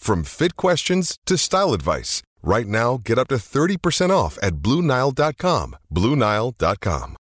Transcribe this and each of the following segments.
from fit questions to style advice. Right now, get up to 30% off at BlueNile.com. BlueNile.com.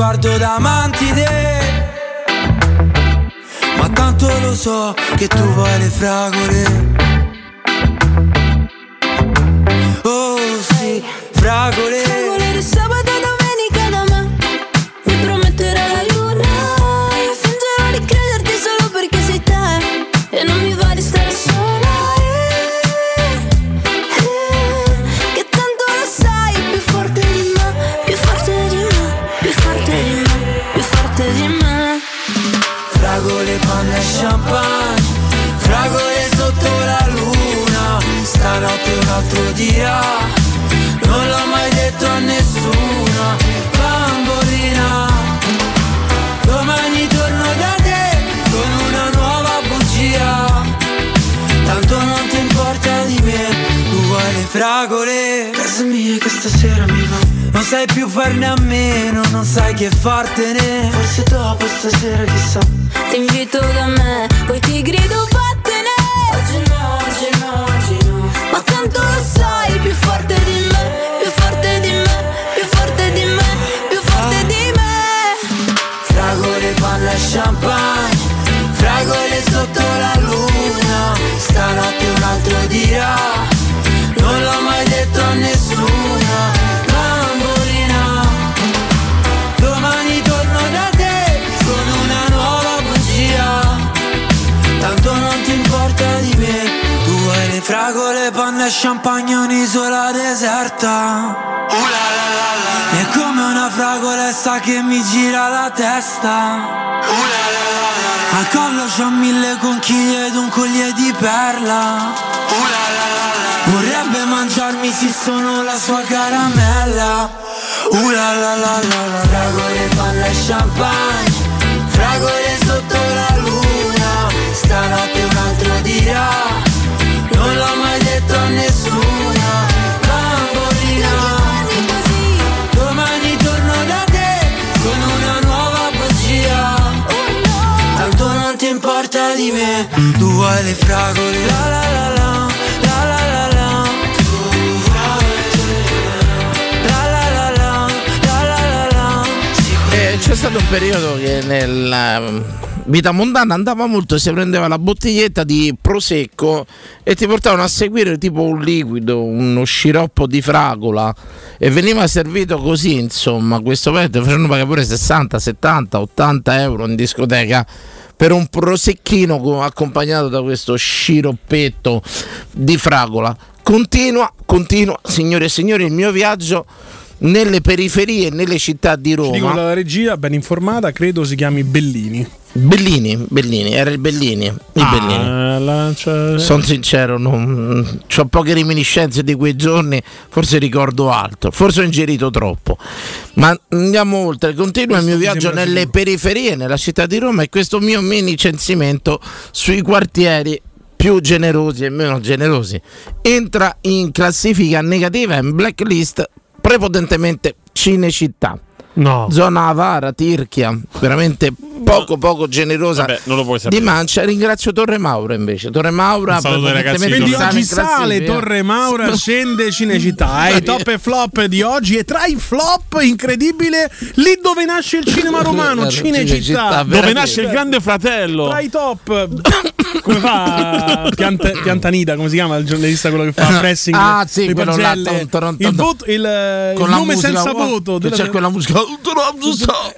sguardo da mantide. Ma tanto lo so che tu vuoi le fragole. Fartene. Forse dopo stasera chissà. Ti invito da me Poi ti grido vattene! Oggi no, oggi no, oggi no. Ma tanto lo sai Più forte di me Più forte di me Più forte di me Più forte di me. Fragole, panna e champagne Fragole sotto la luna. Stanotte un altro dirà Non l'ho mai detto a nessuno e champagne Un'isola deserta. È come una fragolessa che mi gira la testa. Al collo c'ho mille conchiglie ed un collier di perla. Vorrebbe mangiarmi se sono la sua caramella. Uh la la la la la. Fragole, panna e champagne Fragole sotto la luna. Stanotte un altro dirà di me. Tu vuoi le fragole. La la la la. La la la la. La la la la. La la la la Eh, c'è stato un periodo che nella vita mondana andava molto, si prendeva la bottiglietta di prosecco e ti portavano a seguire tipo un liquido, uno sciroppo di fragola e veniva servito così, insomma, questo pezzo facevano pagare pure 60, 70, 80 euro in discoteca per un prosecchino co- accompagnato da questo sciroppetto di fragola. Continua, continua, signore e signori, il mio viaggio nelle periferie e nelle città di Ci dicono Roma. dalla regia, ben informata, credo si chiami Bellini. Bellini, Bellini, era il Bellini, il Bellini. Ah, la- cioè- Sono sincero, ho poche reminiscenze di quei giorni, forse ricordo altro, forse ho ingerito troppo. Ma andiamo oltre, continua il mio mi viaggio nelle sicuro. periferie, nella città di Roma e questo mio mini censimento sui quartieri più generosi e meno generosi. Entra in classifica negativa in blacklist prepotentemente Cinecittà. No. Zona Avara, Tirchia, veramente poco poco generosa Vabbè, non lo puoi di sapere. Mancia. Ringrazio Torre Maura invece. Torre Maura Un saluto ai ragazzi di Quindi oggi sale. Torre Maura, scende Cinecittà. È i top e flop di oggi. E tra i flop, incredibile, lì dove nasce il cinema romano, Cinecittà. Dove nasce il grande fratello? Tra i top, come fa Pianta, Piantanida? Come si chiama il giornalista quello che fa pressing? Ah, sì, le quello là, pagelle? ton, ton, ton, il, voto, il, Con nome musica, senza oh, voto. della- c'è quella musica.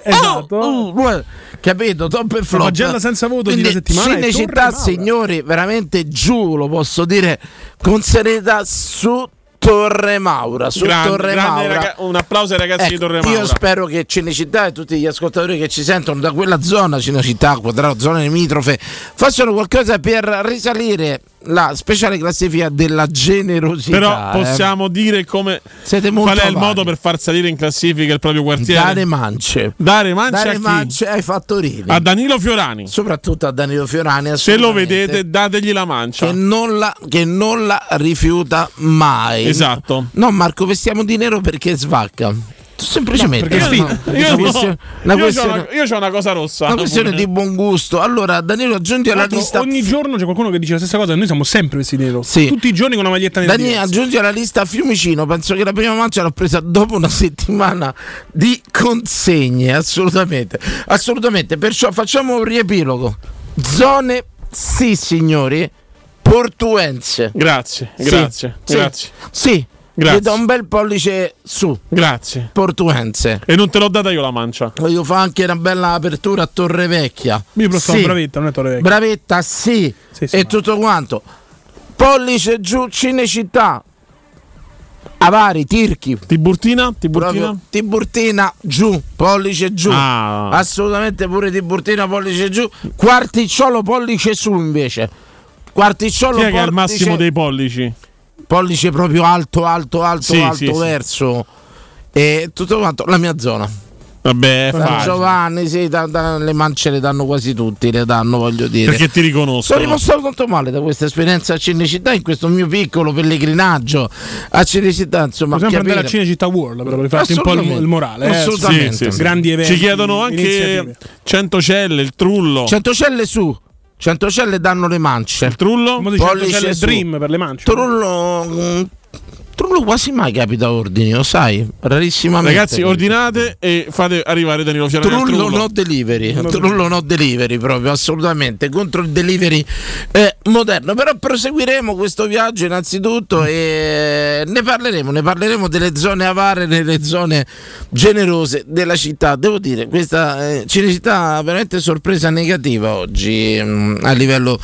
Esatto. Oh, oh, capito? Top e flop. pagella senza voto di Quindi, una settimana Cinecittà, signori, veramente giù, lo posso dire con serietà su Torre Maura. Su Gran- Torre grande Maura. raga- un applauso ai ragazzi di Ecco, Torre Maura. Io spero che Cinecittà e tutti gli ascoltatori che ci sentono da quella zona, Cinecittà, Quadrato, zone limitrofe, facciano qualcosa per risalire la speciale classifica della generosità. Però eh. possiamo dire come Siete molto qual è il avanti. modo per far salire in classifica il proprio quartiere? dare mance. Dare mance Dare a mance ai fattorini. A Danilo Fiorani. Soprattutto a Danilo Fiorani. Se lo vedete, dategli la mancia. Che non, la, che non la rifiuta mai. Esatto. No, Marco, vestiamo di nero perché svacca. Semplicemente. No, Io, una no, questione- una io questione- una, io c'ho una cosa rossa. una questione di buon gusto. Allora, Danilo, aggiungi alla l'altro, lista. Ogni giorno c'è qualcuno che dice la stessa cosa. Noi siamo sempre vestiti nero. Sì. Tutti i giorni con una maglietta nera. Diversa. aggiungi alla lista Fiumicino. Penso che la prima mancia l'ho presa dopo una settimana di consegne. Assolutamente, assolutamente. Perciò facciamo un riepilogo. Zone, sì, signori, portuense. Grazie, Sì, grazie, sì, grazie, Sì, Grazie. gli do un bel pollice su, grazie. portuense. E non te l'ho data io la mancia. Voglio fare anche una bella apertura a Torre Vecchia. Io sono Sì. bravetta, non è Torre Vecchia. Bravetta, sì, Sì, sì, e ma- tutto quanto. Pollice giù, Cinecittà. Avari, Tirchi. Tiburtina? Tiburtina? Proprio Tiburtina giù, pollice giù. Ah. Assolutamente pure Tiburtina, pollice giù. Quarticciolo, pollice su invece. Quarticciolo, Chi è che ha il massimo dei pollici? Pollice proprio alto, alto, alto, Sì, alto sì, sì. verso. E tutto quanto, la mia zona. Vabbè, San facile. Giovanni, sì, da- da- le mance le danno quasi tutti, le danno, voglio dire. Perché ti riconosco. Sono rimasto tanto male da questa esperienza a Cinecittà in questo mio piccolo pellegrinaggio a Cinecittà, insomma, Possiamo andare a capire- Cinecittà World per farti un po' il, il morale. eh. Assolutamente. Sì, sì, sì. Grandi eventi. Ci chiedono anche iniziative. Centocelle, il trullo. Centocelle su, Centocelle danno le mance. il trullo? Come dice Pollice Centocelle su. Dream per le mance. Trullo, mm, Trullo quasi mai capita ordini, lo sai? Rarissimamente. Ragazzi, ordinate e fate arrivare Danilo Fiorani. al Trullo trullo. no delivery, trullo no delivery proprio assolutamente contro il delivery eh, moderno. Però proseguiremo questo viaggio innanzitutto e ne parleremo, ne parleremo delle zone avare, delle zone generose della città. Devo dire, questa eh, Cinecittà veramente sorpresa negativa oggi mm, a livello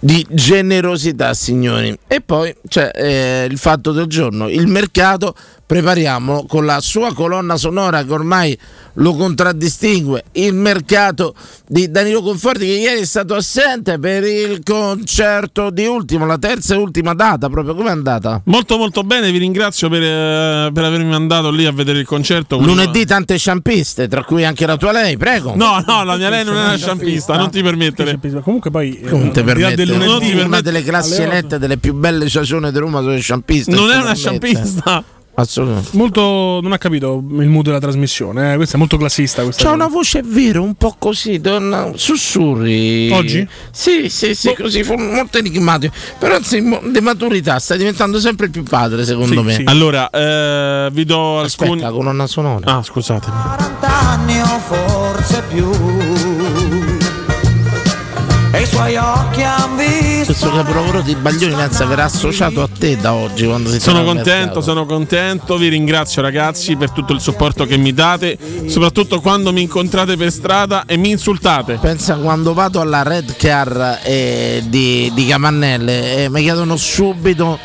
di generosità, signori. E poi c'è eh, il fatto del giorno, il mercato prepariamolo con la sua colonna sonora che ormai lo contraddistingue, il mercato di Danilo Conforti che ieri è stato assente per il concerto di ultimo, la terza e ultima data, proprio come è andata? Molto molto bene, vi ringrazio per, eh, per avermi mandato lì a vedere il concerto. con- Lunedì tante sciampiste, tra cui anche la tua lei, prego. No, no, la mia lei non è una sciampista, non ti permettere. Comunque poi eh, Non ti di là permette, lunedì, ti una delle classi elette delle più belle stagioni di Roma sono le sciampiste. Non è ti una sciampista. Assolutamente. molto non ha capito il mood della trasmissione. eh. Questo è molto classista. Questa C'ha cosa. una voce vera, un po' così, donna, sussurri. Oggi? Sì, sì, sì, così, fu- molto enigmatico. Però anzi, di maturità, sta diventando sempre più padre, secondo Sì, me. sì. Allora, eh, vi do alcuni. Aspetta, colonna sonora. Ah, scusatemi. 40 anni o forse più. E i suoi occhi han visto. Questo capolavoro di Baglioni pensa verrà associato a te da oggi quando si Sono contento, sono contento, vi ringrazio ragazzi per tutto il supporto che mi date, soprattutto quando mi incontrate per strada e mi insultate. Pensa quando vado alla Red Car eh, di, di Camannelle e mi chiedono subito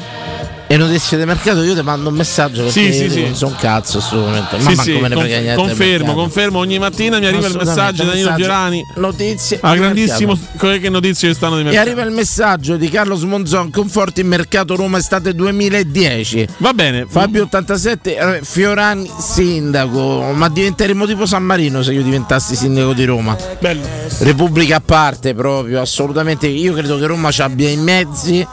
e notizie di mercato, io ti mando un messaggio perché Sì, io sì, non sì. so un cazzo assolutamente. Ma Sì, sì, me ne frega niente. confermo, confermo, ogni mattina mi arriva il messaggio da Danilo Fiorani. Notizie. A di grandissimo, che notizie ci stanno di E mercato. arriva il messaggio di Carlo Smonzon, conforti in mercato Roma estate 2010. Va bene, Fabio 87, eh, Fiorani sindaco, ma diventeremo tipo San Marino se io diventassi sindaco di Roma. Bello. Repubblica a parte proprio, assolutamente. Io credo che Roma ci abbia i mezzi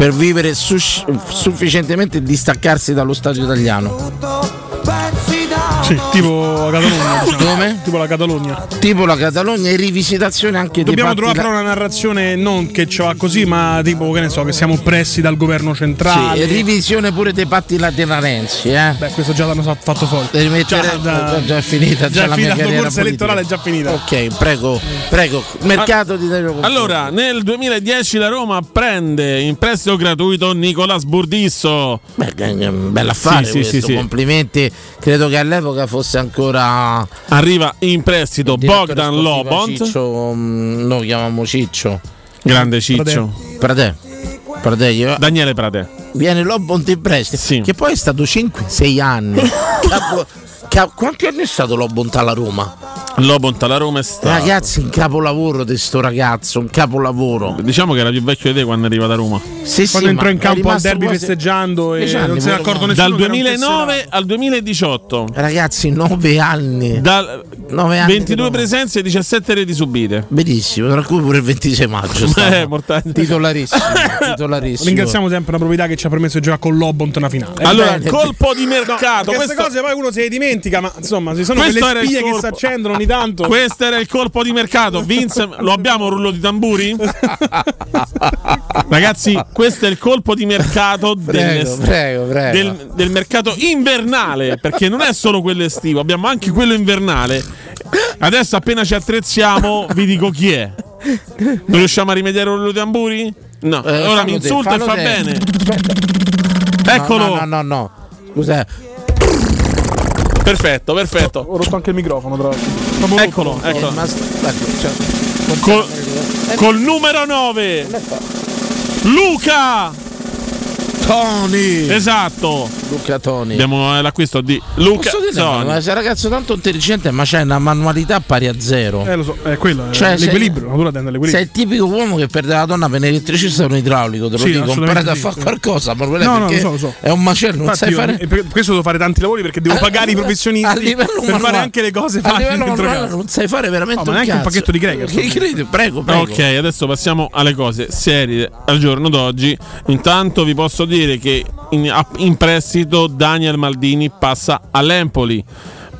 per vivere sus- sufficientemente e distaccarsi dallo stadio italiano. Da Sì, tipo la Catalogna. diciamo. Come? Tipo la Catalogna. Tipo la Catalogna e rivisitazione anche Dobbiamo dei patti trovare però una narrazione non che ce va così, ma tipo che ne so, che siamo oppressi dal governo Sì, centrale. e rivisione pure dei patti lateranensi, eh. Beh, questo già l'hanno fatto fuori. Devi mettere Già, già- già, è finita, già già la finita, mia la carriera corsa elettorale è già finita. Ok, prego, prego. Mercato di Dario. Allora, nel 2010 la Roma prende in prestito gratuito Nicolas Burdisso. Beh, che- che un bel affare Sì, sì, questo, sì, sì. complimenti. Credo che all'epoca fosse ancora Arriva in prestito Bogdan Lobont. Ciccio, mm, noi lo chiamiamo Ciccio. Grande Ciccio. Pradè. Pradè, io- Daniele Prade. viene Lobont in prestito, Sì. che poi è stato 5-6 anni. Capo- ca- quanti anni è stato Lobont alla Roma? Lobont alla Roma è stato. Ragazzi, un capolavoro di sto ragazzo, un capolavoro. Diciamo che era più vecchio di te quando arriva da Roma. Sì, Quando sì, entrò in campo al derby quasi- festeggiando e anni, non se ne è accorto no. nessuno. Dal che era un 2009 tesserato. al 2018. Ragazzi, 9 anni. Dal 9 anni. 22 di Roma. presenze e 17 reti subite. Benissimo, tra cui pure il 26 maggio. Eh, mortale. Titolarissimo, titolarissimo. Ringraziamo sempre una proprietà che ci ha permesso di giocare con Lobont una finale. Allora, bene. colpo di mercato. Queste Questo- cose poi uno se le dimentica, ma insomma, ci sono Questo quelle spie che si accendono ogni tanto. Questo era il colpo di mercato. Vince, lo abbiamo un rullo di tamburi? Ragazzi, questo è il colpo di mercato Prego, dell'est- prego, prego. del, del mercato invernale. Perché non è solo quello estivo, abbiamo anche quello invernale. Adesso, appena ci attrezziamo, vi dico chi è. Non riusciamo a rimediare un rullo di tamburi? No, Eh, ora fallo mi insulta e fa te. bene. Eccolo, No, no, no, no. Scusa, perfetto, perfetto. Ho rotto anche il microfono, tra l'altro. Eccolo, eh, eccolo. ma ecco, cioè, Col, col numero 9 Luca Tony. Esatto Luca Toni. Abbiamo eh, l'acquisto di Luca Zoni. ma sei ragazzo tanto intelligente, ma c'è una manualità pari a zero. Eh, lo so, è quello. è Cioè, l'equilibrio, la natura tende Sei il tipico uomo che perde la donna per un elettricista o un idraulico, te lo Sì, dico, imparate a sì, fare sì. qualcosa, ma No, no, perché lo so, lo so. è un macello, non Infatti sai fare e per questo devo fare tanti lavori perché devo A pagare i livello- professionisti a livello per fare manuale. anche le cose a livello dentro manuale casa. non sai fare veramente No, ma neanche un pacchetto di credi? Prego, prego. Ok, adesso passiamo alle cose serie al giorno d'oggi. Intanto vi posso dire che in, in prestito Daniel Maldini passa all'Empoli.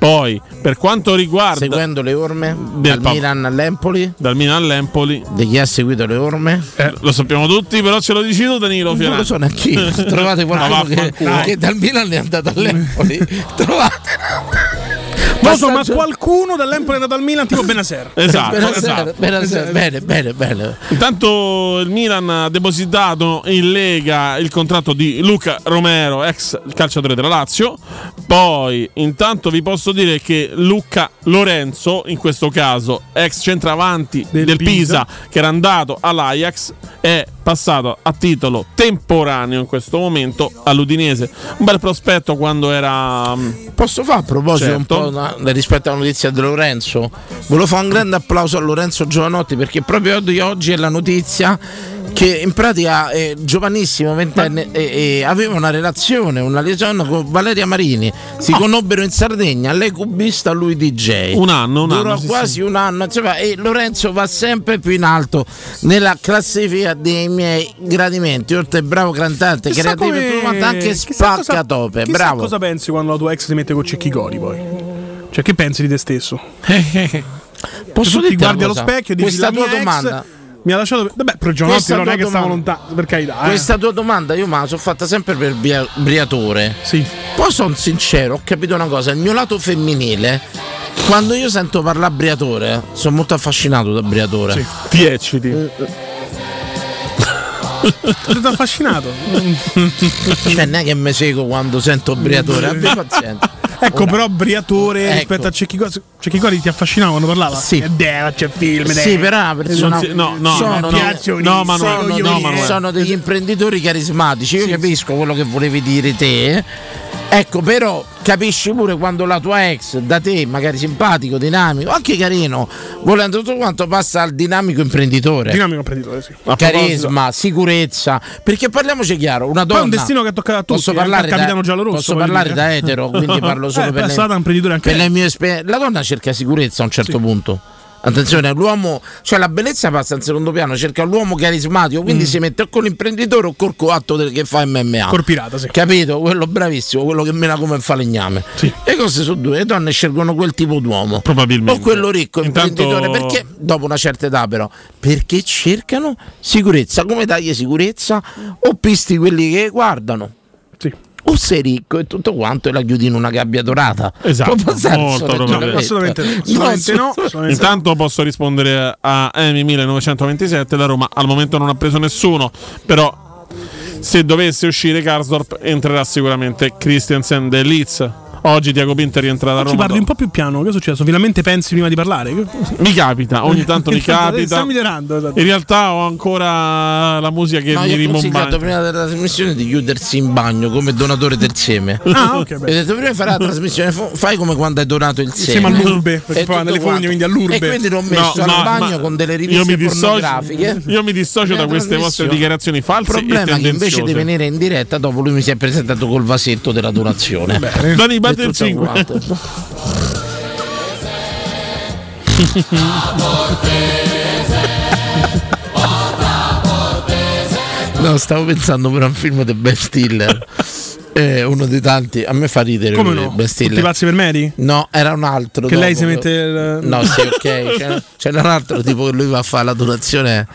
Poi, per quanto riguarda Seguendo le orme Del dal Papa. Milan all'Empoli, dal Milan all'Empoli, di chi ha seguito le orme? lo sappiamo tutti, però ce lo dici tu Danilo Non Fiorani. lo so neanche io. Trovate qualcuno Ma che, che dal Milan è andato all'Empoli. Trovate. Non so, ma qualcuno dall'Empoli è andato al Milan, tipo Benaser. Esatto, Benasera, esatto. Benasera, Bene, bene, bene. Intanto il Milan ha depositato in Lega il contratto di Luca Romero, ex calciatore della Lazio. Poi, intanto vi posso dire che Luca Lorenzo, in questo caso ex centravanti del, Del Pisa, Pisa. che era andato all'Ajax, è passato a titolo temporaneo in questo momento all'Udinese. Un bel prospetto quando era. mm, Posso fare a proposito Certo. un po' una- rispetto alla notizia di Lorenzo? Volevo fare un grande applauso a Lorenzo Giovanotti perché proprio oggi, è la notizia che in pratica è giovanissimo, ventenne, e, e aveva una relazione, una liaison con Valeria Marini. Si conobbero in Sardegna, lei cubista, lui DJ. Un anno, un Durò anno, quasi sì. un anno, insomma, e Lorenzo va sempre più in alto nella classifica dei miei gradimenti. Oltre bravo cantante, Chissà creativo, e come- anche chissà spacca cosa- Bravo. cosa pensi quando la tua ex si mette con Cecchi Cori poi? Cioè, che pensi di te stesso? Posso tu ti dirti guardi allo specchio e dici questa la tua ex domanda mi ha lasciato vabbè Questa non è tua che stavo domanda- lontano per carità eh. questa tua domanda io me la sono fatta sempre per bria- briatore sì poi sono sincero ho capito una cosa il mio lato femminile quando io sento parlare briatore sono molto affascinato da briatore Sì. Ti ecciti. Ti ha affascinato cioè non è che mi seguo quando sento briatore abbi pazienza ecco Ora- però Briatore Ecco. rispetto a Cecchi Cori Cecchi Cori ti affascinava quando parlava Sì. e dai c'è film sì dai. però una persona Non si- no, no, sono, no, Manuel, solo no, eh. sono degli imprenditori carismatici io capisco quello che volevi dire te ecco però capisci pure quando la tua ex da te magari simpatico dinamico anche carino volendo tutto quanto passa al dinamico imprenditore dinamico imprenditore sì A carisma, sicurezza. Perché parliamoci chiaro, una Poi donna. è un destino che tocca a tutti, Posso anche parlare al capitano da, giallorosso, Posso parlare dire. da etero, quindi parlo solo Eh, per, è le, stata imprenditore anche per le mie esperienze. La donna cerca sicurezza a un certo punto. Attenzione, l'uomo, cioè la bellezza passa in secondo piano, cerca l'uomo carismatico, quindi si mette con l'imprenditore o col coatto che fa MMA. Corpirata, sì. Capito? Quello bravissimo, quello che mena come il falegname. Sì. Le cose sono due, le donne scelgono quel tipo d'uomo. Probabilmente. O quello ricco, Intanto- imprenditore, perché dopo una certa età però, perché cercano sicurezza, come dagli sicurezza o pisti quelli che guardano. Sei ricco e tutto quanto e la chiudi in una gabbia dorata. Esatto, molto ragionamento. assolutamente no, No, assolutamente no, assolutamente- assolutamente Intanto posso rispondere a Emi 1927, la Roma al momento non ha preso nessuno, però se dovesse uscire Karsdorp entrerà sicuramente Christiansen del Leeds. Oggi Tiago Pinto è rientrato a Ci Roma. parli un po' più piano, che è successo? Finalmente pensi prima di parlare? Mi capita, ogni tanto mi capita. Sta migliorando. esatto. In realtà ho ancora la musica che No, mi io ho consigliato prima della trasmissione di chiudersi in bagno come donatore del seme. Ah, ok, Ho beh. detto prima di fare la trasmissione, fa- fai come quando hai donato il seme. Insieme all'urbe, perché E poi nelle fogne, quanto. quindi all'urbe. E quindi l'ho messo No, al ma- bagno ma con delle io riviste mi dissocio, pornografiche. io mi dissocio da queste vostre dichiarazioni false Il problema e è che invece di venire in diretta, dopo lui mi si è presentato col vasetto della donazione. Dani, E batte il tutto 5. quanto. No, stavo pensando per un film di Ben Stiller. Eh, uno dei tanti. A me fa ridere Come no? Ben Stiller. Tutti pazzi per Mary? No, era un altro. Che lei dopo. si mette il- No, sì, ok. C'era, c'era un altro tipo che lui va a fare la donazione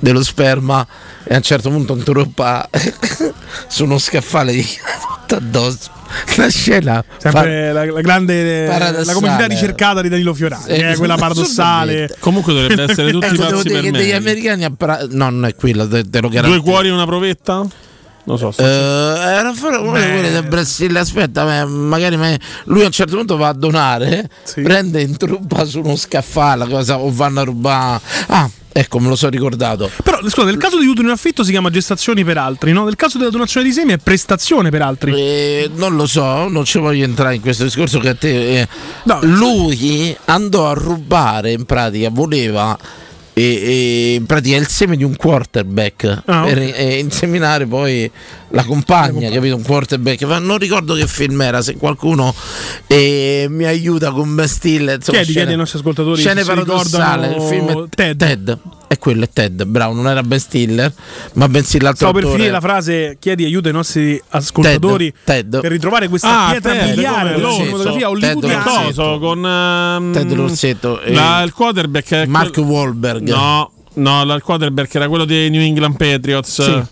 dello sperma e a un certo punto interrompa su uno scaffale di addosso. La scena Sempre la, la grande paradossale. la comunità ricercata di Danilo Fiorani, Eh, che è quella paradossale. Comunque dovrebbe essere tutti Ecco, devo pazzi per che degli me. americani appra- no, non è quella, te, te lo Due cuori e una provetta? Non so. Eh, era fuori uno di quelli del Brasile. Aspetta, ma- magari ma- lui a un certo punto va a donare, Sì. prende in truppa su uno scaffale cosa, o vanno a rubare. Ah, ecco, me lo so ricordato. Però scusa, nel caso di utero in affitto si chiama gestazioni per altri, no? Nel caso della donazione di semi è prestazione per altri. Eh, non lo so, non ci voglio entrare in questo discorso che a te. eh, No. lui andò a rubare in pratica, voleva. E, e in pratica il seme di un quarterback Ah, per ok. eh, inseminare poi la compagna, capito? Un quarterback, ma non ricordo che film era. Se qualcuno eh, mi aiuta con Ben Stiller, insomma, Chiedi, chiedi ai nostri ascoltatori Scene paradossali. Il film è Ted. È quello, è Ted. Bravo, non era Ben Stiller, ma bensì l'altro Stavo per finire la frase, chiedi aiuto ai nostri ascoltatori Ted, Ted. per ritrovare questa Ah, pietra Ted, miliare cinematografia Ted hollywoodiana. con ehm, Ted L'Orsetto, la- il quarterback Mark quel- Wahlberg. No, no, la- il quarterback era quello dei New England Patriots. Sì.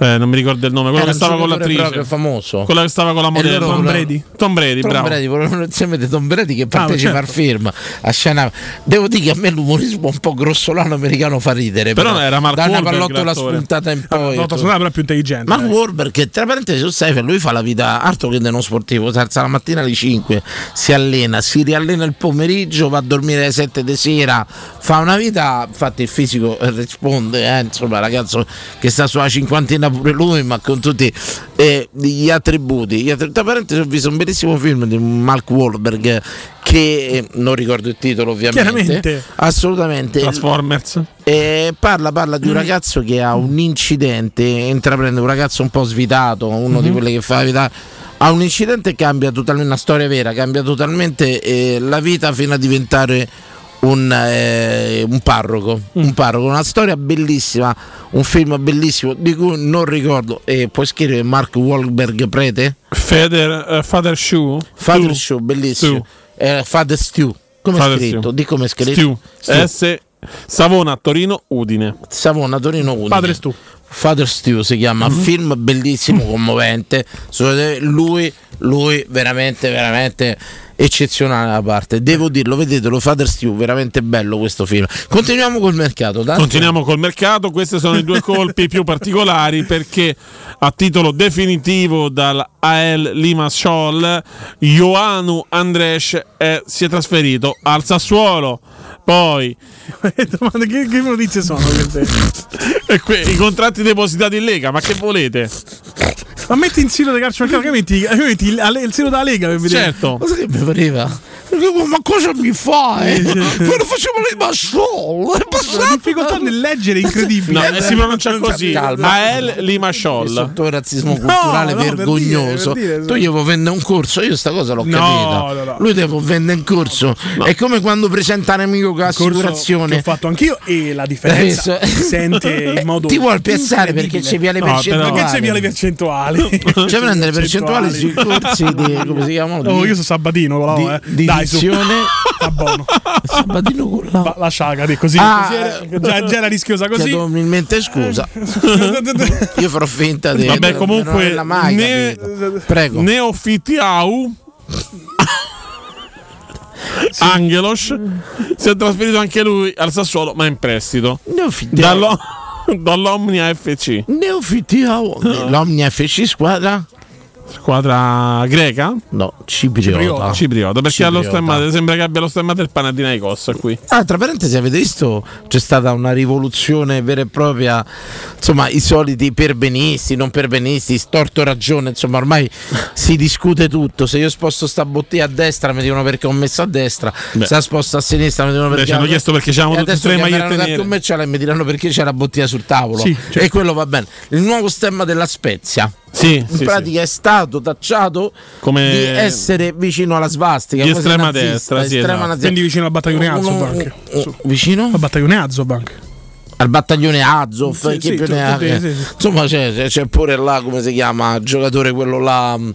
Eh, non mi ricordo il nome, quello Era che stava con l'attrice. proprio famoso. Quella che stava con la modella. Tom Brady. Tom Brady, Tom bravo. Brady, volevano insieme Tom Brady che partecipa certo. al film a scena. Devo dire che a me l'umorismo un po' grossolano americano fa ridere. Però era Mark Da una pallottola spuntata in Ah, poi. no, Toscanana però più intelligente. Mark dai. Wahlberg che tra parentesi su Seinfeld lui fa la vita altro che nello sportivo si alza la mattina alle 5 si allena si riallena il pomeriggio va a dormire alle 7 di sera fa una vita infatti il fisico eh, risponde eh, insomma ragazzo che sta sulla cinquantina pure lui ma con tutti eh, gli attributi gli attri- tra parentesi ho visto un bellissimo film di Mark Wahlberg che eh, non ricordo il titolo ovviamente Chiaramente. assolutamente Transformers. e parla, parla di un ragazzo che ha un incidente, intraprende un ragazzo un po' svitato, uno di quelli che fa la vita. Ha un incidente e cambia totalmente, una storia vera, cambia totalmente eh, la vita fino a diventare un, eh, un parroco. Un parroco, una storia bellissima, un film bellissimo di cui non ricordo. E puoi scrivere Mark Wahlberg prete? Father, eh, Father Shoe. Father. Show, bellissimo. Stew. Eh, Father Stew. Come è Father scritto? Stew. Di come è scritto? Stew. S. Savona, Torino, Udine. Savona, Torino, Udine. Padre Stu. Father Stew si chiama, Mhm. film bellissimo, commovente. Lui, lui veramente, veramente eccezionale la parte. Devo dirlo, vedetelo, Father Stew, veramente bello questo film. Continuiamo col mercato, dai. Continuiamo col mercato, questi sono i due colpi più particolari perché a titolo definitivo dal AL Limassol Ioannu Andres è- si è trasferito al Sassuolo. Poi Domanda, che, che notizie sono queste? e que- i contratti depositati in Lega, ma che volete? Ma metti in sito di calcio mercato, che metti, che metti il, il sito della Lega per vedere. Certo. Ma sai che mi pareva? Ma cosa mi fai? Me lo facevo ma solo. È La passato. difficoltà nel leggere è incredibile. No, eh, si pronuncia così. Calma. AL Limassol. Sotto il razzismo culturale no, per vergognoso. dire, per dire, tu gli vuoi vendere un corso, io sta cosa l'ho No, capita. no, no. Lui devo vendere un corso. È come quando presenta un amico con l'assicurazione. ho fatto anch'io e la differenza si sente in modo Ti vuol piazzare perché c'è via le No, percentuali. Perché c'è via le percentuali? Cioè prende le percentuali sui corsi di come si chiamano? Oh, io sono Sabatino, però, di, eh. di Dai, su. dizione. Sta buono. Sabatino con la Lascia cade così. Ah, così era- già, già era rischiosa così. Chiedo umilmente scusa. Io farò finta di Vabbè, comunque, averla mai ne-. Prego. Neofitiau Angelos si è trasferito anche lui al Sassuolo, ma in prestito. Neofitiao. Dallo- dall'Omnia FC. Neofitiao. L'Omnia FC squadra? Squadra greca? No, cipriota. Cipriota, perché ha lo Cipriota. stemma, sembra che abbia lo stemma del Panathinaikos qui. Ah, tra parentesi, avete visto? C'è stata una rivoluzione vera e propria. Insomma, i soliti perbenisti, non perbenisti, storto ragione. Insomma, ormai si discute tutto. Se io sposto sta bottiglia a destra, mi dicono perché ho messo a destra. Beh. Se la sposto a sinistra, mi dicono Beh, perché. ci hanno chiesto perché tutte e adesso tre magliette nere. commerciale e mi diranno perché c'è la bottiglia sul tavolo. Sì, certo. E quello va bene. Il nuovo stemma della Spezia. Sì, In sì, pratica è stato tacciato Come- di essere vicino alla svastica. Di estrema nazista, destra, sì, estrema esatto. Quindi vicino al battaglione Azov anche. vicino Al battaglione Azov anche. al battaglione Azov Sì, che sì, più tu- ne ha- tutti, sì, sì. insomma c'è, c'è- c'è pure là come si chiama il giocatore quello là mh,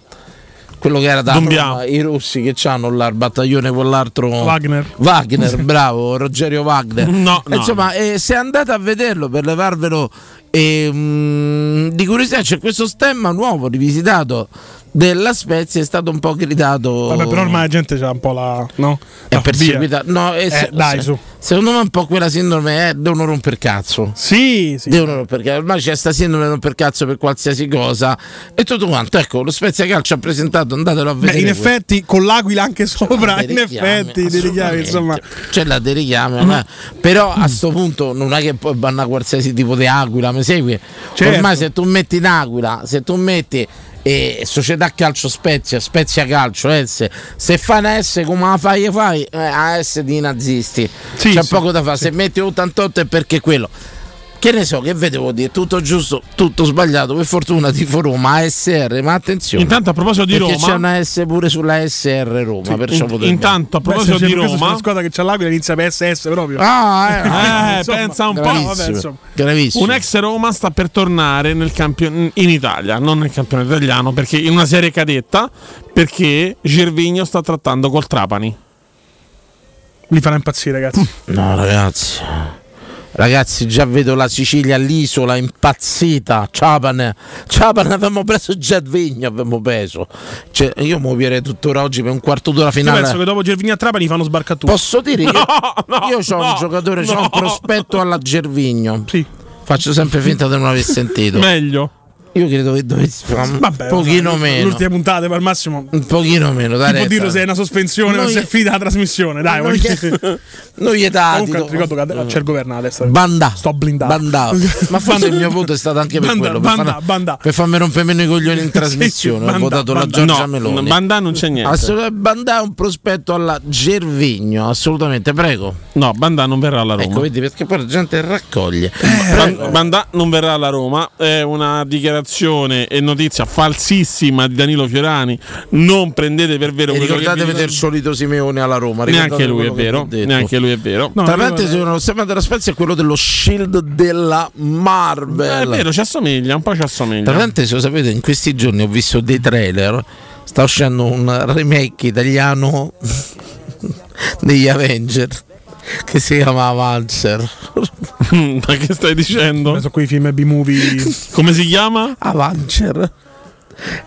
quello che era da. Roma, i russi che c'hanno là il battaglione quell'altro Wagner. Wagner bravo Rogerio Wagner No, no. insomma eh, se andate a vederlo per levarvelo eh, mh, di curiosità c'è questo stemma nuovo rivisitato della Spezia è stato un po' gridato Vabbè, però ormai la gente c'ha un po' la. No? è perseguita no, eh, Eh, se- dai, se- su. secondo me è un po' quella sindrome eh, devono romper cazzo Sì, sì. devono romper cazzo. Ormai c'è sta sindrome romper cazzo per qualsiasi cosa e tutto quanto. Ecco, lo Spezia Calcio ha presentato, andatelo a Beh, vedere. in questo. effetti, con l'aquila anche sopra, Dei in effetti, dei richiami, insomma. C'è la dei richiami, ma- però a sto punto non è che puoi bannare qualsiasi tipo di aquila, mi segui? Certo. Ormai se tu metti in aquila, se tu metti eh, Società Calcio Spezia, Spezia Calcio, S, se fai una S come la fai, fai? Eh, a S di nazisti. Sì, C'è sì, poco da fare, se metti 88 è perché quello. Che ne so, che vedevo dire, tutto giusto, tutto sbagliato, per fortuna tifo Roma, ASR, ma attenzione. Intanto a proposito di perché c'è Roma, una S pure sulla SR Roma, perciò in- potrebbe- intanto a Beh, proposito se di c'è questa Roma, Una squadra che c'ha l'aquila inizia per SS proprio. Ah, eh, eh, insomma, pensa un po'. vabbè, gravissimo. Un ex Roma sta per tornare nel campion- in Italia, non nel campionato italiano, perché in una serie cadetta, perché Gervigno sta trattando col Trapani. Li farà impazzire, ragazzi. No, ragazzi. Ragazzi, già vedo la Sicilia, l'isola impazzita. Ciapan, Ciapan avevamo preso Gervigno, avevamo preso. Cioè, io muoverei tuttora oggi per un quarto d'ora Io finale. penso che dopo Gervini a Trapani fanno sbarcare Posso dire che No, no, io ho no, un giocatore, no. un prospetto alla Gervigno. Sì. Faccio sempre finta di non aver sentito. Meglio. Io credo che dovessi fare un Vabbè, pochino vabbè, meno. L'ultima puntata, ma al massimo. Un pochino meno, dai. Può dirlo se è una sospensione o Noi- se è finita la trasmissione? Dai, Non dire. non gli dati. Comunque, ricordo che c'è il governo adesso. Banda. Sto blindato. Bandato. Ma forse il mio voto è stato anche per Banda, quello. Per, banda, far- banda. per farmi rompere meno i coglioni in trasmissione. sì, Ho banda, votato la banda. Giorgia No, Meloni. Bandà non c'è niente. Assolutamente, Bandà è un prospetto alla Gervigno, assolutamente, prego. No, Bandà non verrà alla Roma. Ecco, vedi, perché poi la gente raccoglie. Ban- Bandà non verrà alla Roma, è una dichiarazione e notizia falsissima di Danilo Fiorani. Non prendete per vero E quello che vi ricordatevi dico. del solito Simeone alla Roma. Neanche lui che vero. Neanche lui è vero. No, Tra parentesi, uno stemma della Spezia è quello dello shield della Marvel. Eh, è vero, ci assomiglia, un po' ci assomiglia. Tra parentesi, lo sapete, in questi giorni ho visto dei trailer. Sta uscendo un remake italiano degli Avenger che si chiama Avancer. Ma che stai dicendo? Sono quei film B-movie. Come si chiama? Avancer.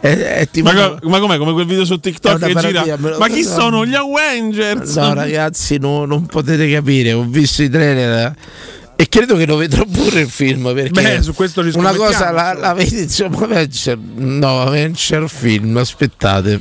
È, è tipo. Ma, co- ma com'è? Come quel video su TikTok che gira? lo- Ma chi sono gli Avengers? No, ragazzi, no, non potete capire. Ho visto i trailer. Eh, E credo che lo vedrò pure il film perché Beh, su questo ci una cosa la, la vedi insomma Avenger no Avenger film aspettate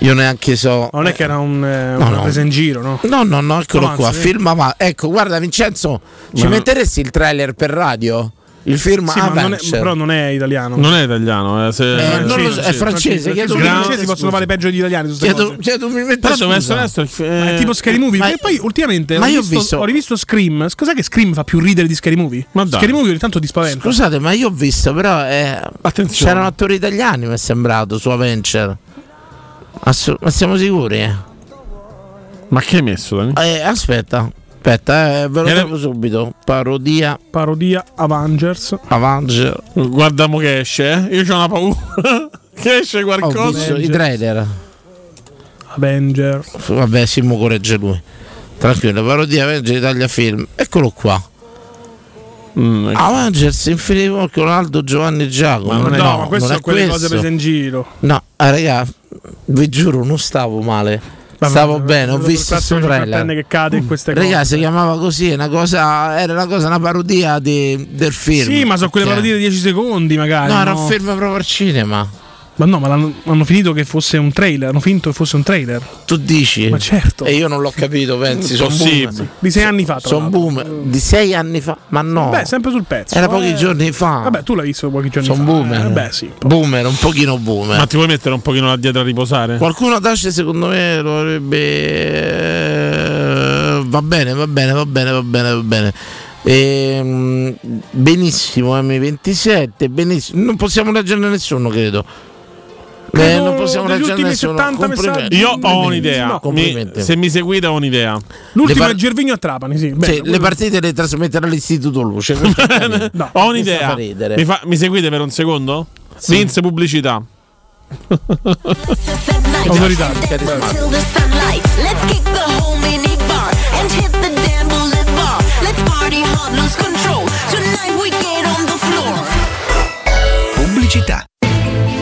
io neanche so Non è che era un, eh, No, una no. presa in giro, no? No, no, no, eccolo No, qua. anzi, Film avanti. Ecco, guarda, Vincenzo, ci Ma- metteresti il trailer per radio? Il film Sì, ma non è, però non è italiano. Non è italiano, eh, se- Eh, non lo so, è francese. I francesi possono fare peggio degli italiani Chiedo, cose. chiedo Però devo essere onesto. è tipo Scary Movie. ma- e poi ultimamente ma ho, io ho visto, visto- ho rivisto Scream. Cos'è che Scream fa più ridere di Scary Movie? Ma dai. Scary Movie ogni tanto ti spaventa. Scusate, ma io ho visto, però eh, Attenzione. c'erano attori italiani, mi è sembrato, su Avenger. Assu- ma siamo sicuri? Ma che hai messo? Eh, aspetta, aspetta, eh, ve lo Era- trovo subito. Parodia Parodia Avengers. Avenger. Guardiamo che esce, eh. Io ho una paura. che esce qualcosa. i trailer. Avenger. Vabbè, Simo corregge lui. Tranquillo, parodia Avenger Italia Film. Eccolo qua. Mm, ecco. Avengers Infinity War con Aldo Giovanni Giacomo. Ma non è, no, ma queste sono è quelle questo. cose prese in giro. No, ah, raga, vi giuro, non stavo male. Stavo bene, ho visto questo classico trailer. che cade in queste Raga, cose. si chiamava così, una cosa, era una cosa, una parodia di- del film. Sì, ma sono quelle parodie di 10 secondi, magari. No, No, era un film proprio al cinema. Ma no, ma l'hanno, hanno finito che fosse un trailer. Hanno finto che fosse un trailer. Tu dici? Ma certo. E io non l'ho capito, pensi? Sono boom. Di sei anni fa. Sono boom. Di sei anni fa? Ma no. Beh, sempre sul pezzo. Era Eh, pochi giorni fa. Vabbè, tu l'hai visto pochi giorni Sono fa. boomer. Eh, beh, sì. Boomer, un pochino boomer. Ma ti vuoi mettere un pochino là dietro a riposare? Qualcuno Dace secondo me lo avrebbe. eh, Va bene, va bene, va bene, va bene, va bene. Ehm, benissimo M27, benissimo. Non possiamo leggerne nessuno, credo. Eh, Credo non possiamo leggerne ultimi nessuno. 70 Complimenti. messaggi. Io ho un'idea. No, Mi- se mi seguite ho un'idea. L'ultimo par- è Gervigno a Trapani, sì. Sì, Bene, le partite le trasmetterà l'Istituto Luce. No. ho un'idea. ridere. Mi, fa- mi seguite per un secondo? Vince pubblicità. Autorità. Pubblicità.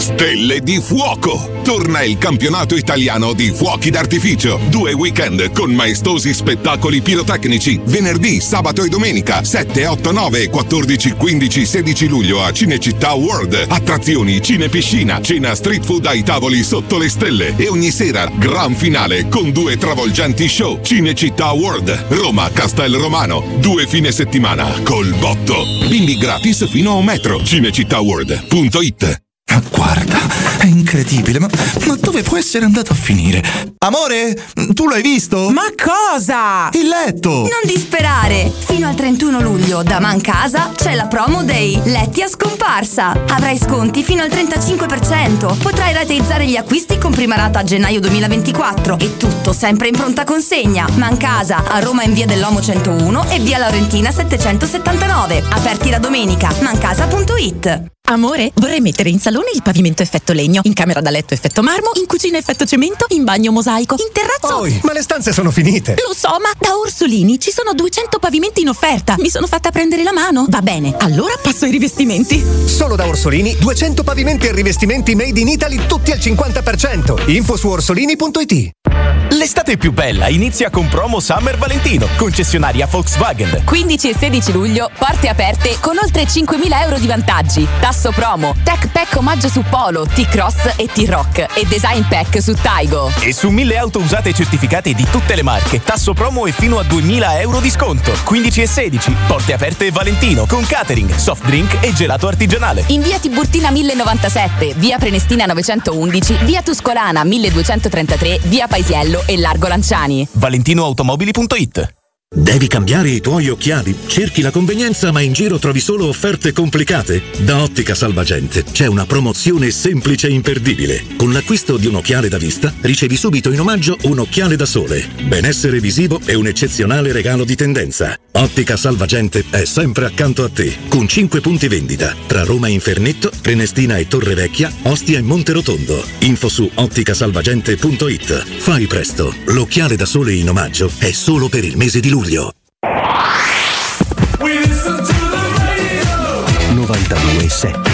Stelle di fuoco! Torna il campionato italiano di fuochi d'artificio. Due weekend con maestosi spettacoli pirotecnici. Venerdì, sabato e domenica. 7, 8, 9, 14, 15, 16 luglio a Cinecittà World. Attrazioni, cine piscina, cena street food ai tavoli sotto le stelle. E ogni sera, gran finale con due travolgenti show. Cinecittà World, Roma, Castel Romano. Due fine settimana col botto. Bimbi gratis fino a un metro. Cinecittàworld.it Ma guarda, è incredibile, ma, ma dove può essere andato a finire? Amore, tu l'hai visto? Ma cosa? Il letto! Non disperare! Fino al 31 luglio da Mancasa c'è la promo dei letti a scomparsa. Avrai sconti fino al 35%. Potrai rateizzare gli acquisti con prima rata a gennaio 2024 e tutto sempre in pronta consegna. Mancasa a Roma in via dell'Omo 101 e via Laurentina 779. Aperti la domenica. Mancasa.it Amore, vorrei mettere in salone il pavimento effetto legno, in camera da letto effetto marmo, in cucina effetto cemento, in bagno mosaico, in terrazzo. Poi, ma le stanze sono finite. Lo so, ma da Orsolini ci sono 200 pavimenti in offerta. Mi sono fatta prendere la mano. Va bene, allora passo ai rivestimenti. Solo da Orsolini 200 pavimenti e rivestimenti made in Italy tutti al 50%. Info su orsolini.it. L'estate più bella inizia con promo Summer Valentino, concessionaria Volkswagen. 15 e 16 luglio, porte aperte con oltre 5.000 euro di vantaggi. Tasso promo, Tech Pack omaggio su Polo, T-Cross e T-Rock e Design Pack su Taigo. E su 1000 auto usate e certificate di tutte le marche, tasso promo e fino a 2000 euro di sconto. 15 e 16, porte aperte Valentino con catering, soft drink e gelato artigianale. In via Tiburtina 1097, via Prenestina 911, via Tuscolana 1233, via Paisiello e Largo Lanciani. ValentinoAutomobili.it Devi cambiare i tuoi occhiali? Cerchi la convenienza ma in giro trovi solo offerte complicate? Da Ottica Salvagente c'è una promozione semplice e imperdibile. Con l'acquisto di un occhiale da vista ricevi subito in omaggio un occhiale da sole. Benessere visivo e un eccezionale regalo di tendenza. Ottica Salvagente è sempre accanto a te, con 5 punti vendita tra Roma e Infernetto, Prenestina e Torre Vecchia, Ostia e Monterotondo. Info su otticasalvagente.it. Fai presto, l'occhiale da sole in omaggio è solo per il mese di luglio. 92.7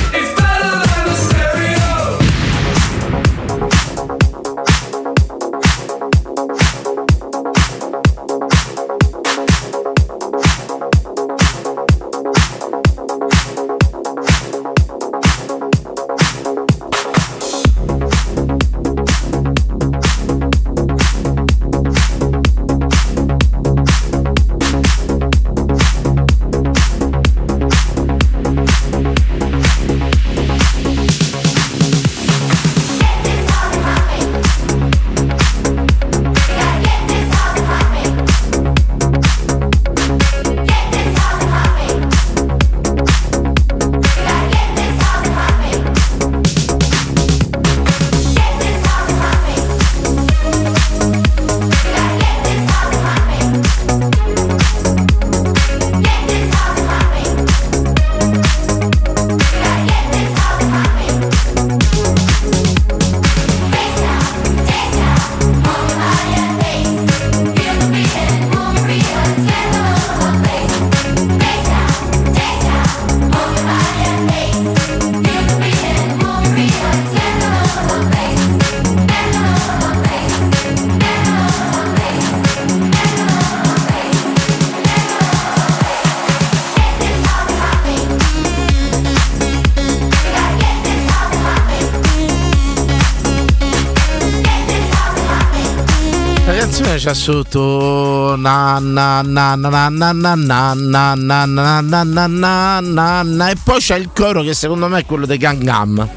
c'ha sotto na na na na na na na na na na na na na na na e poi c'è il coro che secondo me è quello dei Gangam.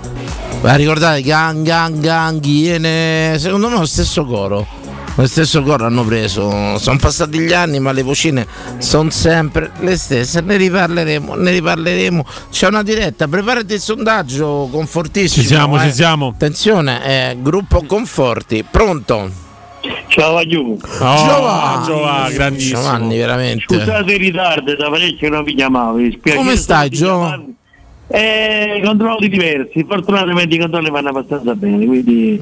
Ma ricordate Gang Gang Gang Iene? Secondo me è lo stesso coro. Lo stesso coro hanno preso. Sono passati gli anni, ma le vocine sono sempre le stesse. Ne riparleremo, ne riparleremo. C'è una diretta, preparati il sondaggio confortissimo. Ci siamo, eh. ci siamo. Attenzione, eh, gruppo Conforti, pronto? Ciao. Oh, Giovanni, grandissimo. Giovanni, veramente. Scusate il ritardo, da parecchio non vi chiamavo. mi spiace. Come stai, stavo Gio? chiamando. Eh, controlli diversi, fortunatamente i controlli vanno abbastanza bene, quindi...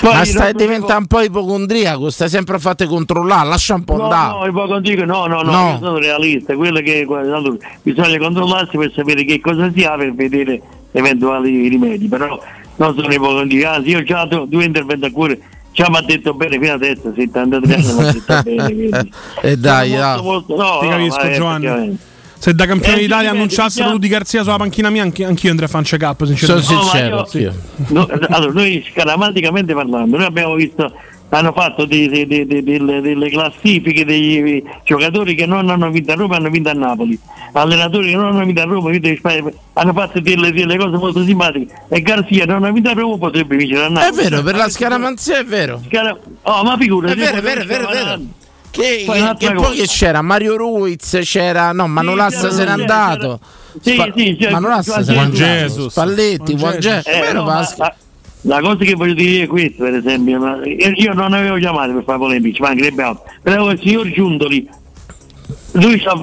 Poi Ma stai diventando un po' ipocondriaco, stai sempre a fate controllare, lascia un po' No, andare. no, ipocondriaco, no, no, no, No. io sono realista, quello che allora, bisogna controllarsi per sapere che cosa si ha per vedere eventuali rimedi, però non sono ipocondriaco, anzi io già do- due interventi a cuore, già mi ha detto bene fino adesso, 73 anni mi ha detto bene. E dai, Sono dai. molto, molto, no, Ti no, capisco, Giovanni. Se da campione Eh, d'Italia sì, annunciassero sì, Rudy Garzia sulla panchina mia, anche, anch'io andrei a fare un check up. Sinceramente. Sono No, sincero, io- anch'io. No, allora, noi scaramanticamente parlando, noi abbiamo visto, hanno fatto dei- dei- dei- dei- delle, delle classifiche dei giocatori che non hanno vinto a Roma e hanno vinto a Napoli, allenatori che non hanno vinto a Roma e vinto in Spagna, hanno fatto delle, delle cose molto simpatiche e Garzia non ha vinto a Roma potrebbe vincere a È Napoli. vero, per la scaramanzia è vero. Scara- Oh, ma figura, È vero, è vero, è vero, è vero. Che, Poi che- poi che c'era? Mario Ruiz, c'era. No, Manolassa c'era- se n'è andato. Sì, Spa- sì, c'era- Manolassa se n'è Juan andato. Jesus. Spalletti, Juan Jesus. Eh, È vero, no, ma- la cosa che voglio dire è questa, per esempio, ma io non avevo chiamato per fare polemici, mancherebbe altro. Però il signor Giuntoli, lui ci ha,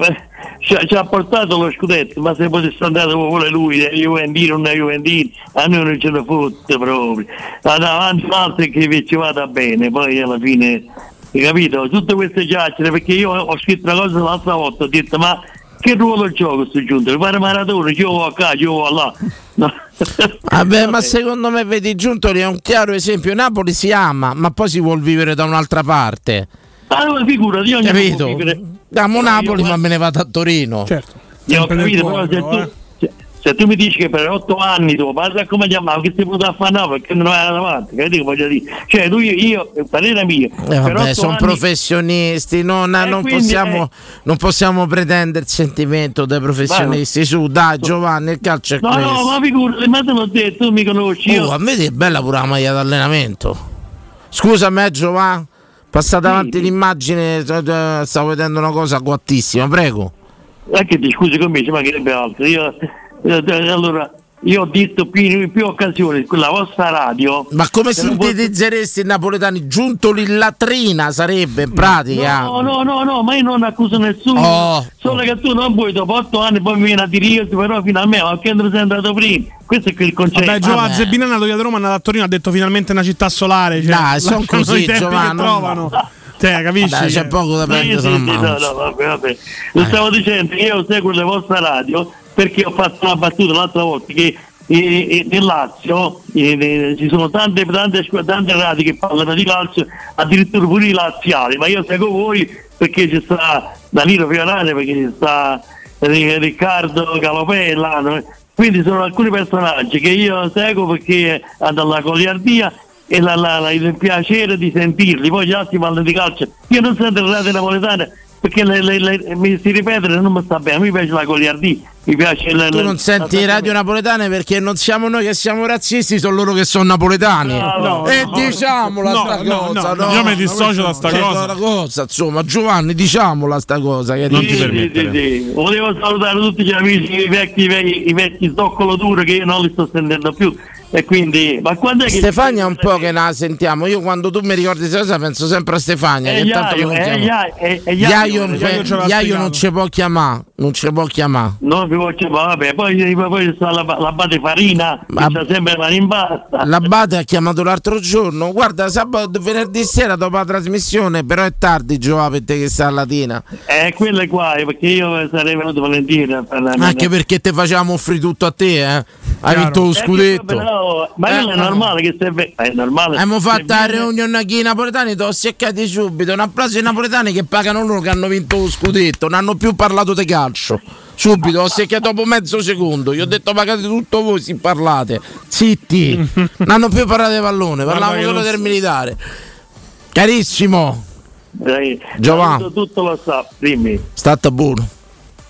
ci ha- ci ha portato lo scudetto, ma se potesse andare dove vuole lui, dai Juventini, non dai Juventini, a noi non ce ne fotte proprio. Andava avanti altri che ci vada bene, poi alla fine, hai capito? Tutte queste chiacchiere, perché io ho scritto una cosa l'altra volta, ho detto ma che ruolo gioca sto Giuntoli? Fare maratona, io vado qua, io vado là. No. Vabbè, ma secondo me, vedi, Giuntoli è un chiaro esempio. Napoli si ama, ma poi si vuol vivere da un'altra parte. Ma allora figurati, io può Capito? vivere. Amo Napoli, io- ma me ne vado a Torino. Certo. Io ho capito, però se tu, se, tu mi dici che per otto anni tu parla come chiamavo, che sei potuto a fare no, perché non vai avanti, capito che voglio dire? Cioè, tu io, io il parere mio, Eh, vabbè, sono anni- professionisti, non, Eh, non quindi, possiamo, eh. non possiamo pretendere il sentimento dei professionisti. Su, dai, Giovanni, il calcio è No, questo. no, ma figurati, ma te l'ho detto, tu mi conosci, io... Oh, a me è bella pure la maglia d'allenamento. Scusami, eh, Giovanni. Passate avanti l'immagine, eh, eh, stavo vedendo una cosa guattissima, prego. Eh, che ti scusi con me, ci mancherebbe altro. Io, eh, eh, allora, io ho detto più, in più occasioni, quella vostra radio... Ma come se non fosse- sintetizzeresti i napoletani? Giunto in latrina sarebbe in pratica. No, no, no, no, ma io non accuso nessuno. Oh. Solo che tu non puoi dopo otto anni poi mi vieni a dire io, però fino a me, ma che non sei andato prima? Questo è il concetto. Vabbè, Giovanni Zebbina è nato via da Roma, è andato a Torino, ha detto finalmente una città solare. Cioè, Dai, son lasciano così, i tempi Giovanni, che trovano. Cioè, capisci? Dai, c'è poco da prendere, sì, sì, no, no, vabbè, vabbè. Lo stavo dicendo, io seguo la vostra radio perché ho fatto una battuta l'altra volta che eh, eh, nel Lazio eh, eh, ci sono tante, tante, tante radio che parlano di calcio, addirittura pure i laziali, ma io seguo voi perché ci sta Danilo Fiorani, perché ci sta eh, Riccardo Calopella, quindi sono alcuni personaggi che io seguo perché hanno la goliardia e la, la- la- il piacere di sentirli, poi gli altri parlano di calcio. Io non sento le radio napoletane perché le, le- le- mi si ripetere non mi sta bene, a me piace la goliardia, mi piace il- Tu non senti la- radio napoletane perché non siamo noi che siamo razzisti, sono loro che sono napoletani. No, no, e no. diciamola No, sta no, cosa. io mi dissocio da sta cosa. cosa, insomma, Giovanni, diciamola sta cosa. Che Non Sì, ti permettere. sì, sì. Volevo salutare tutti gli amici, i vecchi, i vecchi, i vecchi zoccolo duro che io non li sto sentendo più. E quindi, ma quando è che Stefania è un po' che la sentiamo. Io quando tu mi ricordi questa cosa penso sempre a Stefania. Eh, che Iaio, non eh, chiama. Iaio, eh, eh, Iaio, Iaio, non- ci può chiamare. Non ci può chiamare. Vabbè, poi, poi c'è sta la, la bate farina, Ma- c'ha sempre la rimbasta. L'Abate ha chiamato l'altro giorno. Guarda, sabato, venerdì sera dopo la trasmissione, però è tardi, Giova, per te che sta a Latina. Eh, quello è qua, eh, perché io sarei venuto volentieri a parlare. Anche perché te facevamo offrire tutto a te, eh? Hai vinto lo Eh, scudetto. però- ma Eh, quello è no. normale che se ve- è normale. Abbiamo fatto la riunione qui i napoletani, ti ho seccati subito. Un applauso ai napoletani che pagano loro che hanno vinto lo scudetto. Non hanno più parlato di calcio. Subito, ho secchiato dopo mezzo secondo. Gli ho detto pagate tutto voi, si parlate. Zitti. non hanno più parlato di pallone, parlavamo solo del so. militare. Carissimo. Dai, Giovanni. tutto lo staff, dimmi. State buono.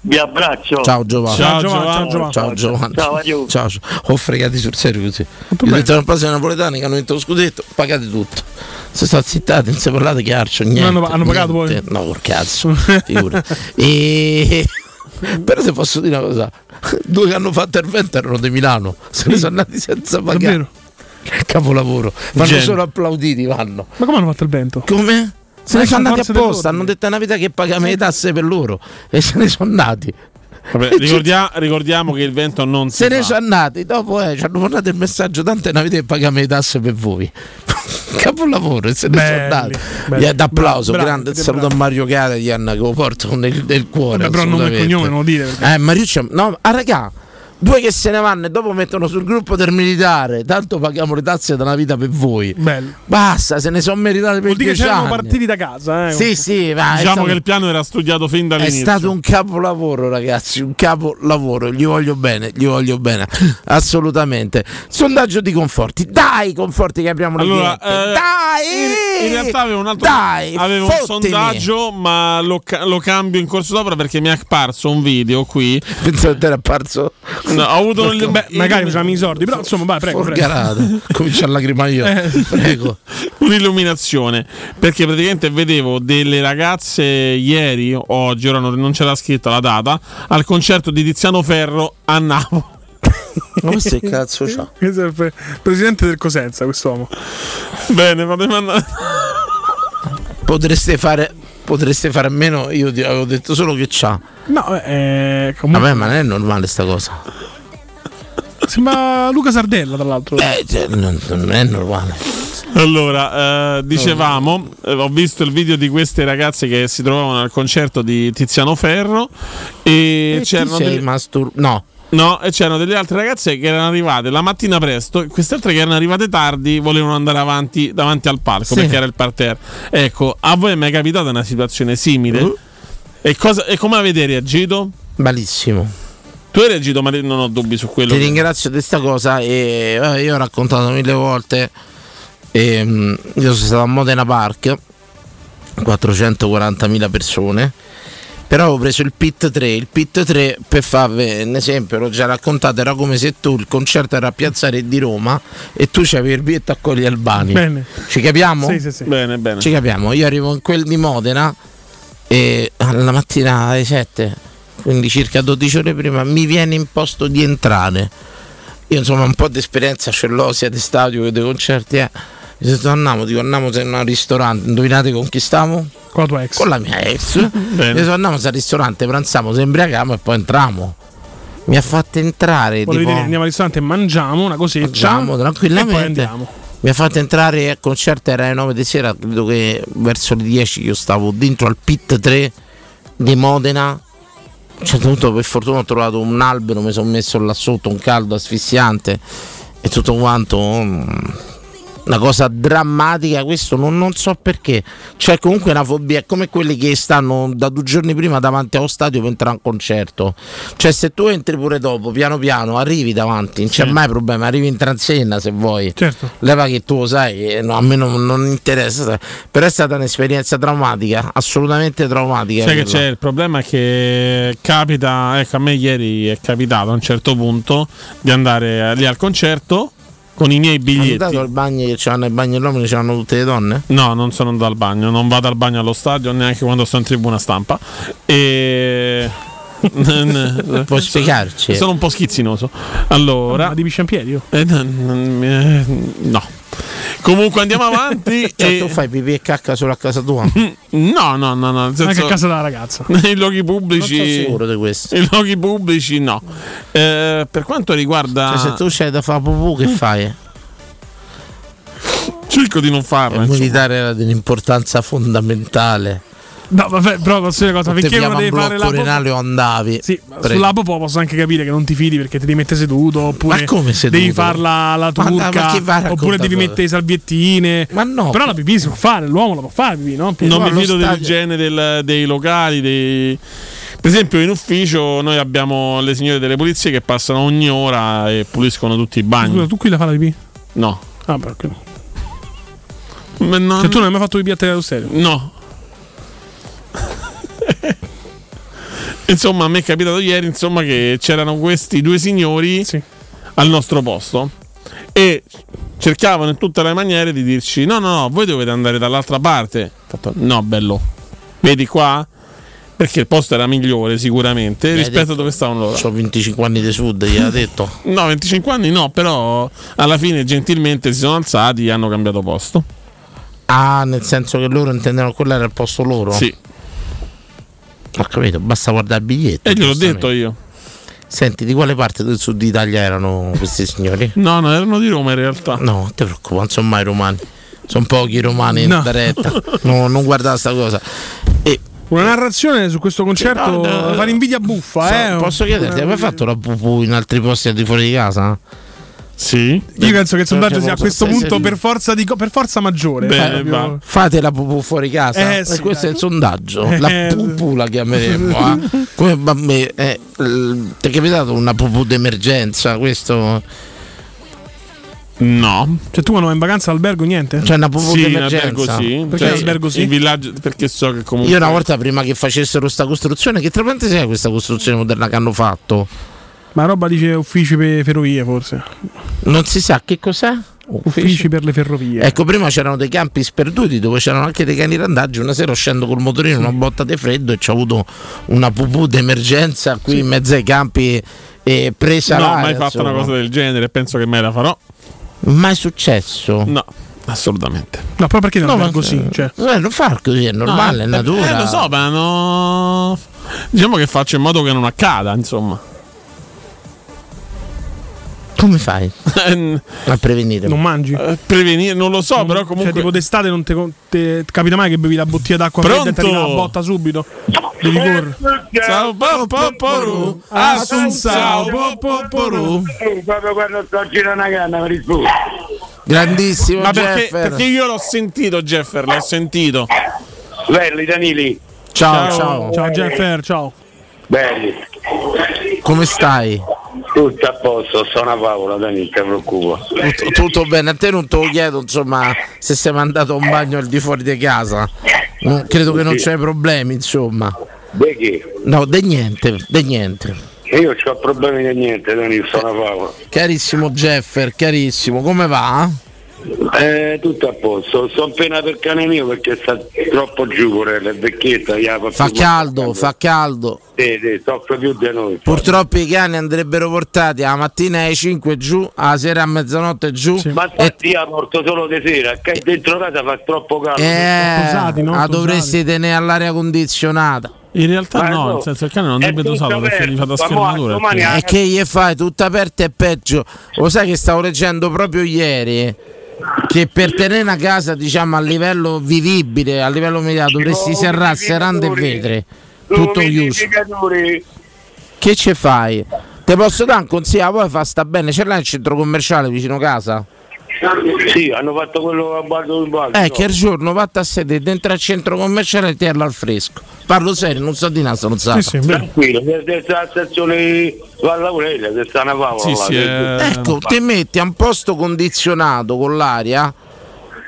Vi abbraccio. Ciao Giovanni. Ciao, Giovanni. Ciao, ciao Giovanni. Ciao, adieu. Ciao, ciao. Ho fregati sul serio così. Ho detto una frase napoletani che hanno vinto lo scudetto, pagate tutto. Se state zittati, non si parlate chiarcio, niente. hanno- hanno pagato niente. No, col cazzo. e... Però se posso dire una cosa, due che hanno fatto il vento erano di Milano, se ne sono andati senza pagare. Capolavoro. Vanno Genio. solo applauditi, vanno. Ma come hanno fatto il vento? Come? Se ne sono andati apposta, hanno detto è una vita che paghiamo le tasse per loro e se ne sono andati. Vabbè, ricordia- ricordiamo che il vento non si Se ne fa. sono andati, dopo eh, ci hanno mandato il messaggio, una vita che paghiamo le tasse per voi. Capolavoro, e se ne sono andati. belli. D'applauso, Bravi, grande siete saluto a Mario Caradian che lo porto nel, nel cuore. Vabbè, però nome e cognome non lo dire, perché- Eh, Mario c'è- no, ah, raga, due che se ne vanno e dopo mettono sul gruppo del militare, tanto paghiamo le tasse da una vita per voi. Bello. Basta, se ne sono meritate per Vuol dire che c'erano anni. partiti da casa, eh. Sì, sì, va, è Diciamo stato- che il piano era studiato fin è dall'inizio. stato un capolavoro, ragazzi. Un capolavoro. Gli voglio bene, gli voglio bene. Assolutamente. Sondaggio di conforti. Dai, conforti che apriamo le Allora, dirette. eh, Dai! in, in realtà avevo un altro Dai, avevo un fottimi. sondaggio, ma lo, lo cambio in corso d'opera perché mi è apparso un video qui. Penso che era apparso. No, ho avuto il, Beh, magari facciamo i sordi, però insomma, vai, prego. prego. Comincia a lacrimare io. Eh. Prego. un'illuminazione perché praticamente vedevo delle ragazze ieri oggi, ora non, c'era scritta la data, al concerto di Tiziano Ferro a Napoli. Ma questo che cazzo c'ha? Questo è il pre- presidente del Cosenza, quest'uomo. Bene, fatemi andare. Potreste fare. Potreste fare a meno. Io ti avevo detto solo che c'ha. No, eh, comunque. Vabbè, ma non è normale sta cosa. Sembra Luca Sardella, tra l'altro. Eh, cioè, non, non è normale. Allora, eh, dicevamo, eh, ho visto il video di queste ragazze che si trovavano al concerto di Tiziano Ferro e, E ti c'erano sei delle- mastur- No. No, e c'erano delle altre ragazze che erano arrivate la mattina presto, e queste altre che erano arrivate tardi volevano andare avanti davanti al palco Sì. perché era il parterre. Ecco, a voi è mai capitata una situazione simile? Uh. E, cosa- e come avete reagito? Malissimo. Tu hai reagito, ma non ho dubbi su quello. Ti che- ringrazio di questa cosa e eh, io ho raccontato mille volte. E, mm, io sono stato a Modena Park, 440.000 persone. Però avevo preso il PIT 3. Il PIT 3, per farvi un esempio, l'ho già raccontato, era come se tu il concerto era a Piazzare di Roma e tu c'avevi il biglietto a Colli Albani. Bene. Ci capiamo? Sì, sì, sì. Bene, bene. Ci capiamo. Io arrivo in quel di Modena e alla mattina alle 7, quindi circa 12 ore prima, mi viene imposto di entrare. Io insomma un po' di esperienza ce l'ho sia di stadio che dei concerti. Eh. Ho detto andiamo, dico andiamo in un ristorante, indovinate con chi stavo? Con la tua ex. Con la mia ex. Detto andiamo al ristorante, pranziamo, se embriaghiamo e poi entriamo. Mi ha fatto entrare Volevi tipo, dire, andiamo al ristorante, mangiamo una cosetta. Mangiamo tranquillamente. E poi andiamo. Mi ha fatto entrare al concerto, era alle 9 di sera, credo che verso le 10 io stavo dentro al pit 3 di Modena. A un certo punto per fortuna ho trovato un albero, mi sono messo là sotto, un caldo asfissiante e tutto quanto. Una cosa drammatica, questo non, non so perché. C'è comunque una fobia, è come quelli che stanno da due giorni prima davanti allo stadio per entrare a un concerto. Cioè, se tu entri pure dopo, piano piano, arrivi davanti, non c'è Sì. mai problema, arrivi in transenna se vuoi. Certo. Leva che tu lo sai, eh, no, a me non, non interessa, però è stata un'esperienza traumatica, assolutamente traumatica. Sai che c'è il problema è che capita, ecco a me ieri è capitato a un certo punto di andare lì al concerto con i miei Hai biglietti. notato il bagno che c'hanno il bagno dell'uomo che c'hanno tutte le donne? No, non sono andato al bagno, non vado al bagno allo stadio neanche quando sto in tribuna stampa. E. Puoi spiegarci? Sono un po' schizzinoso. Allora. Ma devi in piedi io? N- n- eh, no. Comunque andiamo avanti. Cioè, e- tu fai pipì e cacca solo a casa tua? No, no, no, no. nel senso- Anche a casa della ragazza. Nei luoghi Non pubblici. sono sicuro di questo. I luoghi pubblici no. Eh, per quanto riguarda. Cioè, se tu c'hai da fare pupù, che fai? Cerco di non farlo. Il militare era di un'importanza fondamentale. No, vabbè, però posso dire una cosa, pigliava uno un deve fare la renale o andavi. Sì, sulla popò posso anche capire che non ti fidi perché ti devi mettere seduto oppure Ma come seduto? devi farla la Ma- ma turca oppure devi mettere le salviettine. Ma no. Però la pipì si può fare, l'uomo la può fare, pipì, no? Non mi fido dell'igiene del- dei locali. dei- Per esempio, in ufficio noi abbiamo le signore delle pulizie che passano ogni ora e puliscono tutti i bagni. Scusa, tu qui la fai la pipì? No. Ah, perché? Ma non- Cioè tu non hai mai fatto pipì a te allo stereo? No. Insomma, a me è capitato ieri insomma, che c'erano questi due signori al nostro posto e cercavano in tutte le maniere di dirci: no, no, no, voi dovete andare dall'altra parte. Fatto, no, bello, vedi qua? Perché il posto era migliore sicuramente rispetto a dove stavano loro. Ho 25 anni di sud, gli ha detto. No, 25 anni no, però alla fine gentilmente si sono alzati e hanno cambiato posto. Ah, nel senso che loro intendevano quello era il posto loro? Sì. Ho capito, basta guardare il biglietto. E gliel'ho detto io. Senti, di quale parte del sud Italia erano questi signori? No, no, erano di Roma in realtà. No, non ti preoccupare, non sono mai romani. Sono pochi i romani No. in diretta. No, non guardare sta cosa. E Una narrazione su questo concerto no, no, fa invidia buffa, so- eh. posso chiederti, hai mai fatto la pupù in altri posti al di fuori di casa? Sì. Io penso che il sondaggio sia a questo Sì, punto sì. per forza, di co- per forza maggiore. Bene, Proprio- va. Fate la pupù fuori casa? Eh, E sì, questo dai. è il sondaggio. La Eh, pupù la chiameremo. eh. Come me- eh, ti è capitato una pupù d'emergenza? Questo No. Cioè, tu quando vai in vacanza all'albergo niente? C'è una pupù Sì, in d'emergenza. albergo sì. Perché Cioè, albergo sì? In villaggio, perché so che comunque. Io una volta prima che facessero sta costruzione, che tra parentesi è questa costruzione moderna che hanno fatto? Ma roba dice uffici per ferrovie, forse. Non si sa che cos'è? Uffici per le ferrovie. Ecco, prima c'erano dei campi sperduti dove c'erano anche dei cani randaggi. Una sera scendo col motorino, una botta di freddo e ci ho avuto una pupù d'emergenza qui in mezzo ai campi e presa No, l'aria, mai fatto una cosa del genere penso che mai la farò. Mai successo? No, assolutamente. No, però perché non No, albergo ma- sì? Cioè. Eh, non fa così, è normale, No, è eh, natura. Eh, lo so, ma no. Diciamo che faccio in modo che non accada, insomma. Come fai a prevenire? Non mangi? Eh, prevenire, non lo so, però comunque. Cioè, tipo d'estate non te, te- capita mai che bevi la bottiglia d'acqua fredda e Pronto? la botta subito? Devi correre. Ciao, po, po, poru. Assunzao, po, po, poru. Proprio quando sto girando una canna mi rispondo. Grandissimo Ma perché, perché io l'ho sentito, Jeffer, l'ho sentito. Belli Danili. Ciao, ciao. Ciao Jeffer, ciao. Belli. Come stai? Tutto a posto, sto una favola, Danilo, ti preoccupa. Tutto, tutto bene, a te non te lo chiedo, insomma, se sei mandato a un bagno al di fuori di casa. Non- credo che non c'hai problemi, insomma. De che? No, de niente, de niente. Io ho problemi di niente, Danilo, sto una favola. Carissimo Jeffer, carissimo, come va? Eh, tutto a posto, sto appena per cane mio perché sta troppo giù, Corella, è vecchietta, Fa caldo, fa caldo. Sì, sì, soffre più di noi. Purtroppo i cani andrebbero portati la mattina alle 5 giù, alla sera a mezzanotte giù. Ma infatti io porto solo di sera, che dentro casa fa troppo caldo. Eh, la dovresti tenere all'aria condizionata. In realtà Ma no, no, nel senso il cane non dovrebbe tutto dosato perché gli fa da schermatura. domani- E che gli fai? Tutto aperto è peggio. Lo sai che stavo leggendo proprio ieri? Che per tenere una casa, diciamo, a livello vivibile, a livello immediato, dovresti serrare serrande e vetri. Tutto chiuso. Che ci fai? Te posso dare un consiglio? Poi fa sta bene. Ce l'hai il centro commerciale vicino casa? Sì, hanno fatto quello a Bardo in Baldo. Eh, che il giorno vatti a sedere dentro al centro commerciale e terlo al fresco. Parlo serio, non so di naso, non so. Tranquillo, se la stazione Valla Aurelia, se sta una favola. là, Ecco, ti metti a un posto condizionato con l'aria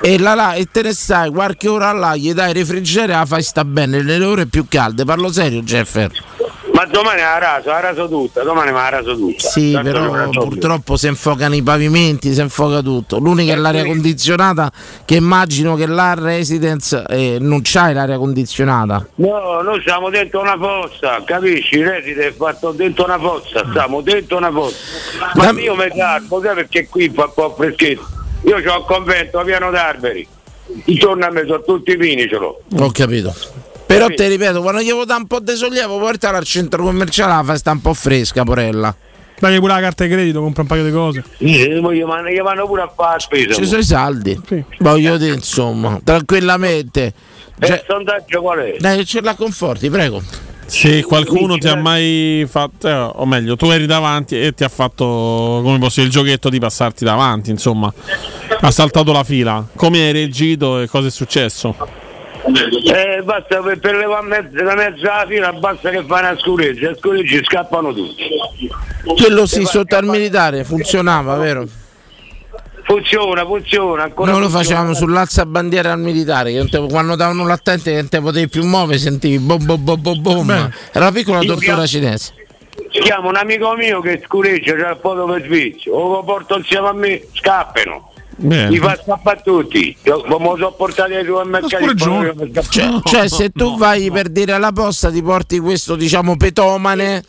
e, la, là- e te ne stai qualche ora là, gli dai refrigerare, la fai sta bene nelle ore più calde. Parlo serio, Jeffer. Ma domani ha raso, ha raso tutta, domani ha raso tutta. Sì, Tanto però più. purtroppo si infocano i pavimenti, si infoca tutto. L'unica è l'aria condizionata, che immagino che la residence eh, non c'hai l'aria condizionata. No, noi siamo dentro una fossa, capisci? Il Reside è fatto dentro una fossa, stiamo dentro una fossa. Ma io mi salvo, sai perché qui fa un po' freschetto? Io ho il convento a piano d'arberi. Intorno a me sono tutti i pini ce l'ho. Ho capito. Però ti ripeto, quando gli dà un po' di sollievo, portala al centro commerciale, la fai sta un po' fresca, porella. Dai pure la carta di credito, compra un paio di cose. Sì, mo gli vanno, pure a fare la spesa. Ci sono i saldi. Voglio dire, insomma, tranquillamente. E Cioè- il sondaggio qual è? Dai, ce la conforti, prego. Se qualcuno ti ha mai fatto, eh, o meglio, tu eri davanti e ti ha fatto, come posso dire, il giochetto di passarti davanti, insomma, ha saltato la fila. Come hai reagito e cosa è successo? Eh, basta per, per levare mezza, la mezza fila, basta che fai una scureggia, e scureggi scappano tutti. Quello sì, sotto al militare funzionava, vero? Funziona, funziona. Ancora Noi lo funziona. facevamo sull'alza bandiera al militare, che te- quando davano l'attente che non te potevi più muovere, sentivi bom bom bom bom bom. Era una piccola tortura cinese. Chiamo un amico mio che scureggia, c'ha il foto per Svizzera, o lo porto insieme a me, scappano. Bene. Li fa scappare tutti. Io me lo ai supermercati. poi io mi scappo. Cioè, cioè, se tu vai per dire alla posta ti porti questo diciamo petomane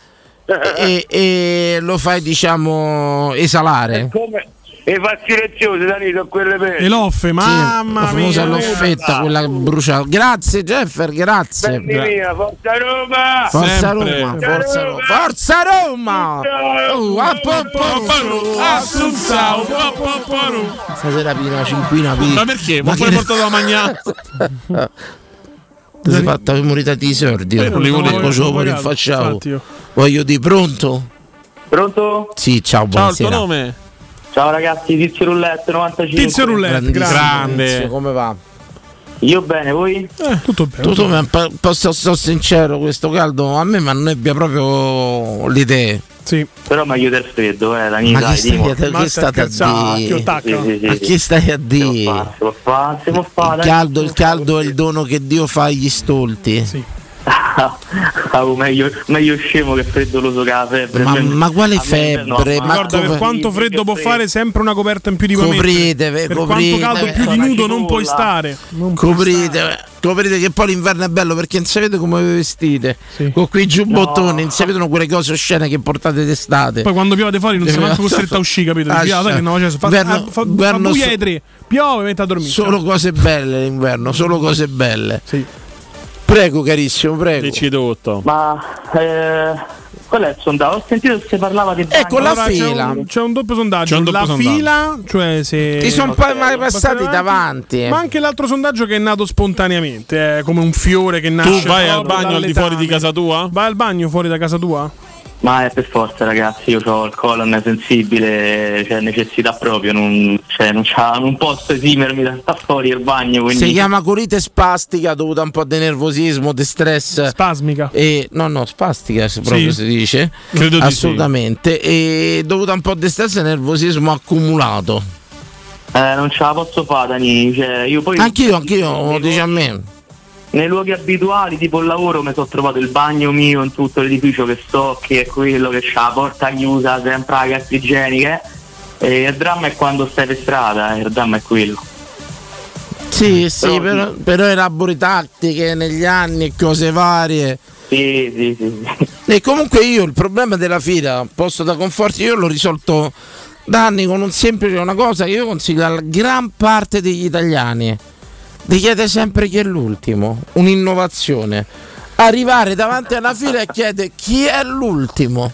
e, e lo fai diciamo esalare. Come? E fasti leziose, Danilo, quelle per. E l'offe, mamma la famosa mia. loffetta, quella bruciata. Grazie Jeffer, grazie. Mia, forza Roma! Forza Sempre. Roma, forza Roma, forza Roma! Stasera pina cinquina pina. Ma perché? Ma pure portato da mangiare? Ti sei fatta morire di sordi. Eh, non li volevo. Ce lo Infatti, rinfacciavo. io. Voglio di pronto? Pronto? Sì, ciao, buonasera. nome? Ciao ragazzi, Tizio Roulette 95. Tizio Roulette, Grandissimo, grande. Tizio, come va? Io bene, voi? tutto bene. Tutto bene, po- posso sto sincero, questo caldo a me mi annebbia proprio le idee. Sì. Però meglio del freddo, eh, Dani, Ma dai, chi stai, dimo. a- che state a dire? Sì, sì, sì, Ma sì. chi stai a dire? Si può fare, si può fare, Il dai. caldo, il caldo è il dono che Dio fa agli stolti. Stavo meglio, meglio scemo che freddoloso che la febbre. Ma, Cioè, ma quale febbre? ammazza. Ma Guarda, per come- quanto freddo può fare, sempre una coperta in più di Coprite, ve- Per coprite, quanto caldo più di nudo non puoi stare. Non puoi Coprite, coprite che poi l'inverno è bello perché non si vede come vi vestite. Con quei giubbottoni, non si vedono quelle cose oscene che portate d'estate. Poi quando piove fuori non si è manco costretto a uscire, capito? Ah, ah, che no, cioè, fa, inverno- ah, fa, fa inverno buia so- alle tre, piove, metti a dormire. Solo cose belle l'inverno, solo cose belle. Prego carissimo, prego. Dici tutto. Ma eh, qual è il sondaggio? Ho sentito che si parlava di Ecco la Allora, c'è fila. un- C'è un doppio sondaggio. C'è un doppio la sondaggio. fila, cioè se. Ti sono poi mai passati davanti. Ma anche l'altro sondaggio che è nato spontaneamente, è come un fiore che nasce. Tu vai al bagno al di fuori di casa tua? Vai al bagno fuori da casa tua? Ma è per forza ragazzi, io ho il colon sensibile, cioè necessità proprio, non, cioè, non, c'ha- non posso esimermi da stare fuori al bagno. Quindi... Si chiama colite spastica dovuta a un po' di nervosismo, di stress. Spasmica. E, no, no, spastica proprio Sì. si dice. Credo di sì. Assolutamente. E dovuta a un po' di stress e nervosismo accumulato. Eh, non ce la posso fare, Dani. Cioè, io poi Anch'io, anch'io, lo dice a me. Nei luoghi abituali, tipo il lavoro, mi sono trovato il bagno mio in tutto l'edificio che sto, che è quello che ha la porta chiusa, sempre la carta igienica. E il dramma è quando stai per strada, eh, il dramma è quello. Sì, sì, però, però elabori tattiche negli anni e cose varie. Sì, sì, sì. E comunque io il problema della fila, posto da conforti, io l'ho risolto da anni con un semplice una cosa che io consiglio alla gran parte degli italiani. Vi chiede sempre chi è l'ultimo, un'innovazione. Arrivare davanti alla fila e chiede chi è l'ultimo.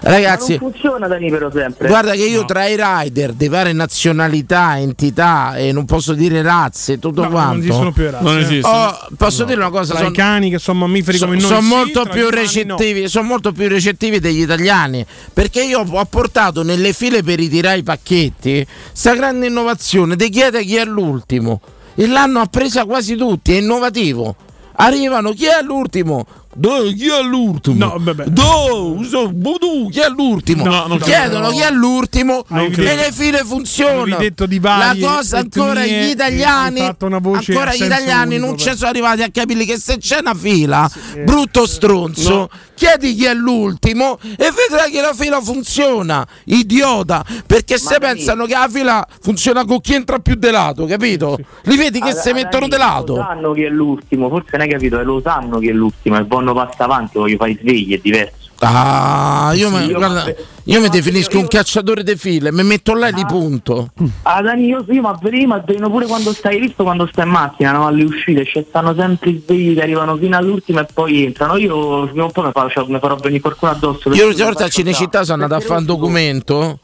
Ragazzi, Ma non funziona Dani però sempre. Guarda che io tra i rider di varie nazionalità, entità e non posso dire razze, tutto No, quanto. non esistono più le razze. Non esistono. Oh, posso dire una cosa? Tra son- i cani che sono mammiferi come noi. sono sì, molto più recettivi, sono molto più recettivi degli italiani perché io ho portato nelle file per ritirare i pacchetti sta grande innovazione ti chiede chi è l'ultimo e l'hanno appresa quasi tutti è innovativo. Arrivano chi è l'ultimo Dai, chi è l'ultimo? No, vabbè. Dai, so- tu, chi è l'ultimo? No, non Chiedono chi è l'ultimo e le file funzionano. detto di La varie cosa ancora etnie, gli italiani, fatto una voce ancora gli italiani non unico, ci sono arrivati a capire che se c'è una fila, eh. brutto stronzo, No. chiedi chi è l'ultimo e vedrai che la fila funziona, idiota, perché se pensano che la fila funziona con chi entra più de lato, capito? Li vedi che Ah, si mettono Dani, de lato. Lo sanno chi è l'ultimo, forse non hai capito, eh, lo sanno chi è l'ultimo e vanno passa avanti, voglio fare i svegli, è diverso. Ah, io, Sì, mi- io- guarda, io- io mi io- definisco un cacciatore di file, mi metto là e li punto. Ah Dani, io, io ma prima avveno pure quando stai visto quando stai in macchina, no? Alle uscite, ci stanno sempre i svegli che arrivano fino all'ultimo e poi entrano. Io prima o poi mi, faccio, mi farò venire qualcuno addosso. Io l'ultima volta a Cinecittà sono andato a fare un documento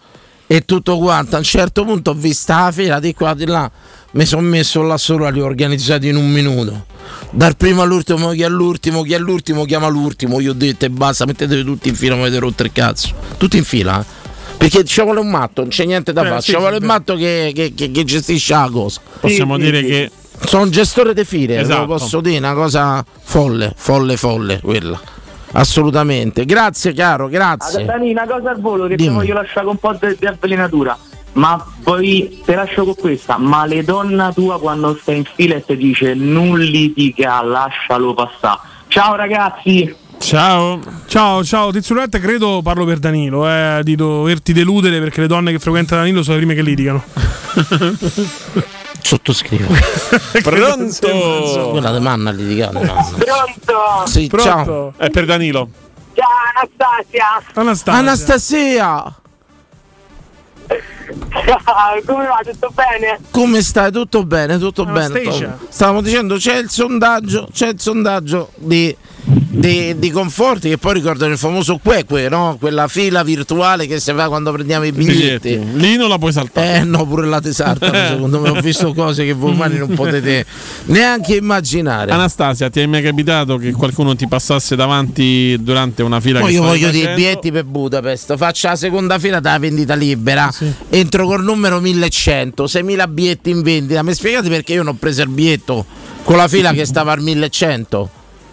e tutto quanto. A un certo punto ho visto la fila di qua di là. Mi sono messo là solo a riorganizzare in un minuto. Dal primo all'ultimo, chi è l'ultimo, chi è l'ultimo, chiama l'ultimo. Io ho detto e basta, mettetevi tutti in fila, mi avete rotto il cazzo. Tutti in fila. eh. Perché ci vuole un matto, non c'è niente da Eh, fare. sì, ci vuole sì, il matto che, che- che- che gestisce la cosa. Possiamo dire che Sono un gestore di file, Esatto. lo posso dire, una cosa folle, folle, folle quella. Assolutamente. Grazie caro, grazie. Dani, una cosa al volo che Dimmi. voglio lasciare un po' di, di avvelenatura. Ma poi te lascio con questa, ma le donna tua quando stai in fila e ti dice non litiga, lascialo passare. Ciao ragazzi! Ciao. Ciao, ciao, Tizzurette, credo parlo per Danilo, eh, di doverti deludere perché le donne che frequentano Danilo sono le prime che litigano. Sottoscrivo. Pronto? Quella di manna litigata. Pronto? Sì, ciao. È per Danilo. Ciao Anastasia. Anastasia. Anastasia, come va? Tutto bene? come stai? Tutto bene, tutto bene. Anastasia. Tom. Stavamo dicendo c'è il sondaggio, c'è il sondaggio di, di, di conforti che poi ricordano il famoso Queque, no? Quella fila virtuale che si fa quando prendiamo i biglietti. Lì non la puoi saltare. Eh no, pure la tesartano, secondo me ho visto cose che voi umani non potete neanche immaginare. Anastasia, ti è mai capitato che qualcuno ti passasse davanti durante una fila Poi che io voglio dei facendo? biglietti per Budapest, faccio la seconda fila della vendita libera, entro col numero 1100, 6000 biglietti in vendita. Mi spiegate perché io non ho preso il biglietto con la fila che stava al 1100?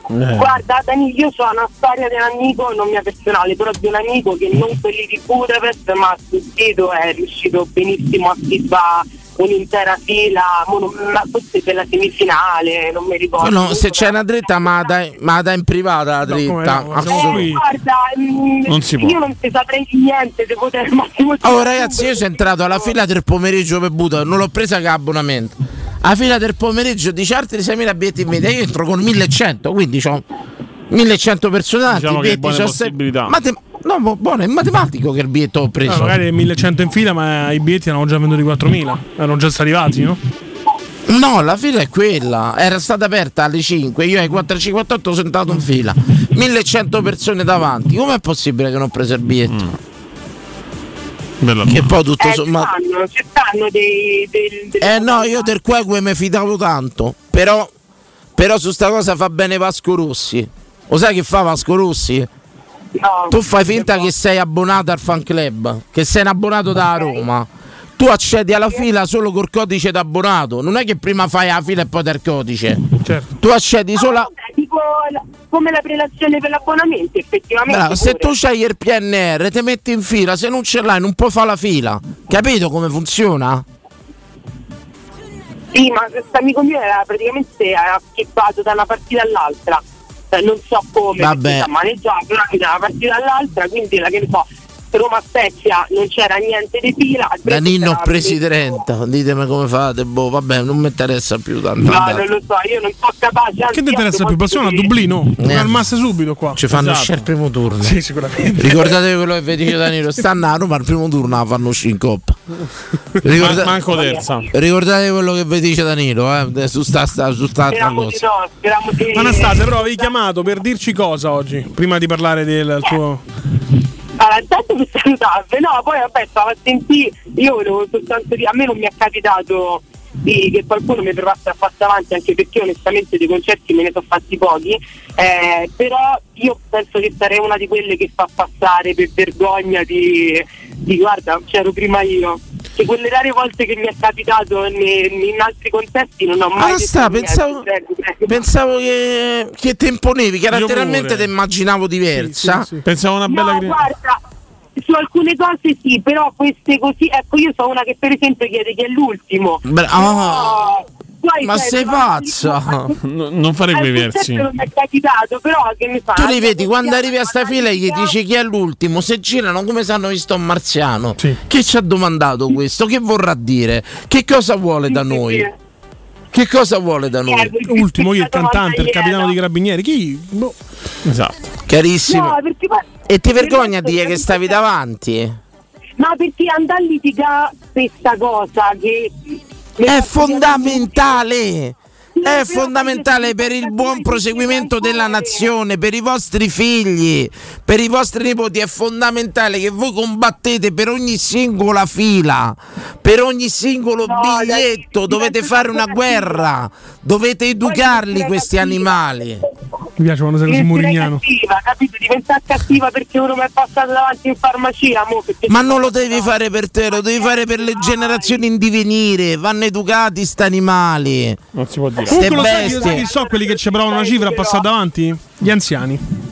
Guarda Dani, io ho una storia di un amico, non mia personale, però di un amico che non quelli di Budapest, ma sul sito è riuscito benissimo a fare un'intera fila, forse per la semifinale, non mi ricordo. No, se c'è una dritta, ma dai, ma dai in privata la dritta. Eh, Assolutamente. guarda, mm, Non si può. io non ti saprei di niente, devo dire al massimo Oh ragazzi, io sono entrato alla fila del pomeriggio per Budapest, non l'ho presa che abbonamento. La fila del pomeriggio dice altri 6.000 biglietti in vendita, io entro con 1100, quindi ho 1100 personaggi. Diciamo che biglietti, se- possibilità. Matem- no, bu- buono, è matematico che il biglietto ho preso. Ah, magari 1100 in fila, ma i biglietti erano già venduti 4000. Erano già stati arrivati, no? No, la fila è quella. Era stata aperta alle 5. Io alle 4.58 sono entrato in fila. 1100 persone davanti. Com'è possibile che non ho preso il biglietto? Che poi tutto eh, sommato. ci stanno, ci stanno dei, dei, dei- Eh no, io del Queque mi fidavo tanto. Però, però su sta cosa fa bene Vasco Rossi. Lo sai che fa Vasco Rossi? tu fai finta che sei abbonato al fan club, che sei un abbonato da Roma. Tu accedi alla fila solo col codice d'abbonato. Non è che prima fai la fila e poi del codice. Tu accedi solo a. Vabbè, tipo la- come la prelazione per l'abbonamento, effettivamente. Bravo, se tu c'hai il PNR, ti metti in fila, se non ce l'hai non puoi fare la fila. Capito come funziona? Sì, ma questo amico mio era praticamente schippato da una partita all'altra. Cioè, non so come Vabbè. da una partita all'altra, quindi la che ne so, Roma Spezia non c'era niente di fila. al Danino era- presidente, ditemi come fate. Boh, vabbè, non mi interessa più tanto. No, non lo so, io non sono capace. Che ti interessa più? Passione a Dublino? Eh. Al subito qua. Ci fanno Esatto. uscire il primo turno. Sì, sicuramente. Ricordatevi quello che vi dice Danilo, stanno a Roma al primo turno la fanno uscire in coppa. Ricorda- Ma- manco terza. Ricordatevi quello che vi dice Danilo, eh, su sta, sta, su sta Speriamo di cosa. no, speriamo di Anastasia, però avevi chiamato per dirci cosa oggi? Prima di parlare del tuo. Intanto per salutarvi, no, poi vabbè, stavo a sentire, io volevo soltanto dire, a me non mi è capitato di, che qualcuno mi provasse a passare avanti, anche perché onestamente dei concerti me ne sono fatti pochi, eh, però io penso che sarei una di quelle che fa passare per vergogna di, di guarda, c'ero prima io. Che quelle rare volte che mi è capitato in altri contesti non ho mai Ah, sta, pensavo, pensavo che, che te imponevi, chiaramente pure. ti immaginavo diversa. Pensavo una bella No, guarda, su alcune cose sì, però queste così, ecco io sono una che per esempio chiede chi è l'ultimo. Bra- ah. Ma sei pazza? No, non fare quei versi. Non mi è capitato, però che mi fa? Tu li vedi quando arrivi a sta fila gli dici chi è l'ultimo, se girano come se hanno visto un marziano. Che ci ha domandato questo? Che vorrà dire? Che cosa vuole da noi? Che cosa vuole da noi? Ultimo, io il cantante, il capitano dei carabinieri. Chi? Boh. Esatto. Carissimo. No, perché E ti vergogna a dire che stavi davanti? Ma perché andare a litigare questa cosa che È fondamentale. È fondamentale per il buon proseguimento della nazione, per i vostri figli, per i vostri nipoti. È fondamentale che voi combattete per ogni singola fila, per ogni singolo biglietto. Dovete fare una guerra, dovete educarli questi animali. Mi piace quando sei così murignano. cattiva, capito? Diventare cattiva perché uno mi è passato davanti in farmacia, mo, Ma non lo devi fare per te, lo devi fare per le generazioni in divenire. Vanno educati sti animali. Non si può dire. Ste Comunque lo sai, io sai so quelli che ci provano una cifra a passare davanti? Gli anziani.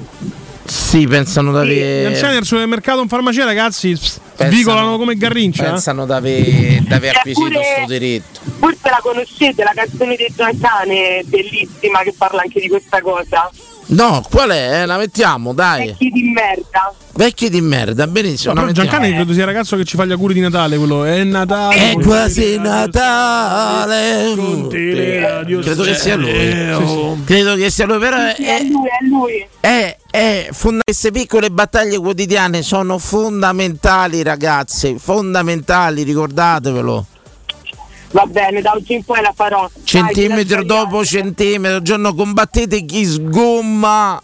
Sì, pensano di Gli avere. anziani al supermercato in farmacia, ragazzi. pss, Svicolano come Garrincia? Pensano di aver, acquisito sto diritto. Forse la conoscete, la canzone di Giancane, bellissima, che parla anche di questa cosa. No, qual è? Eh, La mettiamo, dai. Vecchi di merda. Vecchi di merda, benissimo. No. Giancane credo sia il ragazzo che ci fa gli auguri di Natale, quello è Natale. È quasi Natale. Credo che sia lui. Sì, sì. Credo che sia lui, però è, È lui, è lui. è, è fonda- queste piccole battaglie quotidiane sono fondamentali, ragazzi. Fondamentali, ricordatevelo. Va bene, da oggi in poi la farò. Dai, Centimetro ti lascio dopo centimetro, giorno combattete chi sgomma.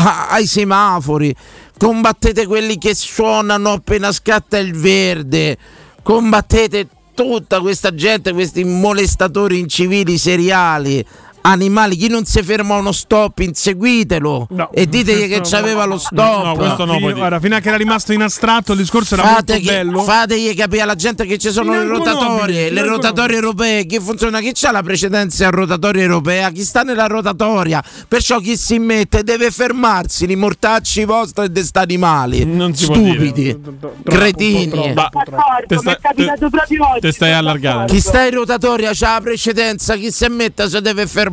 A- ai semafori, combattete quelli che suonano appena scatta il verde, combattete tutta questa gente, questi molestatori incivili seriali. Animali, chi non si ferma a uno stop, inseguitelo e ditegli che c'aveva lo stop. Fino- Guarda, fino a che era rimasto in astratto il discorso era Fate molto che- bello. fategli capire alla gente che ci sono le rotatorie, le rotatorie europee, chi funziona, chi c'ha la precedenza a rotatoria europea, chi sta nella rotatoria, perciò chi si mette deve fermarsi, li mortacci vostri e desti animali, si può stupidi, cretini. D'accordo, mi è capitato proprio oggi. Te stai allargando. Chi sta in rotatoria c'ha la precedenza, chi si mette si deve fermare.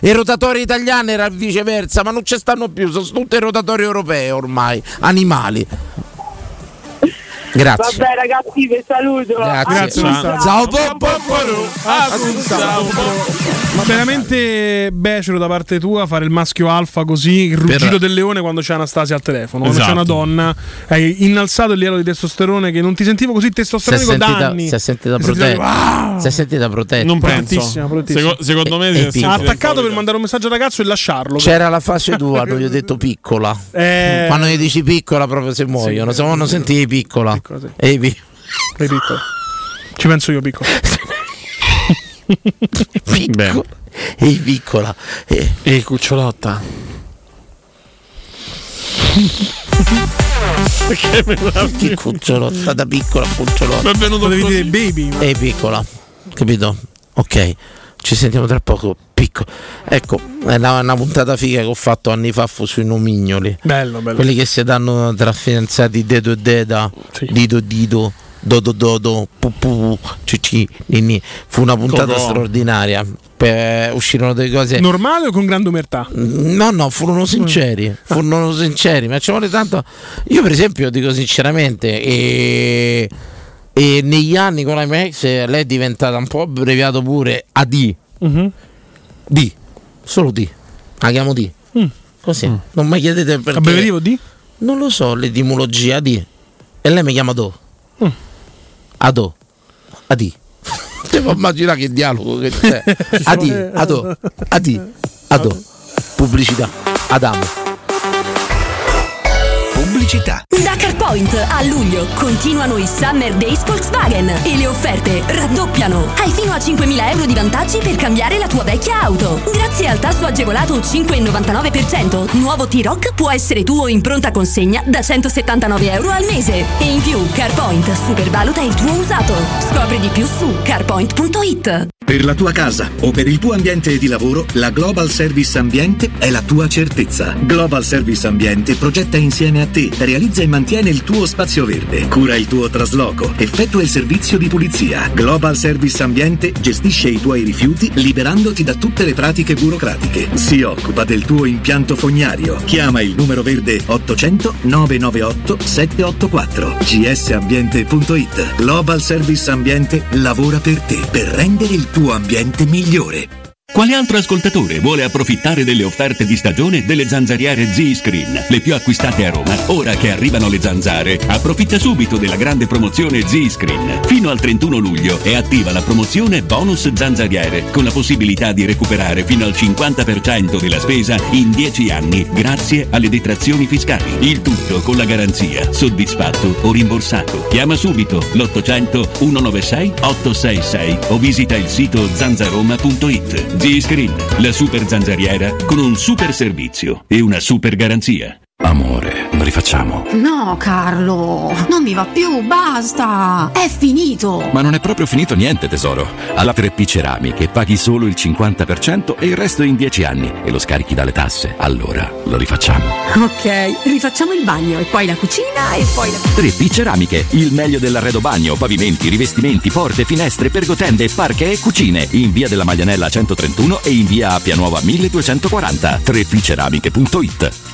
I rotatori italiani era viceversa, ma non ci stanno più, sono tutti rotatori europei ormai, animali. Grazie. Vabbè ragazzi, vi saluto. Grazie. Ciao. Ciao, po- Ma veramente becero da parte tua fare il maschio alfa così, il ruggito Per- del leone quando c'è Anastasia al telefono. Quando c'è Esatto. una donna, hai innalzato il livello di testosterone che non ti sentivo così Si testosteronico da sentita, anni. si è sentita Si protetta. Wow! Si è sentita protetta. Non penso. Protettissima, protettissima. Seco- secondo me È- si è attaccato per mandare un messaggio al ragazzo e lasciarlo. C'era la fase tua, non gli ho detto piccola. Eh. Quando gli dici piccola proprio se muoiono, se non senti piccola. Ehi, pi- Sei piccolo. Ci penso io, piccolo. piccolo. Ehi, piccola. Eh. Ehi, cucciolotta. Perché me? Che cucciolotta da piccola cucciolotta. Mi è venuto Potevi così. dire baby. Ehi, piccola. Capito? Ok. Ci sentiamo tra poco. Piccolo. Ecco, è una, una puntata figa che ho fatto anni fa fu sui nomignoli. Bello, bello. Quelli che si danno tra fidanzati dedo e deda, dito dito, dodo dodo, pu pu, cici, nini. Fu una puntata Cocò. straordinaria. Per- uscirono delle cose. Normale o con grande omertà? No, no, furono sinceri, furono sinceri, ma ci vuole tanto. Io, per esempio, dico sinceramente, e, e negli anni con la mia ex lei è diventata un po' abbreviato pure a D. D, solo D. La chiamo D. Così, non mi chiedete perché. Abbrevativo D? Non lo so, l'etimologia D. E lei mi chiama Do. Ado. Adi. Ti puoi immaginare che dialogo che c'è. Adi, Ado, Adi, Ado. Pubblicità. Adamo. Pubblicità. Da CarPoint a luglio continuano i Summer Days Volkswagen e le offerte raddoppiano. Hai fino a 5.000 euro di vantaggi per cambiare la tua vecchia auto. Grazie al tasso agevolato 5,99%, nuovo T-Rock può essere tuo in pronta consegna da 179 euro al mese. E in più CarPoint supervaluta il tuo usato. Scopri di più su carpoint.it. Per la tua casa o per il tuo ambiente di lavoro, la Global Service Ambiente è la tua certezza. Global Service Ambiente progetta insieme a te, realizza e mantiene il tuo spazio verde, cura il tuo trasloco, effettua il servizio di pulizia. Global Service Ambiente gestisce i tuoi rifiuti liberandoti da tutte le pratiche burocratiche. Si occupa del tuo impianto fognario. Chiama il numero verde 800 998 784 gsambiente.it. Global Service Ambiente lavora per te per rendere il tuo ambiente migliore. Quale altro ascoltatore vuole approfittare delle offerte di stagione delle zanzariere Z-Screen, le più acquistate a Roma? Ora che arrivano le zanzare, approfitta subito della grande promozione Z-Screen. Fino al 31 luglio è attiva la promozione bonus zanzariere, con la possibilità di recuperare fino al 50% della spesa in 10 anni grazie alle detrazioni fiscali. Il tutto con la garanzia soddisfatto o rimborsato. Chiama subito l'800 196 866 o visita il sito zanzaroma.it. Z-Screen, la super zanzariera con un super servizio e una super garanzia. Amore, lo rifacciamo. No, Carlo, non mi va più, basta. È finito. Ma non è proprio finito niente, tesoro. Alla 3P Ceramiche paghi solo il 50% e il resto in 10 anni e lo scarichi dalle tasse. Allora lo rifacciamo. Ok, rifacciamo il bagno e poi la cucina e poi la... 3P Ceramiche, il meglio dell'arredo bagno, pavimenti, rivestimenti, porte, finestre, pergotende, parche e cucine. In via della Maglianella 131 e in via Appia Nuova 1240. 3pceramiche.it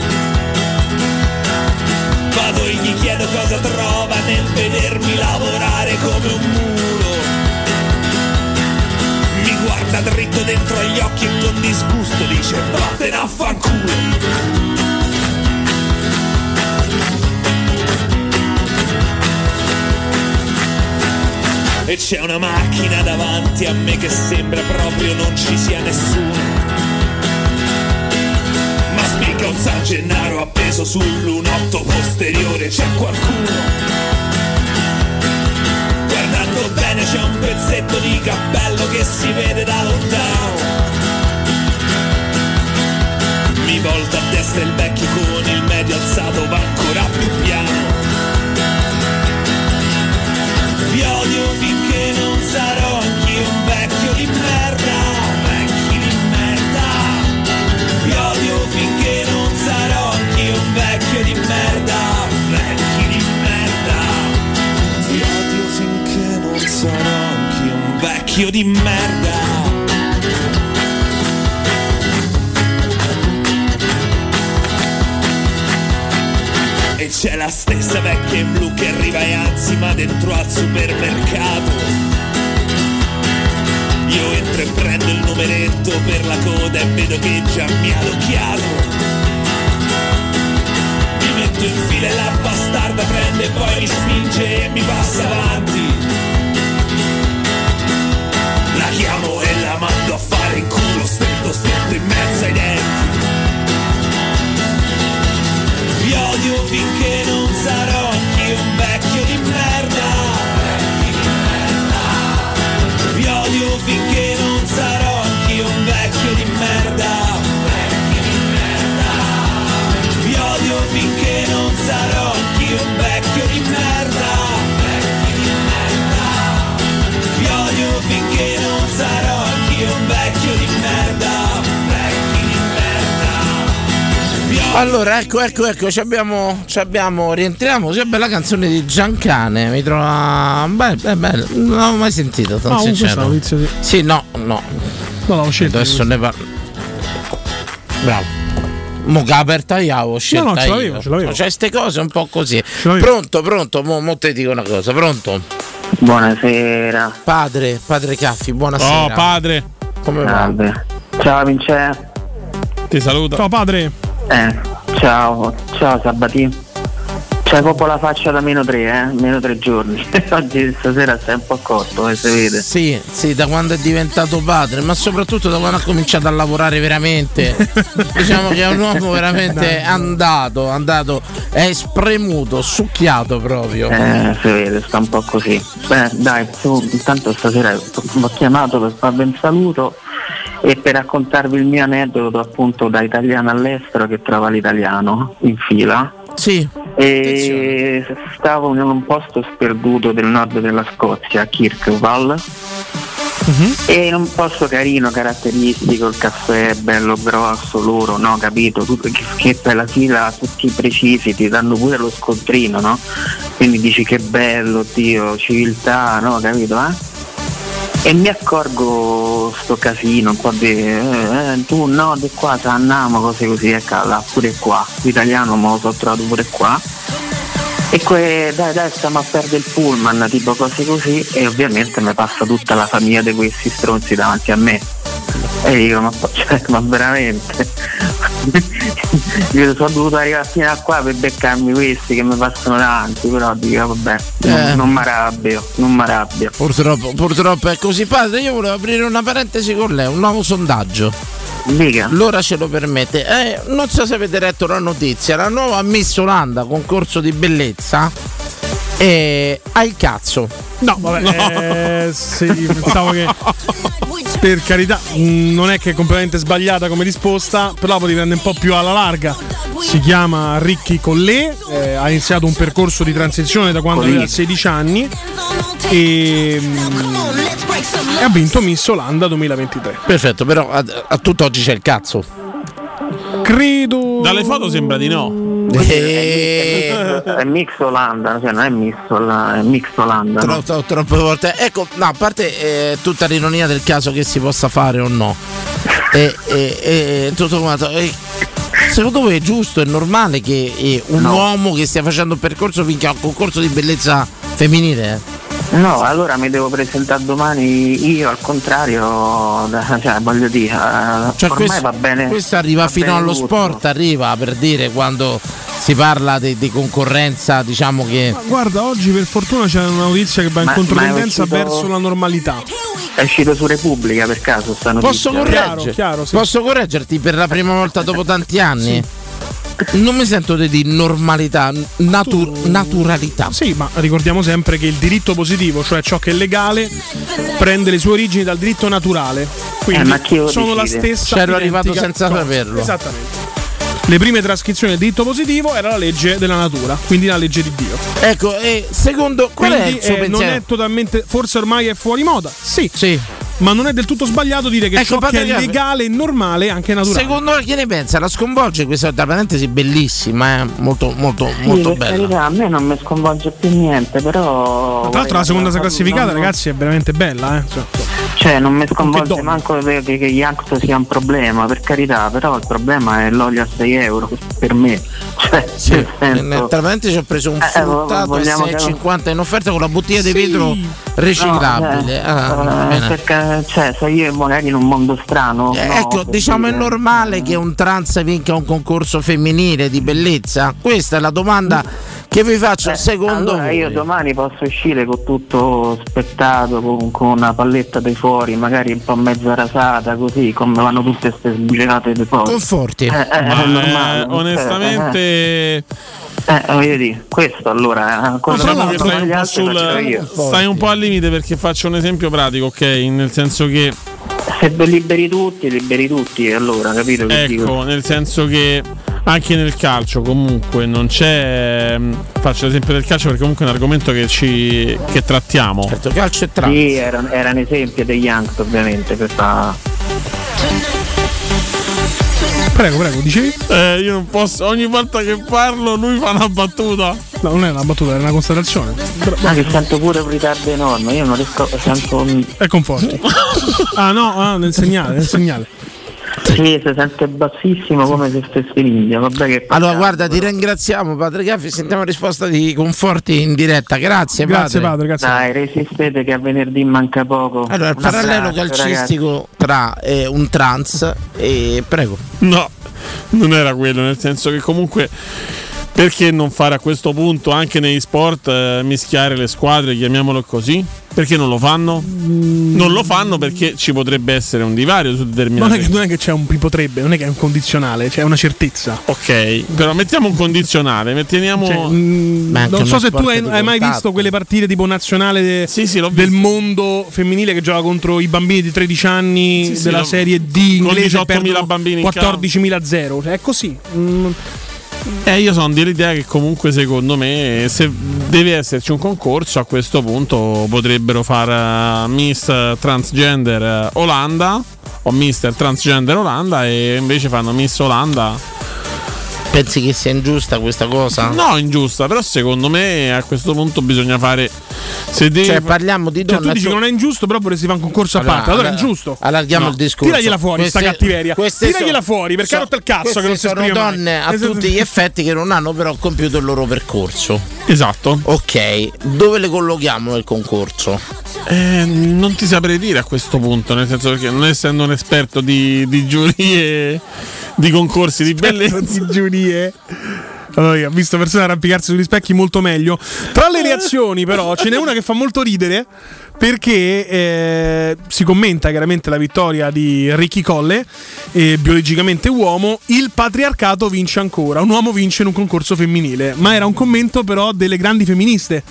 Vado e gli chiedo cosa trova nel vedermi lavorare come un muro. Mi guarda dritto dentro agli occhi e con disgusto dice vattene a fanculo. E c'è una macchina davanti a me che sembra proprio non ci sia nessuno. Ma spicca un San Gennaro appeso sul lunotto posteriore, c'è qualcuno. Guardando bene c'è un pezzetto di cappello che si vede da lontano. Mi volta a destra il vecchio con il medio alzato va ancora più piano. Vecchio di merda. E c'è la stessa vecchia in blu che arriva e anzima dentro al supermercato. Io entro e prendo il numeretto per la coda e vedo che già mi ha. Mi metto in fila e la bastarda prende e poi mi spinge e mi passa avanti. La chiamo e la mando a fare in culo, stretto stretto in mezzo ai denti. Vi odio finché non sarò anch'io un vecchio di merda. Vi odio finché non sarò anch'io un vecchio di merda. Vi odio finché non sarò anch'io un vecchio di merda. Allora, ecco, ecco, ecco, ci abbiamo, ci abbiamo, rientriamo. Che bella canzone di Giancane. Mi trova. Beh, beh, beh, non l'avevo mai sentito. Sono Ah, sincero. questo di- Sì, no, no. No, l'avevo scelto. Adesso ne parlo. Bravo. Mo che aperta io avevo scelta No, no, ce l'avevo, io. ce l'avevo. Cioè, ste cose un po' così. Pronto, pronto. Mo, mo te dico una cosa. Pronto? Buonasera. Padre, padre Caffi, buonasera. Oh, padre. Come va? Ciao Vincenzo. Ti saluto. Ciao padre. Eh, ciao, ciao Sabatino. C'hai proprio la faccia da meno tre, eh? Meno tre giorni. Oggi stasera stai un po' corto, eh, si vede. Sì, sì, da quando è diventato padre, ma soprattutto da quando ha cominciato a lavorare veramente. diciamo che è un uomo veramente andato, andato, è spremuto, succhiato proprio. Eh, si vede, sta un po' così. Beh, dai, tu intanto stasera ho chiamato per farvi un saluto e per raccontarvi il mio aneddoto appunto da italiano all'estero che trova l'italiano in fila. Sì. E stavo in un posto sperduto del nord della Scozia, Kirkwall, E in un posto carino, caratteristico, il caffè bello grosso, loro, no, capito? Tutto, che, che per la fila tutti precisi ti danno pure lo scontrino, no? Quindi dici che bello, Dio, civiltà, no, capito? Eh? E mi accorgo sto casino, po' di eh, tu no, di qua se andiamo, cose così, ecco là, pure qua. L'italiano me lo sono trovato pure qua. E que, dai dai stiamo a perdere il pullman, tipo cose così, e ovviamente mi passa tutta la famiglia di questi stronzi davanti a me. E dico, ma, cioè, ma veramente? Io sono dovuto arrivare fino a qua per beccarmi questi che mi passano davanti, però dico vabbè, non, Eh. non mi arrabbio, non mi arrabbio. Purtroppo, purtroppo è così. Padre, io volevo aprire una parentesi con lei, un nuovo sondaggio. Dica. L'ora ce lo permette. Eh, non so se avete letto la notizia, la nuova Miss Olanda, concorso di bellezza, eh, ha il cazzo. No, vabbè, eh, sì, pensavo che per carità mh, non è che è completamente sbagliata come risposta, però potevi prendere un po' più alla larga. Si chiama Ricky Collè, eh, ha iniziato un percorso di transizione da quando Collè. aveva 16 anni e, mh, e ha vinto Miss Olanda 2023. Perfetto, però a, a tutt'oggi c'è il cazzo. Credo. Dalle foto sembra di no. È, è Mix Olanda, cioè non è Mix Olanda, è Mix Olanda. no? Troppo, troppe volte. Ecco, no, a parte eh, tutta l'ironia del caso che si possa fare o no. E, e- e tutto quanto. eh, secondo voi è giusto, è normale che eh, un uomo che stia facendo un percorso vinca un concorso di bellezza femminile? No, allora mi devo presentare domani io al contrario, cioè voglio dire, eh, Cioè, ormai questo, va bene. questo arriva va fino allo tutto. sport, arriva per dire quando si parla di, di concorrenza, diciamo che. Ma guarda, oggi per fortuna c'è una notizia che va in Ma- controtendenza ma è uscito- verso la normalità. È uscito su Repubblica per caso sta notizia. Posso, correggere- Posso correggerti per la prima volta dopo tanti anni? Non mi sento di dire normalità, natu- naturalità. Sì, ma ricordiamo sempre che il diritto positivo, cioè ciò che è legale, prende le sue origini dal diritto naturale. Quindi Eh, sono la stessa. C'ero arrivato senza cosa. saperlo. Esattamente. Le prime trascrizioni del diritto positivo era la legge della natura, quindi la legge di Dio. Ecco, e secondo qual è il suo eh, non pensiero? è totalmente, forse ormai è fuori moda, sì. Sì. Ma non è del tutto sbagliato dire che Ecco, ciò che è legale e normale è anche naturale. Secondo che ne pensa? La sconvolge questa tra parentesi bellissima, eh? molto, molto, Sì, molto bella. carità, a me non mi sconvolge più niente, però. Tra l'altro la seconda non- classificata, non- ragazzi, è veramente bella, eh. Cioè, Cioè, non mi sconvolge manco che, che, che sia un problema, per carità, però il problema è l'olio a 6 euro per me. Cioè, Sì, tra parentesi ho preso un Eh, eh, fruttato a vogliamo che- 6,50 in offerta con la bottiglia di vetro riciclabile. No, Ah, eh, perché, cioè, se io magari in un mondo strano. Eh, no, ecco, diciamo è dire. normale che un trans vinca un concorso femminile di bellezza? Questa è la domanda che vi faccio Eh, secondo allora voi. io domani posso uscire con tutto spettato, con, con una palletta dei fuori, magari un po' mezza rasata, così come vanno tutte queste sbugerate dei fuori. Conforti. Eh, eh, è Ma, normale. eh, onestamente, Eh, eh, voglio dire, questo allora. eh, diciamo che stai un po' sul. io. Stai un po' al limite perché faccio un esempio pratico, ok? Nel senso che. Se liberi tutti, liberi tutti, allora, capito che dico? Ecco, nel senso che anche nel calcio comunque non c'è. mm, Faccio l'esempio del calcio perché comunque è un argomento che ci. che trattiamo. Certo, calcio e trans. Sì, era, era un esempio degli Yanks ovviamente questa. Prego, prego, dicevi? Eh, io non posso. Ogni volta che parlo lui fa una battuta. No, non è una battuta, è una constatazione. Ah, che sento pure un ritardo enorme, io non riesco, sento. È conforti. ah no, ah, nel segnale, nel segnale. Sì, si sente bassissimo come se stesse in India, vabbè che Allora, guarda, ti ringraziamo, padre Gaffi. Sentiamo risposta di Conforti in diretta. Grazie, Grazie, padre, grazie. Dai, resistete che a venerdì manca poco. Allora, il parallelo calcistico tra eh, un trans e. Prego. No, non era quello, nel senso che comunque. Perché non fare a questo punto anche negli sport eh, mischiare le squadre, chiamiamolo così? Perché non lo fanno? Non lo fanno perché ci potrebbe essere un divario su Non determinati è, che, non è che c'è un potrebbe, non è che è un condizionale, c'è una certezza. Ok, però mettiamo un condizionale, metteniamo. Cioè, mm, non so se tu hai, hai mai visto quelle partite tipo nazionale de- del mondo femminile che gioca contro i bambini di 13 anni Sì, sì, della serie D con inglese 18.000 perdono bambini in 14.000 0. Cioè, è così. Mm, Eh, io sono dell'idea che comunque secondo me se deve esserci un concorso a questo punto potrebbero fare Miss Transgender eh, Olanda o Mister Transgender Olanda e invece fanno Miss Olanda. Pensi che sia ingiusta questa cosa? No, ingiusta, però secondo me a questo punto bisogna fare... Se devi Cioè, parliamo di Cioè, donna. tu dici che non è ingiusto, però vorresti fare un concorso a Allora, parte. Allora è allora, ingiusto. allarghiamo il discorso. Tiragliela fuori, sta Queste- cattiveria. queste Tiragliela sono- fuori, perché ha so- rotto il cazzo che non si sono esprime mai. donne a Esatto. tutti gli effetti che non hanno però compiuto il loro percorso. Esatto. Ok, dove le collochiamo nel concorso? Eh, non ti saprei dire a questo punto, nel senso che non essendo un esperto di, di giurie, di concorsi di bellezza. di giurie. Allora, io ho visto persone arrampicarsi sugli specchi molto meglio. Tra le reazioni, però, ce n'è una che fa molto ridere perché eh, si commenta chiaramente la vittoria di Ricky Colle, eh, biologicamente uomo. Il patriarcato vince ancora. Un uomo vince in un concorso femminile. Ma era un commento, però, delle grandi femministe.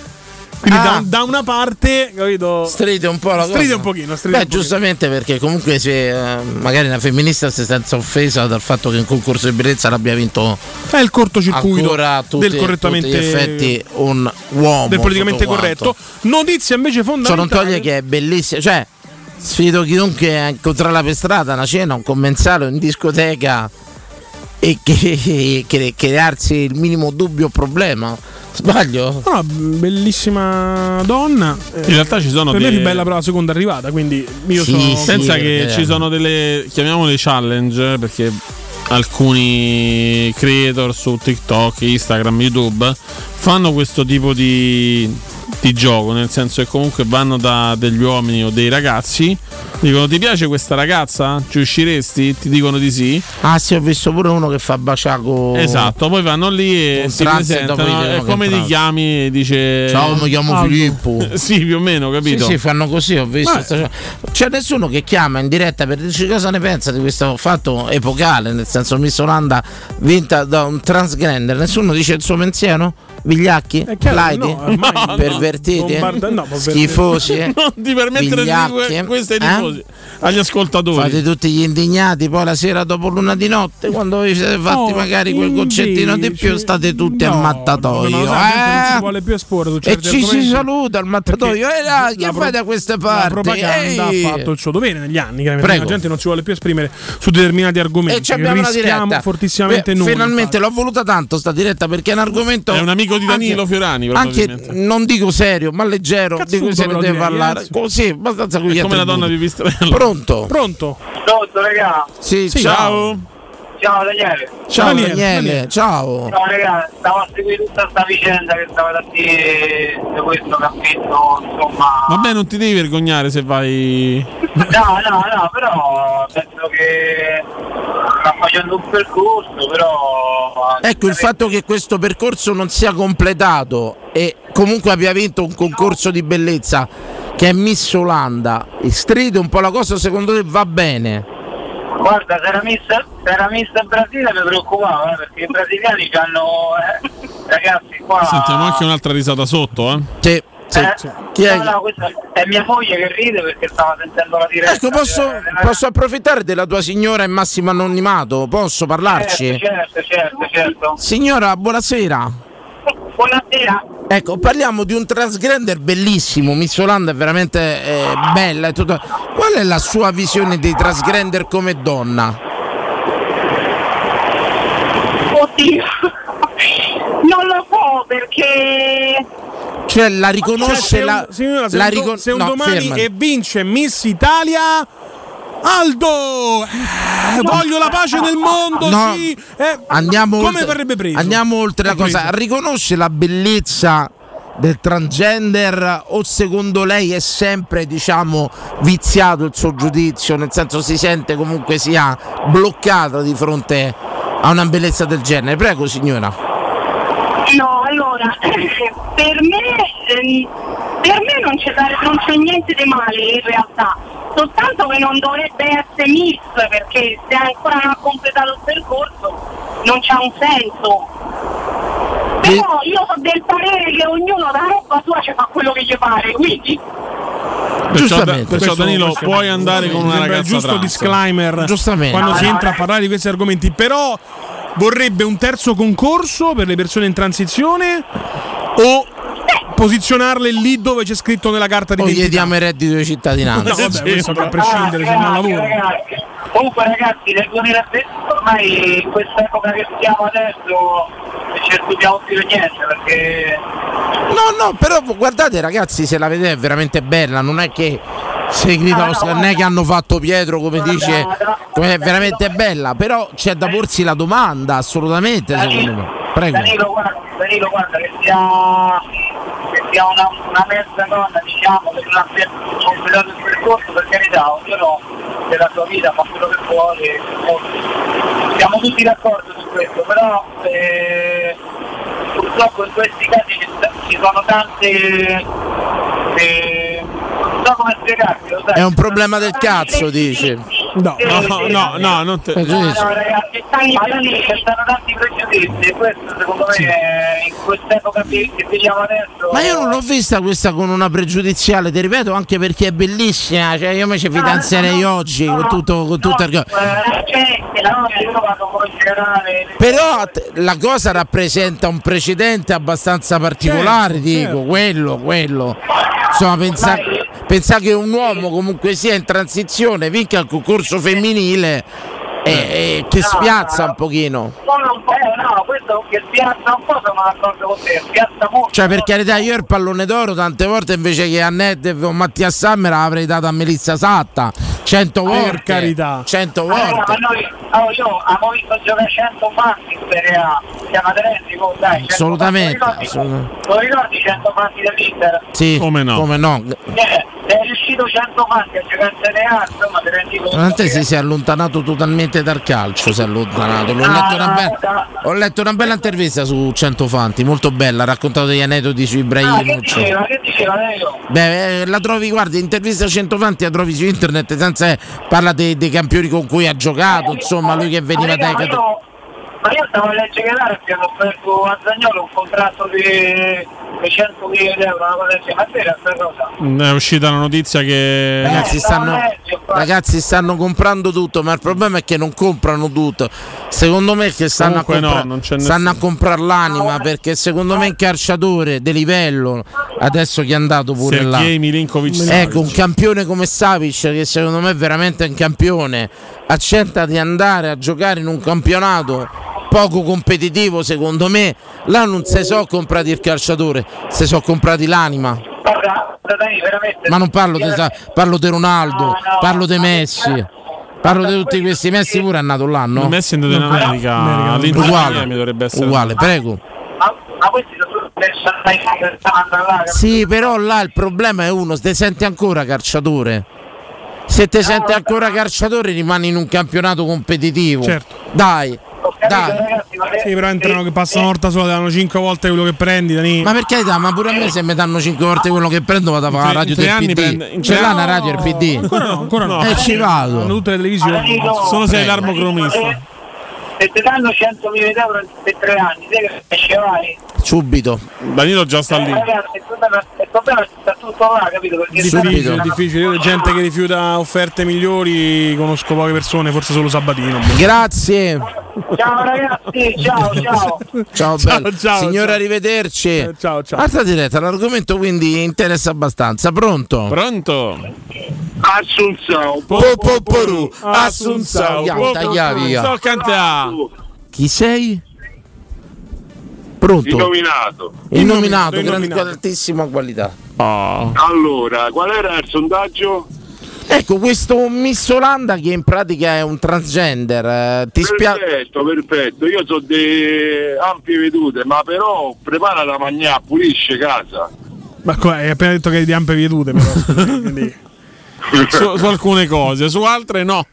Quindi Ah. da, da una parte, capito? Stride un po' la cosa. Stride un pochino. Stride Beh, un pochino. giustamente perché comunque se eh, magari una femminista si sente offesa dal fatto che in concorso di bellezza l'abbia vinto È il cortocircuito tutti, del correttamente tutti effetti un uomo del politicamente corretto. Notizia invece Ciò non fondamentale. toglie che è bellissima, cioè sfido chiunque a incontrarla per strada, una cena, un commensale in discoteca e che, che- crearsi il minimo dubbio o problema. Sbaglio? No, bellissima donna. In realtà ci sono Per me dei- è più bella però la seconda arrivata, quindi io Sì, sono Pensa che eh. perché- ci sono delle, chiamiamole challenge, perché alcuni creator su TikTok, Instagram, YouTube fanno questo tipo di, di gioco, nel senso che comunque vanno da degli uomini o dei ragazzi, dicono ti piace questa ragazza? Ci usciresti? Ti dicono di sì. Ah sì, ho visto pure uno che fa baciaco. Esatto, poi vanno lì e si e presentano e come ti chiami? E Dice Ciao, mi chiamo Aldo. Filippo. sì, più o meno, capito? Sì, sì, fanno così, ho visto. Ma- sta- C'è nessuno che chiama in diretta per dirci cosa ne pensa di questo fatto epocale, nel senso Miss Olanda vinta da un transgender, nessuno dice il suo pensiero? Vigliacchi? Chiaro Laidi? no, ormai no. Pervertiti? Bombarda- no, pervertiti. Schifosi? eh? non ti permettere di Vigliacchi? dire questo ai Eh? tifosi, agli ascoltatori. Fate tutti gli indignati, poi la sera dopo l'una di notte, quando vi siete fatti No, magari quel goccetino di più, state tutti al No, mattatoio. ma lo sai, la gente non si eh? vuole più esporre su E ci si saluta al mattatoio. Eh, dai, che la fai da queste La parti? propaganda Ehi! ha fatto il suo dovere negli anni. La gente non si vuole più esprimere su determinati argomenti. E ci abbiamo una diretta. fortissimamente Beh, noi. Finalmente l'ho voluta tanto sta diretta perché è un argomento. È un amico di Danilo Fiorani, Anche non dico serio, ma leggero. di cui se ne deve parlare. Così, abbastanza È come la donna di Pistrello. Pronto? Pronto? Pronto, raga? Sì, Sì, ciao. ciao. Ciao Daniele. Ciao Daniele, Daniele, ciao. Ciao raga, stavo a seguire tutta sta vicenda che stava da dire di questo cappetto, insomma. Vabbè, non ti devi vergognare se vai. No, no, no, però penso che sta facendo un percorso, però. Ecco, il fatto che questo percorso non sia completato e comunque abbia vinto un concorso di bellezza che è Miss Olanda, stride un po' la cosa, secondo te va bene? Guarda, se era messa, se era in Brasile mi preoccupava, eh, perché i brasiliani hanno. Eh, ragazzi, qua. Sentiamo anche un'altra risata sotto, eh. Sì, sì. Eh, Chi è no, che- no, questa è mia moglie che ride perché stava sentendo la diretta. Ecco, posso, Eh, della- posso approfittare della tua signora in massimo anonimato? Posso parlarci? Certo, certo, certo, certo. Signora, buonasera. Buonasera. Ecco, parliamo di un transgender bellissimo. Miss Olanda è veramente eh, bella. e tutto. Qual è la sua visione dei transgender come donna? Oddio. Non lo so perché. Cioè, la riconosce Cioè, se la. un, signora, se la un ricon- se un no, domani fermati. e vince Miss Italia. Aldo! Eh, voglio la pace nel mondo, No, sì! Eh, Andiamo come oltre, verrebbe preso? Andiamo oltre la cosa. Riconosce la bellezza del transgender o secondo lei è sempre diciamo viziato il suo giudizio nel senso si sente comunque sia bloccata di fronte a una bellezza del genere prego signora No, allora, per me, ehm, per me non c'è, non c'è niente di male in realtà, soltanto che non dovrebbe essere miss perché se ancora non ha completato il percorso non c'ha un senso. Però io so del parere che ognuno da roba sua ci fa quello che gli pare, quindi Perciò, Giustamente. perciò Questo- Danilo, questo- puoi andare con una ragazza giusto trans. disclaimer Giustamente. quando si entra a parlare di questi argomenti però vorrebbe un terzo concorso per le persone in transizione o posizionarle lì dove c'è scritto nella carta di identità? chiediamo il reddito di cittadinanza. No, vabbè, questo a prescindere se non Ragazzi, lavora. ragazzi, Comunque ragazzi nel 2020 ormai in questa epoca che stiamo adesso ci studiamo più di niente perché No, no, però guardate ragazzi, se la vedete è veramente bella, non è che se grida Oscar, non è che hanno fatto Pietro come dice, come è veramente bella, però c'è da porsi la domanda, assolutamente secondo me. Prego. Danilo guarda, Danilo, guarda che sia, sia una, una mezza donna diciamo che non ha completato il percorso per carità ognuno della sua vita fa quello che vuole siamo tutti d'accordo su questo però eh, purtroppo in questi casi ci, ci sono tante eh, non so come spiegarti lo sai È un problema del cazzo, dice. No, no, no, no, non te. Eh, No, no, ragazzi, ci stanno tanti e questo secondo me è in quest'epoca che che viviamo adesso Ma io non l'ho vista questa con una pregiudiziale, ti ripeto, anche perché è bellissima. Cioè, io mi ci fidanzerei oggi con tutto, con tutto il. Eh, la generale Però la cosa rappresenta un precedente abbastanza particolare, Certo, dico, certo. quello, quello. Insomma, pensa, pensa che un uomo comunque sia in transizione vinca il concorso femminile e, e che spiazza un pochino. Un po', eh, no, questo che spiazza un po' sono d'accordo con te, spiazza molto. Cioè, per carità, io il pallone d'oro tante volte invece che a Neddev o Mattia Sammer avrei dato a Melissa Satta. Cento volte. carità. Cento Allora, ma volte. noi, oh, io abbiamo visto giocare 100 fatti in Serie A, siamo aderenti, oh, dai, 100 Assolutamente, fatti. assolutamente. Lo ricordi 100 fatti dell'Inter? Sì, come no? Come no. Eh, sei riuscito 100 fatti a giocare in Serie A, insomma, te rendi conto Veramente che- si, si è allontanato totalmente dal calcio, si è allontanato. L'ho Ah, letto una bella, ho letto una bella intervista su 100 Fanti, molto bella, ha raccontato degli aneddoti su Ah, che diceva, che diceva? Beh, eh, la trovi, guarda, intervista a 100 Fanti la trovi su internet, senza parla dei, dei campioni con cui ha giocato, insomma, lui che veniva dai cat- io- Ma io stavo a leggere che l'Arabia hanno offerto a Zagnolo un contratto di 300 milioni di euro, una cosa del genere. Ma è vera questa cosa? È uscita la notizia che. Ragazzi stanno, ragazzi stanno comprando tutto, ma il problema è che non comprano tutto. Secondo me che stanno, a, Comunque no, compra- non c'è stanno a comprare l'anima perché secondo me un calciatore di livello, adesso che è andato pure Sergej là. Milinkovic Ecco, un campione come Savic che secondo me è veramente un campione, accetta di andare a giocare in un campionato poco competitivo secondo me, là non si so comprati il calciatore, si so comprati l'anima. Ma non parlo di parlo di Ronaldo, parlo di Messi. Parlo di tutti questi Messi pure è nato là, no? Messi è andato in America, all'Inter uguale, dovrebbe essere. uguale, prego. Ma, ma questi sono là. Sì, però là il problema è uno, se ti senti ancora calciatore. Se ti senti ancora calciatore rimani in un campionato competitivo. Certo. Dai, dai. Sì, però entrano che passano una volta sola, danno 5 volte quello che prendi, Dani. Ma per carità, ma pure a me se mi danno 5 volte quello che prendo vado a fare la radio del anni PD. prende- Ce l'ha una radio del PD? Ancora no, ancora no. E ci vado. Hanno tutte le televisioni. Solo se hai Prego. l'armocromista. Se ti danno 100 milioni di euro per tre anni, sai che vai? Subito. Danilo già sta lì. Ragazzi, il problema, il problema sta tutto là, capito? Perché Difficile, difficile. Io gente che rifiuta offerte migliori conosco poche persone, forse solo Sabatino. Grazie. Ciao ragazzi, ciao, ciao. Ciao, Ciao, bello. ciao, Signora, ciao. arrivederci. Eh, ciao, ciao. Altra diretta, l'argomento quindi interessa abbastanza. Pronto? Pronto? Assunzao. Popoporu, Assunzao. Pronto? Il nominato. Il nominato, Il grande nominato. altissima qualità. Allora, qual era il sondaggio? Ecco, questo Miss Olanda che in pratica è un transgender. eh, ti spiace? Perfetto, perfetto. Io so di ampie vedute, ma però prepara la magnà, pulisce casa. Ma qua hai appena detto che hai di ampie vedute, però. Su, su alcune cose, su altre no.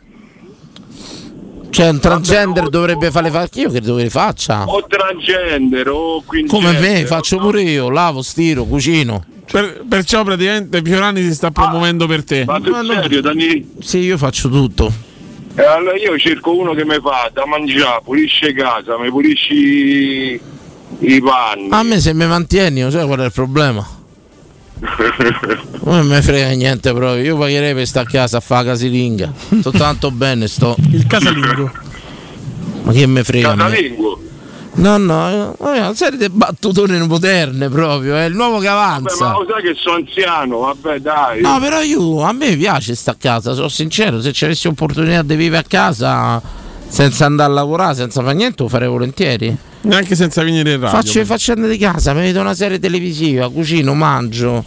Cioè, un transgender dovrebbe fare le facce. Io credo che le faccia. O transgender o quingender. Come me, faccio pure io, lavo, stiro, cucino. Per- perciò praticamente Fiorani si sta promuovendo per te. Ma sul serio, Dani? Sì, io faccio tutto. E allora io cerco uno che mi fa da mangiare, pulisce casa, mi pulisci i panni. A me se mi mantieni, lo sai qual è il problema? Non me frega niente proprio, io pagherei per stare a casa a fare la casalinga. Sto tanto bene, sto. Il casalingo. Ma che me frega? Casalingo. No, no, eh, una serie di battutone moderne proprio, è il nuovo che Vabbè, avanza. ma lo sai che sono anziano, vabbè dai. No, però io a me piace sta a casa, sono sincero, se ci avessi opportunità di vivere a casa senza andare a lavorare, senza fare niente, lo farei volentieri. Neanche senza venire in radio. Faccio le faccende di casa, mi vedo una serie televisiva, cucino, mangio.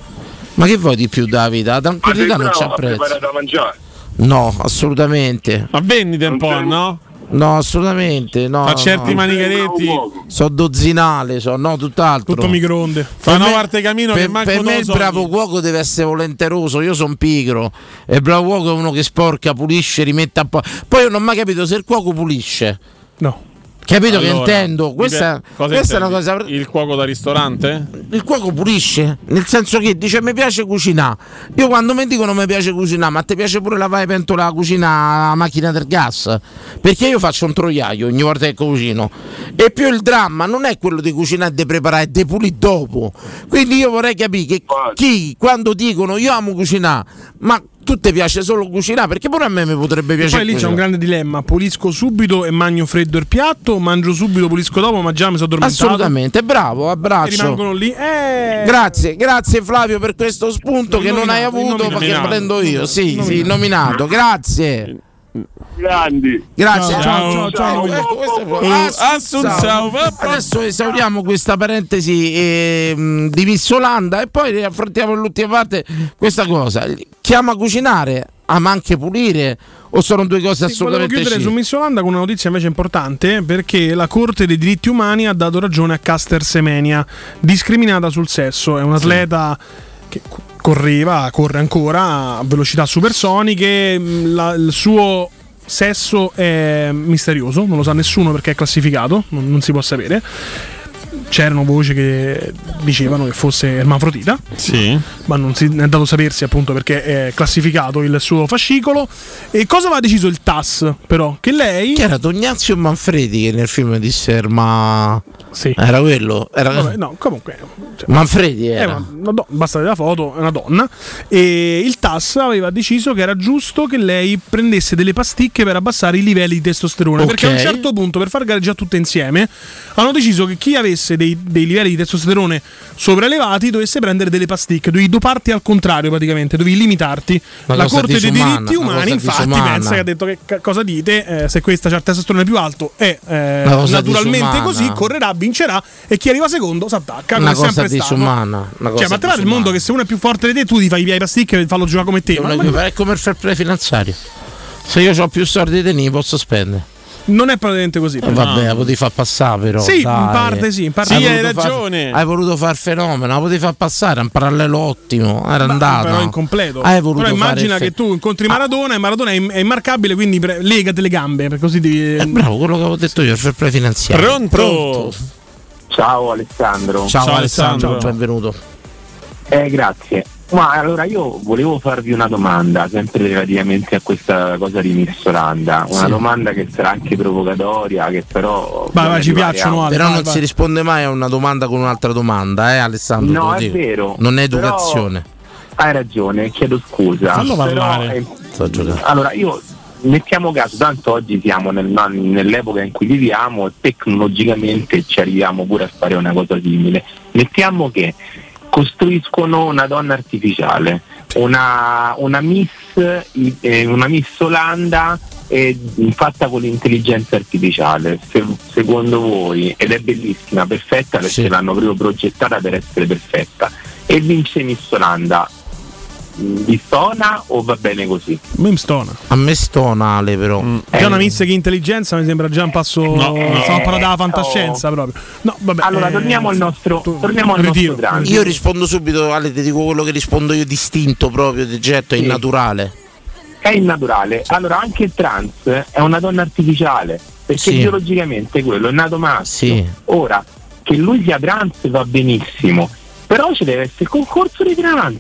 Ma che vuoi di più da vita? La tranquillità non c'è a prezzo. preparare da mangiare. No, assolutamente. Ma vendite un po', no? No, assolutamente. No, Fa certi no. manicaretti. So dozzinale, so, no, tutt'altro. Tutto microonde. Fa una parte camino per, che manco per me il bravo cuoco deve essere volenteroso, io sono pigro. E il bravo cuoco è uno che sporca, pulisce, rimette a po'. Poi io non ho mai capito se il cuoco pulisce. No. Capito che Allora, intendo? Questa, questa è una cosa. Il cuoco da ristorante? Il cuoco pulisce, nel senso che dice mi piace cucinare. Io quando mi dicono mi piace cucinare, ma ti piace pure lavare le pentole alla cucina a macchina del gas? Perché io faccio un troiaio ogni volta che cucino. E più il dramma non è quello di cucinare e di preparare, è di pulire dopo. Quindi io vorrei capire che chi quando dicono io amo cucinare, ma tu ti piace solo cucinare, perché pure a me mi potrebbe E piacere poi lì c'è un grande dilemma: pulisco subito e mangio freddo il piatto, mangio subito, pulisco dopo, ma già mi sono addormentato. Assolutamente, bravo, E abbraccio. rimangono lì. Eh, Grazie, grazie Flavio per questo spunto Il che non hai nominato, avuto, ma che nominato. prendo io. Sì, Il sì, nominato. Grazie. Grandi. Grazie. Ciao, ciao, ciao, ciao. Questo è proprio- Assunziao. Assunziao. Adesso esauriamo questa parentesi ehm, di Missolanda e poi affrontiamo l'ultima parte questa cosa. Chi ama cucinare ama anche pulire o sono due cose Sì, volevo assolutamente chiudere su scise? Missolanda con una notizia invece importante perché la Corte dei diritti umani ha dato ragione a Caster Semenia, discriminata sul sesso. È un atleta che co- correva, corre ancora a velocità supersoniche. mh, la- il suo sesso è misterioso, non lo sa nessuno perché è classificato, non, non si può sapere. C'erano voci che dicevano che fosse ermafrodita Sì. ma non si è dato sapersi appunto perché è classificato il suo fascicolo. E cosa aveva deciso il TAS però? Che lei... Che era Tognazio Manfredi che nel film disse Erma... Sì. Era quello? Era... Vabbè, no, comunque... cioè, Manfredi è era. una, una do- basta vedere la foto, è una donna. E il TAS aveva deciso che era giusto che lei prendesse delle pasticche per abbassare i livelli di testosterone. Ok. Perché a un certo punto, per far gareggiare tutte insieme, hanno deciso che chi avesse dei, dei livelli di testosterone sopraelevati dovesse prendere delle pasticche. Dovevi doparti al contrario, praticamente, dovevi limitarti. Una La Corte dei disumana, diritti umani, infatti, disumana. pensa che ha detto che cosa dite? Eh, se questa c'ha il testosterone più alto, è eh, naturalmente disumana. così, correrà, vincerà e chi arriva secondo si attacca. Una cosa sempre stato. disumana. Una Cioè, ma te il mondo che se uno è più forte di te, tu ti fai via i pasticche e fallo giocare come te. Ma- ma- è come il fair play finanziario. Se io ho più soldi di te, ne posso spendere. Non è praticamente così. Eh, vabbè, la potevi far passare però. Sì, in dai. parte sì, in parte Hai sì, voluto hai far- ragione. hai voluto fare il fenomeno, la potevi far passare, è un parallelo ottimo. Era Ma- andato. Però incompleto. Hai voluto però immagina che tu incontri Ah. Maradona e Maradona è, im- è immarcabile, quindi pre- legate le gambe. Per così devi. Eh, bravo, quello che avevo detto io, il fair play finanziario. Pronto? Ciao Alessandro. Ciao, Alessandro, benvenuto. Eh, grazie. Ma allora io volevo farvi una domanda, sempre relativamente a questa cosa di Miss Olanda. Una Sì. domanda che sarà anche provocatoria, che però. Vuole vai, ci piacciono, a- Ale, Però vai, non vai. si risponde mai a una domanda con un'altra domanda, eh Alessandro? No, è dico. vero. Non è Però- educazione. Hai ragione, chiedo scusa. Fallo Però, eh, allora io mettiamo caso, tanto oggi siamo nel- nell'epoca in cui viviamo e tecnologicamente ci arriviamo pure a fare una cosa simile. Mettiamo che costruiscono una donna artificiale, una, una Miss, eh, una Miss Olanda eh, fatta con l'intelligenza artificiale. Se- secondo voi, ed è bellissima, perfetta perché Sì. l'hanno proprio progettata per essere perfetta, e vince Miss Olanda. Vi stona o va bene così? Mi stona. A me stona Ale però. Già una mizza che intelligenza mi sembra già un passo. No, no. Stiamo parlando della fantascienza proprio. No, vabbè. Allora, eh, torniamo al nostro, torniamo al ritiro. nostro dramma. Io rispondo subito, Ale, ti dico quello che rispondo io distinto proprio, di getto, è Sì. innaturale. È innaturale. Allora, anche il trans è una donna artificiale, perché Sì. biologicamente quello è nato maschio. Sì. Ora, che lui sia trans va benissimo, però ci deve essere il concorso di trans,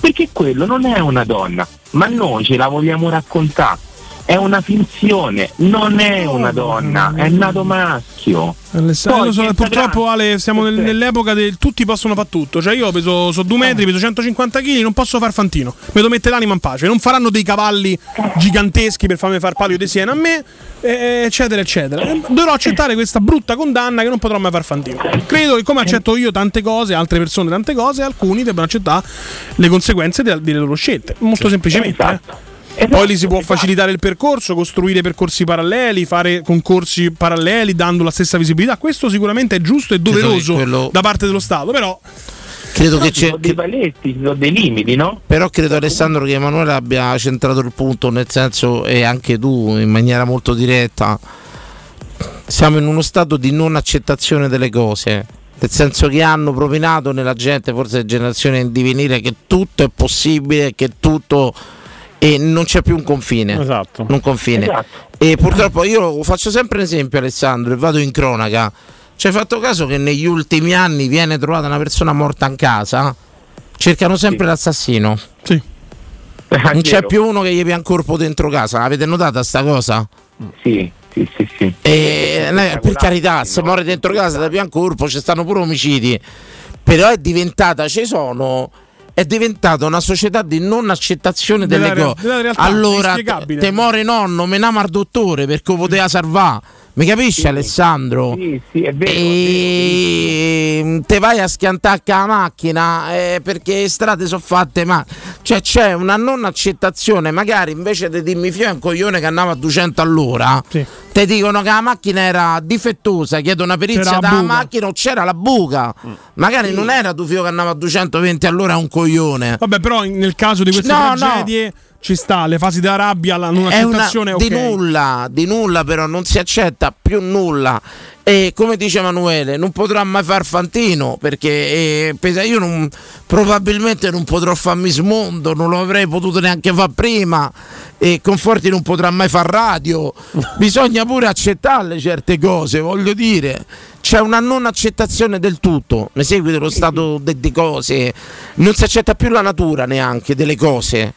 perché quello non è una donna, ma noi ce la vogliamo raccontare. È una finzione, non è una donna, è nato maschio. Alessandro, so, purtroppo Ale siamo nel- nell'epoca del tutti possono fare tutto. Cioè io peso so due metri, peso 150 kg, non posso far fantino. Mi devo mettere l'anima in pace. Non faranno dei cavalli giganteschi per farmi far palio di Siena a me, eh, eccetera, eccetera. Eh, Dovrò accettare questa brutta condanna che non potrò mai far fantino. Credo che come accetto io tante cose, altre persone tante cose, alcuni debbano accettare le conseguenze de- delle loro scelte. Molto semplicemente. eh. Poi lì si può facilitare il percorso, costruire percorsi paralleli, fare concorsi paralleli dando la stessa visibilità. Questo sicuramente è giusto e doveroso quello- da parte dello Stato, però Credo Però che ci c'è. sono dei paletti, ci sono dei limiti, no? Però credo Alessandro che Emanuele abbia centrato il punto, nel senso, e anche tu in maniera molto diretta, siamo in uno stato di non accettazione delle cose. Nel senso che hanno propinato nella gente, forse le generazioni in divenire, che tutto è possibile, che tutto. E non c'è più un confine. Esatto. Un confine. Esatto. E purtroppo io faccio sempre un esempio, Alessandro, e vado in cronaca. Ci hai fatto caso che negli ultimi anni viene trovata una persona morta in casa? Cercano sempre l'assassino. Sì. Non c'è più uno che gli pian corpo dentro casa. Avete notata sta cosa? Sì, sì, sì, sì. E, eh, per carità, se muore dentro casa da pian corpo ci stanno pure omicidi. Però è diventata, ci sono. È diventata una società di non accettazione delle cose. Allora, inspiegabile. te muore nonno, menamo al dottore perché lo poteva salvare. Mi capisci, Alessandro? Sì, sì, è vero. E te vai a schiantare la macchina eh, perché le strade sono fatte ma cioè c'è una non accettazione magari invece di dirmi fio è un coglione che andava a 200 all'ora ti dicono che la macchina era difettosa chiedo una perizia dalla macchina o c'era la buca magari non era tu fio che andava a 220 all'ora è un coglione Vabbè, però nel caso di queste No, no. Ci sta le fasi da rabbia, la non è una, accettazione di nulla, di nulla però non si accetta più nulla. E come dice Emanuele non potrà mai far fantino perché eh, io non- probabilmente non potrò farmi smondo non lo avrei potuto neanche fare prima e Conforti non potrà mai far radio. Bisogna pure accettarle certe cose voglio dire. C'è una non accettazione del tutto mi segui dello stato delle cose. Non si accetta più la natura neanche delle cose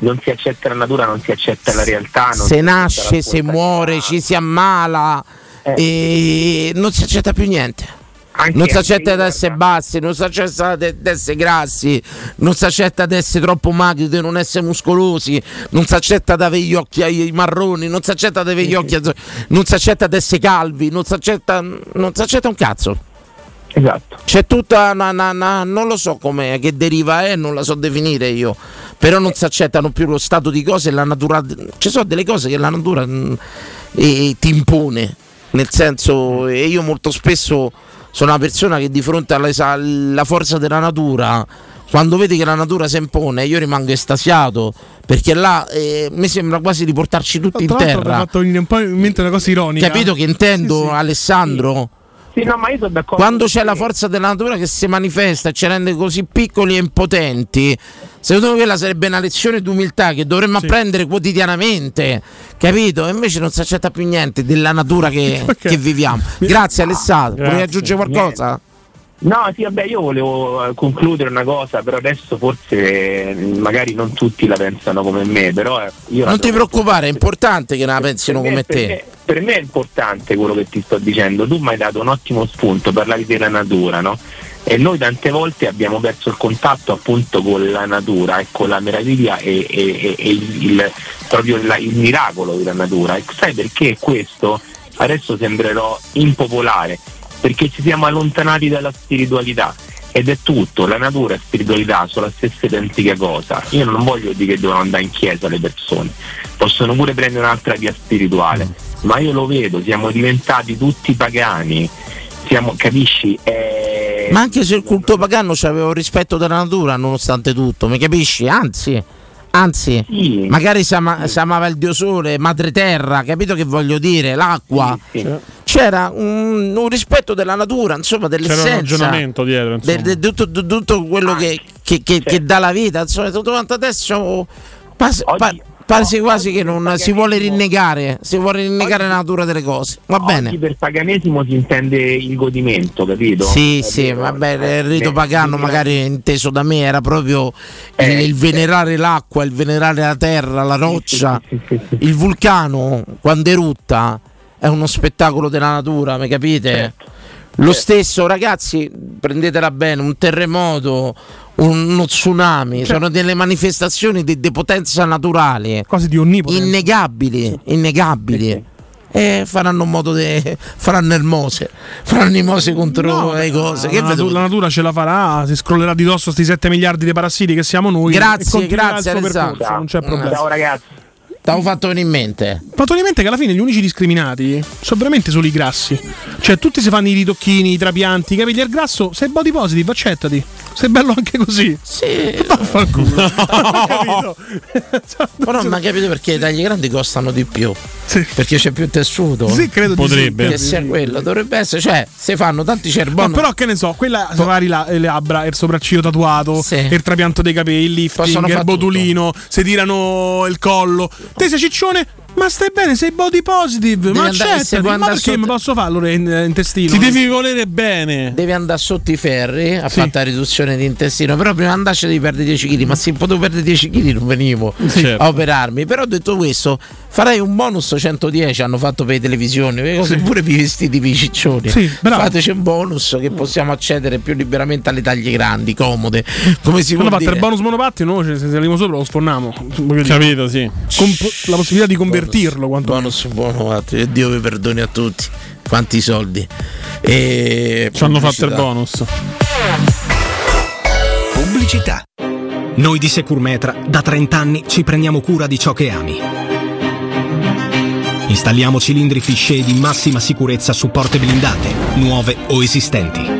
Non si accetta la natura, non si accetta la realtà. se nasce, se muore, ci si ammala e non si accetta più niente. non si accetta di essere bassi, non si accetta di essere grassi, non si accetta di essere troppo magri, di non essere muscolosi, non si accetta di avere gli occhi ai marroni, non si accetta di avere gli occhi azzurri, non si accetta di essere calvi, non si accetta, non si accetta un cazzo. Esatto. C'è tutta una, una- una- non lo so come che deriva è, non la so definire io. Però non si accettano più lo stato di cose e la natura. Ci sono delle cose che la natura mm, eh, ti impone. Nel senso, e io molto spesso sono una persona che di fronte alla, alla forza della natura, quando vedi che la natura si impone, io rimango estasiato. Perché là eh, mi sembra quasi di portarci tutti in mi terra. fatto venire un po' in mente una cosa ironica. Capito che intendo, Alessandro? Sì, no, ma io sono d'accordo. Quando c'è la forza della natura che si manifesta e ci rende così piccoli e impotenti, secondo me quella sarebbe una lezione di umiltà che dovremmo apprendere quotidianamente, capito? E invece non si accetta più niente della natura che, che viviamo. Grazie Alessandro, vuoi aggiungere qualcosa? No, sì, vabbè, io volevo eh, concludere una cosa, però adesso forse eh, magari non tutti la pensano come me, però eh, io la Non ti preoccupare, è importante che la pensino come te. me- per me è importante quello che ti sto dicendo, tu mi hai dato un ottimo spunto, parlavi della natura, no? E noi tante volte abbiamo perso il contatto appunto con la natura e con la meraviglia e, e- e- il, proprio il, il miracolo della natura. E sai perché questo adesso sembrerò impopolare? Perché ci siamo allontanati dalla spiritualità. Ed è tutto, la natura e spiritualità sono la stessa identica cosa. Io non voglio dire che devono andare in chiesa le persone, possono pure prendere un'altra via spirituale, ma io lo vedo, siamo diventati tutti pagani, siamo, capisci? Eh, Ma anche se il culto pagano aveva un rispetto della natura, nonostante tutto, mi capisci? Anzi, anzi, magari si, ama- si amava il dio sole, madre terra, capito che voglio dire? L'acqua. C'era un, un rispetto della natura, insomma, C'era un dell'essenza. ragionamento dietro, insomma. de- de- di tutto, tutto quello che, che- che- che dà la vita, insomma, tutto quanto adesso pas- pa- Quasi quasi che non si vuole rinnegare, si vuole rinnegare la natura delle cose. Va bene. Oggi per paganesimo si intende il godimento, capito? Sì, È sì, vero. vabbè, il rito Eh, pagano sì, magari inteso da me era proprio il, Eh, il venerare l'acqua, il venerare la terra, la roccia, il vulcano quando erutta è uno spettacolo della natura, mi capite? Lo stesso, ragazzi, prendetela bene, un terremoto, un- uno tsunami, sono delle manifestazioni di, di potenza naturale. Quasi di onnipotenza. Innegabili, innegabili. E faranno un modo di. faranno il mose. Faranno i mose contro le cose. Che la, vedo- natu- la natura ce la farà, si scrollerà di dosso sti 7 miliardi di parassiti che siamo noi. Grazie, grazie, non c'è problema. Ciao ragazzi. T'avevo fatto venire in mente. Fatto in mente che alla fine gli unici discriminati sono veramente solo i grassi. Cioè, tutti si fanno i ritocchini, i trapianti, i capelli al grasso. Sei body positive, accettati. Sei bello anche così. Sì. Vaffanculo. Ho capito. Però non ho capito perché i tagli grandi costano di più. Perché c'è più tessuto. Sì, credo di Potrebbe. Che sia quello, dovrebbe essere. Cioè, se fanno tanti cerboni. No, però che ne so, quella se magari la, le labbra, il sopracciglio tatuato, il trapianto dei capelli, il lifting, il botulino, se tirano il collo. Te ciccione, ma stai bene, sei body positive, Devi ma vuoi ma perché sotto- mi posso farlo in, intestino? Ti devi volere bene. Devi andare sotto i ferri a fare la riduzione di intestino. Però prima andarci devi perdere 10 kg. Ma se potevo perdere 10 kg non venivo Certo. a operarmi. Però detto questo, farei un bonus 110. Hanno fatto per le televisioni. Le cose pure per i vestiti per i ciccioni. Sì, bravo. Fateci un bonus che possiamo accedere più liberamente alle taglie grandi, comode. Come si può fatta il bonus monopatti, noi se saliamo sopra lo sforniamo. Capito, sì. Con po- la possibilità di convertirlo. Quanto bonus buono fatto. E Dio vi perdoni a tutti. Quanti soldi. E Ci hanno fatto il bonus. Pubblicità. Noi di Securmetra da 30 anni ci prendiamo cura di ciò che ami. Installiamo cilindri fisce di massima sicurezza su porte blindate, nuove o esistenti.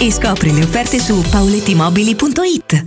e scopri le offerte su paulettimobili.it.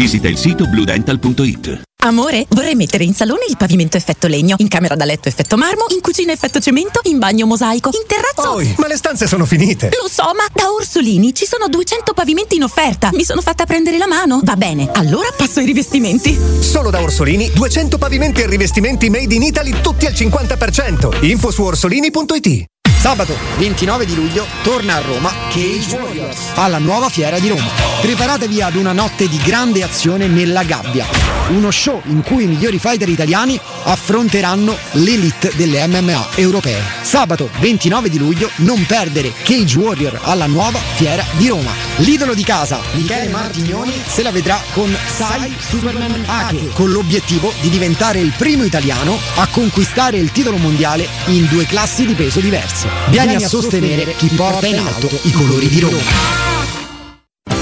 visita il sito bluedental.it. Amore, vorrei mettere in salone il pavimento effetto legno, in camera da letto effetto marmo, in cucina effetto cemento, in bagno mosaico, in terrazzo. Poi, ma le stanze sono finite. Lo so, ma da Orsolini ci sono 200 pavimenti in offerta. Mi sono fatta prendere la mano. Va bene, allora passo ai rivestimenti. Solo da Orsolini 200 pavimenti e rivestimenti made in Italy tutti al 50%. Info su orsolini.it. Sabato 29 di luglio torna a Roma Cage Warriors alla nuova fiera di Roma. Preparatevi ad una notte di grande azione nella gabbia. Uno show in cui i migliori fighter italiani affronteranno l'elite delle MMA europee. Sabato 29 di luglio non perdere Cage Warrior alla nuova fiera di Roma. L'idolo di casa, Michele Martignoni, se la vedrà con Sai Superman Ake con l'obiettivo di diventare il primo italiano a conquistare il titolo mondiale in due classi di peso diverse. Vieni a sostenere chi porta in alto i colori di Roma.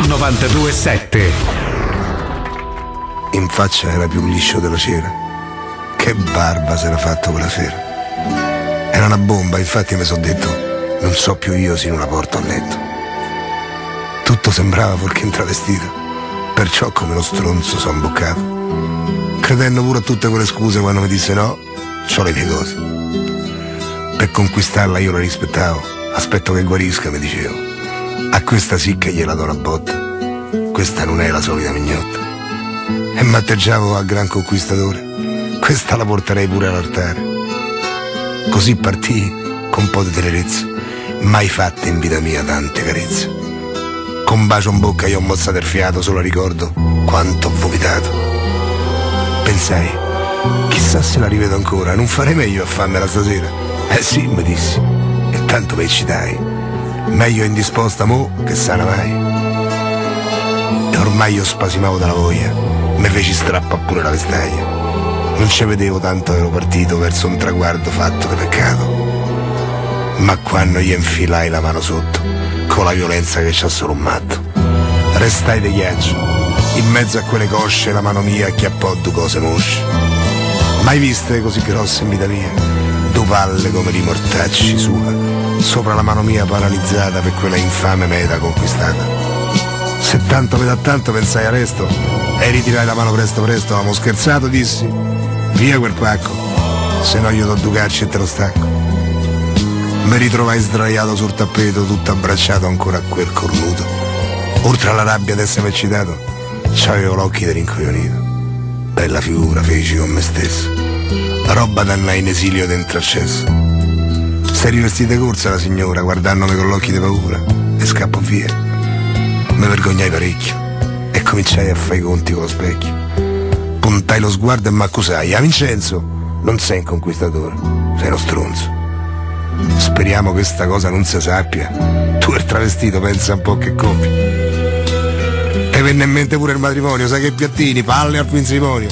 927. in faccia era più liscio della cera. Che barba si era fatto quella sera. Era una bomba, infatti mi sono detto, non so più io se non la porto a letto. Tutto sembrava fuorché intravestito, perciò come lo stronzo sono imboccato. Credendo pure a tutte quelle scuse quando mi disse no, c'ho le mie cose. Per conquistarla io la rispettavo, aspetto che guarisca, mi dicevo. A questa sì che gliela do una botta. Questa non è la solita mignotta. E m'atteggiavo a gran conquistatore. Questa la porterei pure all'altare. Così partì con un po' di tenerezza, mai fatte in vita mia tante carezze. Con bacio in bocca io ho mozzato il fiato, solo ricordo quanto ho vomitato. Pensai, chissà se la rivedo ancora, non farei meglio a farmela stasera. Eh sì, mi dissi, e tanto mi eccitai. Meglio indisposta mo che sana mai. E ormai io spasimavo dalla voglia, mi feci strappa pure la vestaglia. Non ci vedevo tanto ero partito verso un traguardo fatto di peccato. Ma quando gli infilai la mano sotto, con la violenza che c'ha solo un matto, restai di ghiaccio, in mezzo a quelle cosce la mano mia acchiappò due cose mosce. Mai viste così grosse in vita mia, due palle come di mortacci sua, sopra la mano mia paralizzata per quella infame meta conquistata. Se tanto dà tanto pensai a resto e ritirai la mano presto presto, avevamo scherzato, dissi, via quel pacco, se no io do due calci e te lo stacco. Mi ritrovai sdraiato sul tappeto, tutto abbracciato ancora a quel cornuto. Oltre alla rabbia d'essere eccitato, c'avevo l'occhio rincoglionito. Bella figura feci con me stesso. Roba d'annà in esilio dentro al è rivestita corsa la signora, guardandomi con l'occhio di paura, e scappo via. Mi vergognai parecchio e cominciai a fare i conti con lo specchio. Puntai lo sguardo e m'accusai. A Vincenzo, non sei un conquistatore, sei uno stronzo. Speriamo che questa cosa non si sappia. Tu il travestito pensa un po' che copi. Te venne in mente pure il matrimonio, sai che piattini, palle al matrimonio.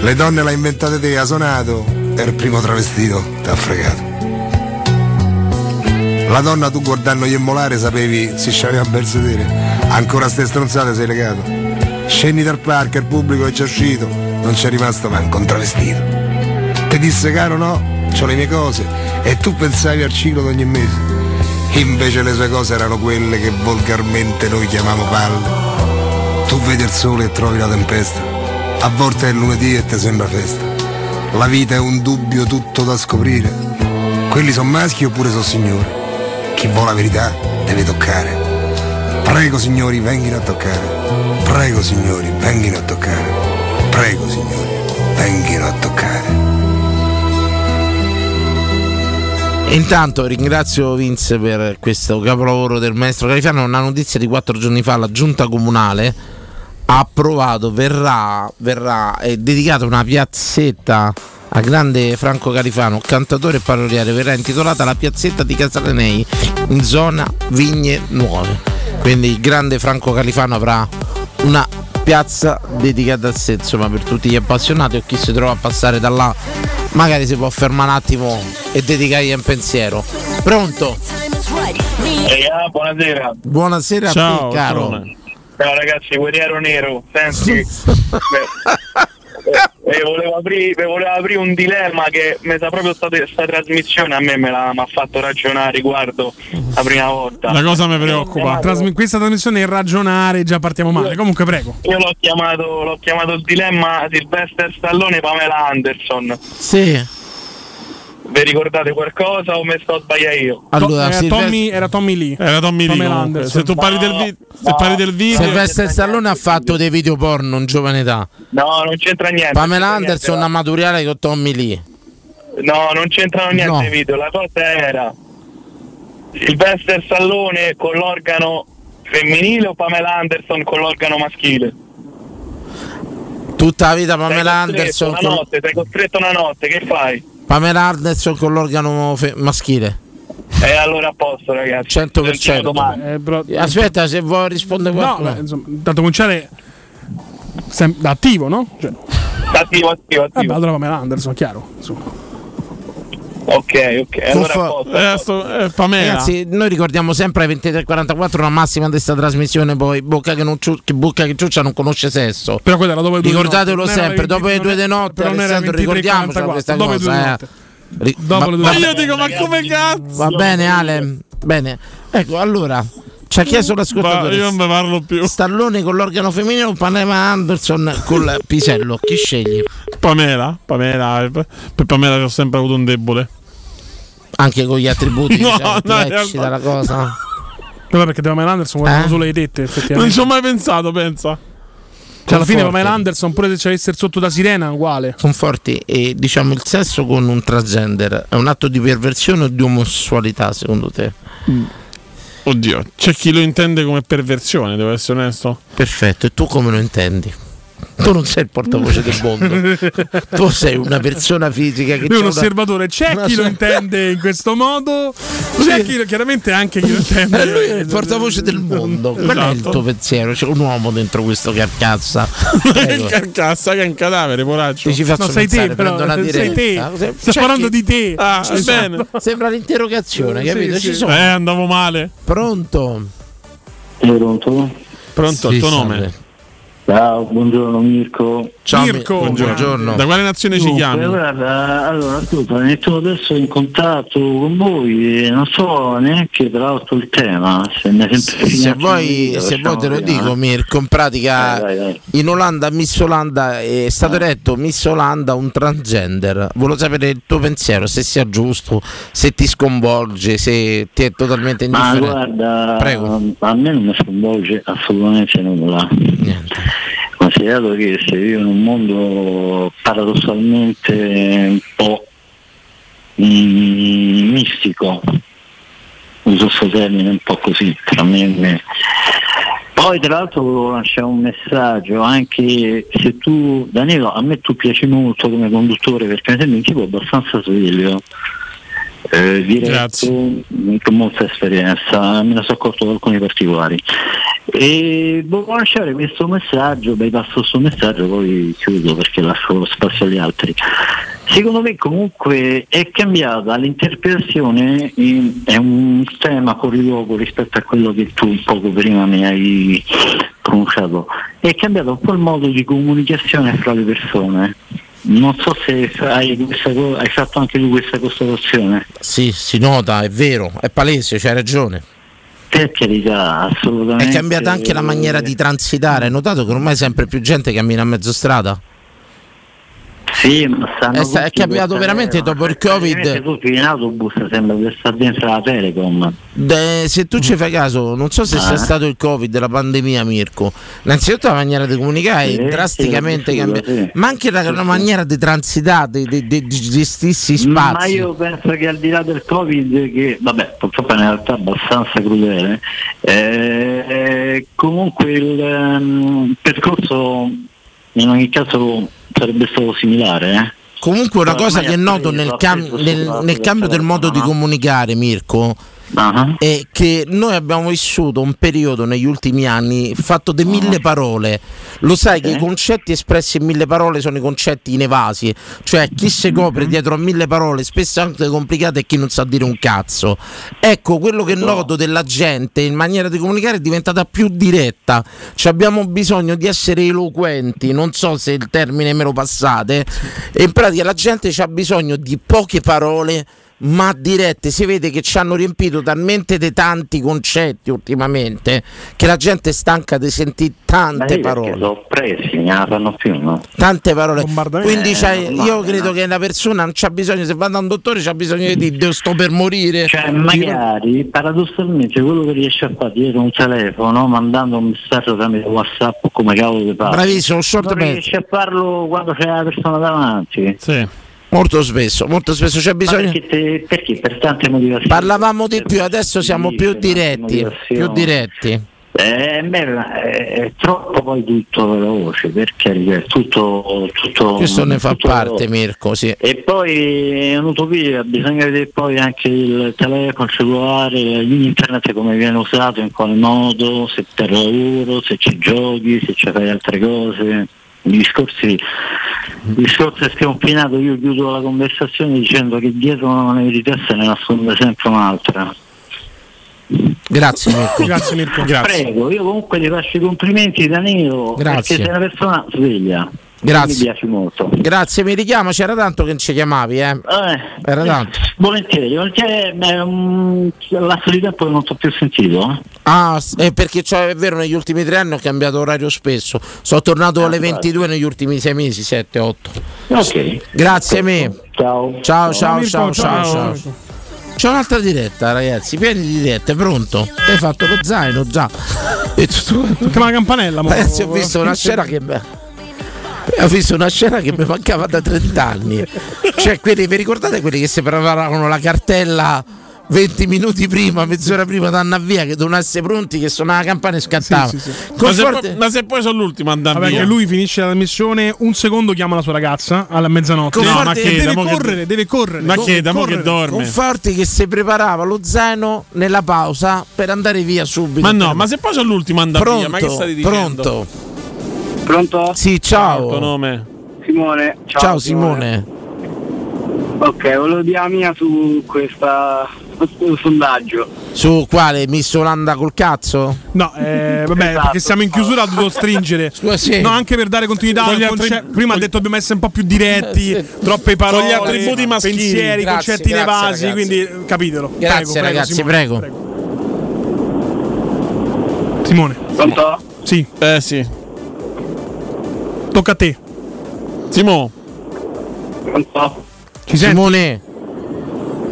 Le donne l'ha inventate te, ha suonato, e il primo travestito t'ha fregato. La donna tu guardando gli immolare sapevi se c'aveva un bel sedere. Ancora ste stronzate sei legato. Scendi dal parco, il pubblico è già uscito, non c'è rimasto manco un travestito. Ti disse caro no, ho le mie cose e tu pensavi al ciclo ogni mese. Invece le sue cose erano quelle che volgarmente noi chiamiamo palle. Tu vedi il sole e trovi la tempesta. A volte è lunedì e ti sembra festa. La vita è un dubbio tutto da scoprire. Quelli sono maschi oppure sono signori. Chi vuole la verità deve toccare. Prego signori, venghino a toccare. Prego signori, venghino a toccare. Prego signori, venghino a toccare. Intanto ringrazio Vince per questo capolavoro del maestro Califano. Una notizia di quattro giorni fa, la giunta comunale ha approvato, verrà, verrà è dedicata una piazzetta a grande Franco Califano, cantatore e paroliere, verrà intitolata la piazzetta di Casalenei in zona Vigne Nuove. Quindi il grande Franco Califano avrà una piazza dedicata a sé, insomma, per tutti gli appassionati o chi si trova a passare da là, magari si può fermare un attimo e dedicargli un pensiero. Pronto? Ehi, ah, buonasera. Buonasera a Ciao, te, caro. ciao. Ciao ragazzi, guerriero nero, senti. beh, eh, volevo aprire, volevo aprire un dilemma che mi sa proprio stata questa trasmissione a me me l'ha m'ha fatto ragionare riguardo la prima volta. La cosa mi preoccupa. Trasmi- questa trasmissione è ragionare, già partiamo male. Comunque, prego. Io l'ho chiamato, l'ho chiamato il dilemma Sylvester Stallone e Pamela Anderson. Sì. Vi ricordate qualcosa o me sto sbagliando io? Allora, era, Silvest- Tommy, era Tommy Lee. Era Tommy Lee. Pamela comunque. Anderson. Se tu parli del, vi- se parli del video. Silvestre Stallone ha fatto dei video porno in giovane età. No, non c'entra niente. Pamela c'entra Anderson niente, a maturare con Tommy Lee. No, non c'entrano niente No. i video, la cosa era Sylvester Stallone con l'organo femminile o Pamela Anderson con l'organo maschile? Tutta la vita Pamela Anderson una con, notte, sei costretto una notte, che fai? Pamela Anderson con l'organo fe- maschile. E allora a posto ragazzi. 100%. domani. Aspetta, se vuoi rispondere No, qualcuno. beh, insomma, tanto cominciare sem- da attivo, no? Cioè, Attivo, attivo, vabbè, allora Pamela Anderson, chiaro. insomma. Ok, ok. Allora, Fuffa- a posto. Eh, sto- eh, Pamela. Ragazzi, noi ricordiamo sempre ai 23.44 la massima di questa trasmissione. Poi bocca che, non ciu- che bocca che ciuccia non conosce sesso. Però quella era dopo le due Ricordatelo sempre, le dopo le 20 due di notte, Alessandro, 23, ricordiamoci 44, questa dopo le due di cosa. eh. notte. Ri- Dopo va- le due Ma io dico, ma come cazzo? Va bene, Ale. Bene. Ecco, allora. Ci ha chiesto l'ascoltatore. Io non ne parlo più. Stallone con l'organo femminile o Panema Anderson col pisello? Chi scegli? Pamela, Pamela, per Pamela ho sempre avuto un debole. Anche con gli attributi No, diciamo, no, eccita realtà- la cosa. Però perché Pamela Anderson guardano Eh? solo le tette, Non effettivamente. ci ho mai pensato, pensa. Cioè, alla fine. Pamela Anderson, pure se ci avesse il sotto da sirena, uguale. Conforti e diciamo il sesso con un transgender è un atto di perversione o di omosessualità secondo te? Oddio, c'è chi lo intende come perversione, devo essere onesto. Perfetto, e tu come lo intendi? Tu non sei il portavoce del mondo, tu sei una persona fisica che Lui è un osservatore, c'è una chi lo intende in questo modo, c'è chi lo- chiaramente anche chi lo intende. Eh, lui è il portavoce del mondo. Qual è il Esatto. tuo pensiero? C'è un uomo dentro questo carcazza. che Prego. carcazza, che è un cadavere, poraccio. Ti ci faccio No, sei te, però, una sei diretta. te. C'è Sto parlando chi- di te. Ah, Ci sono- bene. Sembra l'interrogazione, Sì, capito? sì, Ci sì. sono. Eh, andavo male. Pronto? Pronto? Pronto, Sì, il tuo salve. nome? Ciao, buongiorno Mirko. Ciao, Mirko. Mi- buongiorno. Da quale nazione ci Dunque, chiami? guarda, allora, ascolta, mi metto adesso in contatto con voi e non so neanche tra l'altro il tema. Se, mi Se finito vuoi, in se video, vuoi te lo dico, prima, Mirko, in pratica eh. Vai, vai, in Olanda Miss Olanda è stato eletto Miss Olanda un transgender. Volevo sapere il tuo pensiero, se sia giusto, se ti sconvolge, se ti è totalmente Ma indifferente. guarda, Prego. a me non mi sconvolge assolutamente nulla. Niente. Considerato che se vivo in un mondo paradossalmente un po' mm, mistico, uso questo termine un po' così tra me e me. Poi tra l'altro volevo lasciare un messaggio, anche se tu, Danilo, a me tu piaci molto come conduttore perché mi sembri un tipo abbastanza sveglio, eh, diretto, Grazie. con molta esperienza, me ne sono accorto da alcuni particolari. E volevo lasciare questo messaggio, bypasso questo messaggio, poi chiudo perché lascio spazio agli altri. Secondo me comunque è cambiata l'interpretazione, in- è un tema fuori luogo rispetto a quello che tu poco prima mi hai pronunciato, è cambiato un po' il modo di comunicazione fra le persone. Non so se hai, questa hai fatto anche tu questa constatazione. Sì, si nota, è vero, è palese, c'hai ragione. Per carità, assolutamente. È cambiata anche la maniera di transitare. Hai notato che ormai sempre più gente cammina a mezzo strada? Sì, È sta- è cambiato veramente dopo il Covid. tutti in autobus sembra di stare dentro la Telecom. De- se tu ci fai caso, non so se Ah. sia stato il Covid, la pandemia, Mirko. Innanzitutto la maniera di comunicare Sì, è drasticamente sì, cambiata, sì. ma anche la, la maniera di transitare, di, di, di gestirsi spazi. Ma io penso che al di là del Covid, che vabbè, purtroppo è in realtà abbastanza crudele, eh, comunque il ehm, percorso in ogni caso sarebbe stato similare. eh. Comunque una cosa che ha noto nel, cam- nel- nel cambio del telefono, modo di comunicare, Mirko, Ah, è che noi abbiamo vissuto un periodo negli ultimi anni fatto di mille parole. Lo sai che i concetti espressi in mille parole sono i concetti inevasi, cioè chi si copre dietro a mille parole spesso è anche complicato e chi non sa dire un cazzo. Ecco, quello che noto della gente in maniera di comunicare è diventata più diretta. Cioè abbiamo bisogno di essere eloquenti, non so se il termine me lo passate, e in pratica la gente ha bisogno di poche parole ma dirette si vede che ci hanno riempito talmente di tanti concetti ultimamente che la gente è stanca di sentire tante Beh, parole. sono presi, ne la fanno più, no? tante parole. Quindi Eh, io credo che la persona non c'ha bisogno se va da un dottore c'ha bisogno di dire "Io sto per morire. Cioè, magari paradossalmente quello che riesce a fare dietro un telefono, mandando un messaggio tramite WhatsApp o come cavolo di parla, Bravissimo, short non riesce a farlo quando c'è la persona davanti. Molto spesso molto spesso c'è bisogno Perché, perché per tante motivazioni. parlavamo di più adesso siamo più diretti più diretti Eh, beh, è, è troppo poi tutto veloce, perché è tutto, tutto questo ne fa parte veloce. Mirko sì E poi è un'utopia, bisogna vedere poi anche il telefono, il cellulare, internet come viene usato, in quale modo, se per lavoro, se ci giochi, se ci fai altre cose. I discorsi, il discorso è sconfinato, io chiudo la conversazione dicendo che dietro una verità se ne nasconde sempre un'altra. Grazie Mirko. Grazie Mirko. Prego, io comunque ti faccio i complimenti Danilo, Grazie. perché sei una persona sveglia. Grazie. Mi piace molto. Grazie, mi richiamo, c'era tanto che non ci chiamavi, eh. Era tanto. Volentieri, volentieri beh, un lasso di tempo che non ti ho più sentito. eh. Ah, eh, perché cioè, è vero, negli ultimi tre anni ho cambiato orario spesso. Sono tornato alle 22 negli ultimi sei mesi, 7, 8. Ok. Grazie a me. Ciao. Ciao, ciao, ciao, ciao, ciao. ciao. C'è un'altra diretta, ragazzi. Pieni di dirette, pronto? Hai fatto lo zaino già. E tutto Chiama la campanella. mo. Ragazzi, ho visto una scena che. Ho visto una scena che mi mancava da 30 anni. Cioè, quelli, vi ricordate quelli che si preparavano la cartella 20 minuti prima, mezz'ora prima di andare via, che dovevano essere pronti, che suonava la campana e scattava. Sì, sì, sì. Ma se, Conforte- poi, ma se poi sono l'ultimo a andare Vabbè, via. che lui finisce la missione, un secondo chiama la sua ragazza alla mezzanotte. Conforte- ma che, deve mo che- correre, deve correre. Ma che, da mo che correre. dorme? Conforti che si preparava lo zaino nella pausa per andare via subito. Ma no, ma se poi sono l'ultimo a andare pronto, via, ma che stai dicendo? pronto. Pronto? Sì, Il tuo ciao. nome? Simone. Ciao, Ciao Simone. Ok, volevo dire la mia su questa questo sondaggio. Su quale? Miss Olanda col cazzo? No, eh, vabbè, Esatto. perché siamo in chiusura, ho dovuto stringere. Sì. No, anche per dare continuità Con al conce- Prima ha detto dobbiamo essere un po' più diretti, troppe parole, Con gli attributi maschili. pensieri, Grazie, concetti grazie, evasi, ragazzi. quindi capitelo. Grazie, Prego, ragazzi, Simone, prego. Simone, Pronto? sì, Eh sì. Tocca a te. Simo, Pronto? Ci senti? Simone,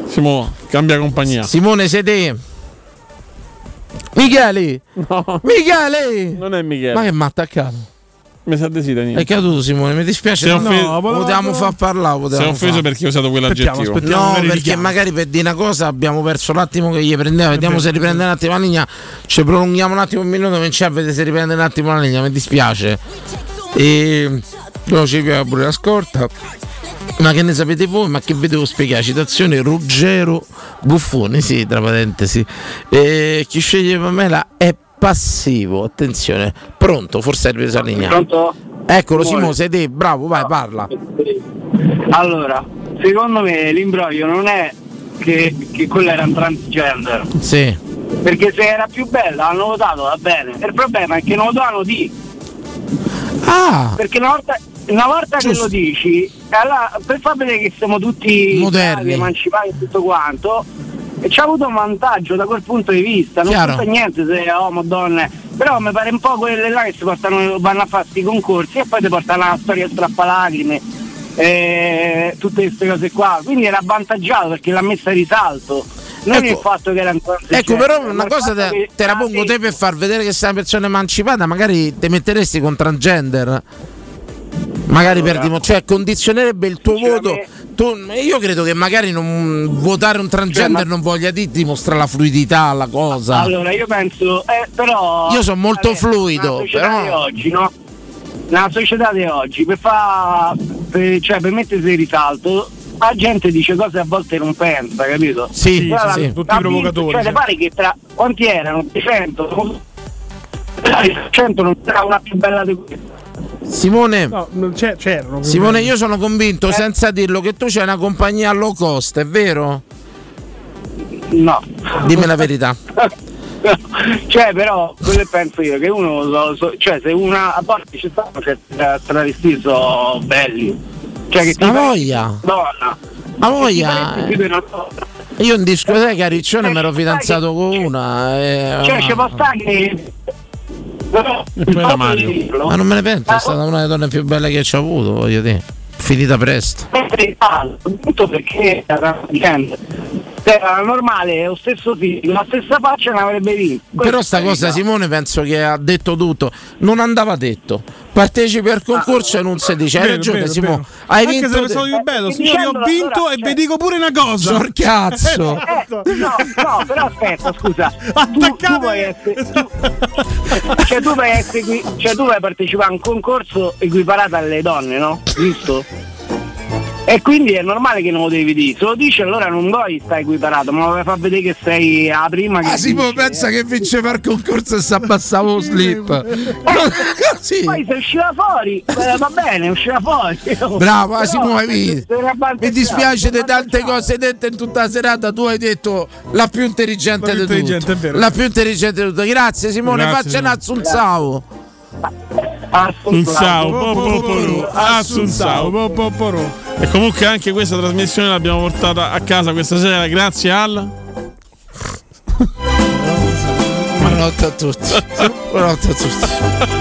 Simo, cambia compagnia. Simone, sei te? Michele! No, Michele! non è Michele. Ma che mi ha attaccato? Mi sa di sì, Daniele. È caduto Simone, mi dispiace. No, offeso- no, potevamo far parlare. Sei Potevamo offeso far- perché ho usato quell'aggettivo. Aspettiamo, aspettiamo. No, magari perché richiamo. magari per dire una cosa abbiamo perso l'attimo che gli prendeva. Vediamo se riprende un attimo la linea. Ci prolunghiamo un attimo un minuto, cominciamo a vedere se riprende un attimo la linea. Mi dispiace. E ci piace pure la scorta. Ma che ne sapete voi? Ma che vi devo spiegare? Citazione Ruggero Buffone, sì, tra parentesi. E chi sceglie Pamela è passivo. Attenzione, pronto, forse la linea. Pronto? Eccolo, Simone. Simone, sei te, bravo, vai, parla. Allora, secondo me l'imbroglio non è che, che quella era un transgender. Sì. Perché se era più bella hanno votato, va bene. Il problema è che non lo danno di. Ah, Perché una volta, una volta che lo dici, allora, per far vedere che siamo tutti Moderni. emancipati e tutto quanto, e ci ha avuto un vantaggio da quel punto di vista. Non Chiaro. conta niente se è uomo o donne, però mi pare un po' quelle là che si portano, vanno a fare questi concorsi e poi ti portano la storia strappalacrime. eh, tutte queste cose qua quindi era avvantaggiato perché l'ha messa in risalto non Ecco. il fatto che era un Ecco, però una cosa te, te la pongo te per far vedere che sei una persona emancipata, magari te metteresti con transgender. Magari per dimo- cioè condizionerebbe il tuo voto. Tu- io credo che magari non votare un transgender Cioè, ma- non voglia dire dimostra la fluidità, la cosa. Allora io penso, eh, però. Io sono molto vabbè, fluido, però- di oggi, no? Nella società di oggi, per fa. Per, cioè per mettersi in risalto, la gente dice cose a volte non pensa, capito? Sì, sì, la- sì, la tutti vinta- provocatori, Cioè, sì. le pare che tra. Quanti erano? 100? 100 non sarà una più bella di questa. Simone, No, non c'è- c'erano. Simone, io sono Eh. convinto, senza dirlo, che tu c'hai una compagnia low cost, è vero? No. Dimmi la verità. cioè però quello che penso io che uno so- so- cioè se una a parte ci stanno certi tra- travesti so belli cioè che ti voglia. donna Ma voglia, eh. Io in discoteca a Riccione Eh, mi ero fidanzato con una. e- cioè ci può stare che era Mario. dirlo, Ma non me ne pento, è stata una delle donne più belle che ci ho avuto, voglio dire. Finita presto. tutto perché era era normale lo stesso fisico la stessa faccia ne avrebbe vinto Però sta cosa Simone penso che ha detto tutto. Non andava detto. Partecipi al concorso e non si dice. Hai ragione vero, Simone. vero. Hai Anche vinto. se sono io bello, Eh, signori, ho vinto allora, e cioè- vi dico pure una cosa. Sor cazzo. Eh, no, no, però aspetta, scusa. Tu, tu Attaccate- puoi essere. tu- cioè tu puoi essere qui- cioè tu puoi partecipare a un concorso equiparato alle donne, no? Giusto? E quindi è normale che non lo devi dire. Se lo dici allora non vuoi sta equiparato, ma lo vuoi far vedere che sei a prima che. Ah, Simo vince. pensa che vinceva il concorso e si abbassava lo slip. Così. Poi se usciva fuori, eh, va bene, usciva fuori. Bravo, ah, Però, Simo, hai se- visto? se era abbastanza- Mi dispiace di tante cose dette in tutta la serata. Tu hai detto la più intelligente La più di intelligente, è tutte. vero. La più intelligente di tutte. Grazie Simone, Grazie, faccia un Simone. assunzao. Assunzao, po- po- po- Assunzao. Po- po- po- E comunque anche questa trasmissione l'abbiamo portata a casa questa sera grazie al Buonanotte a tutti. Buonanotte a tutti.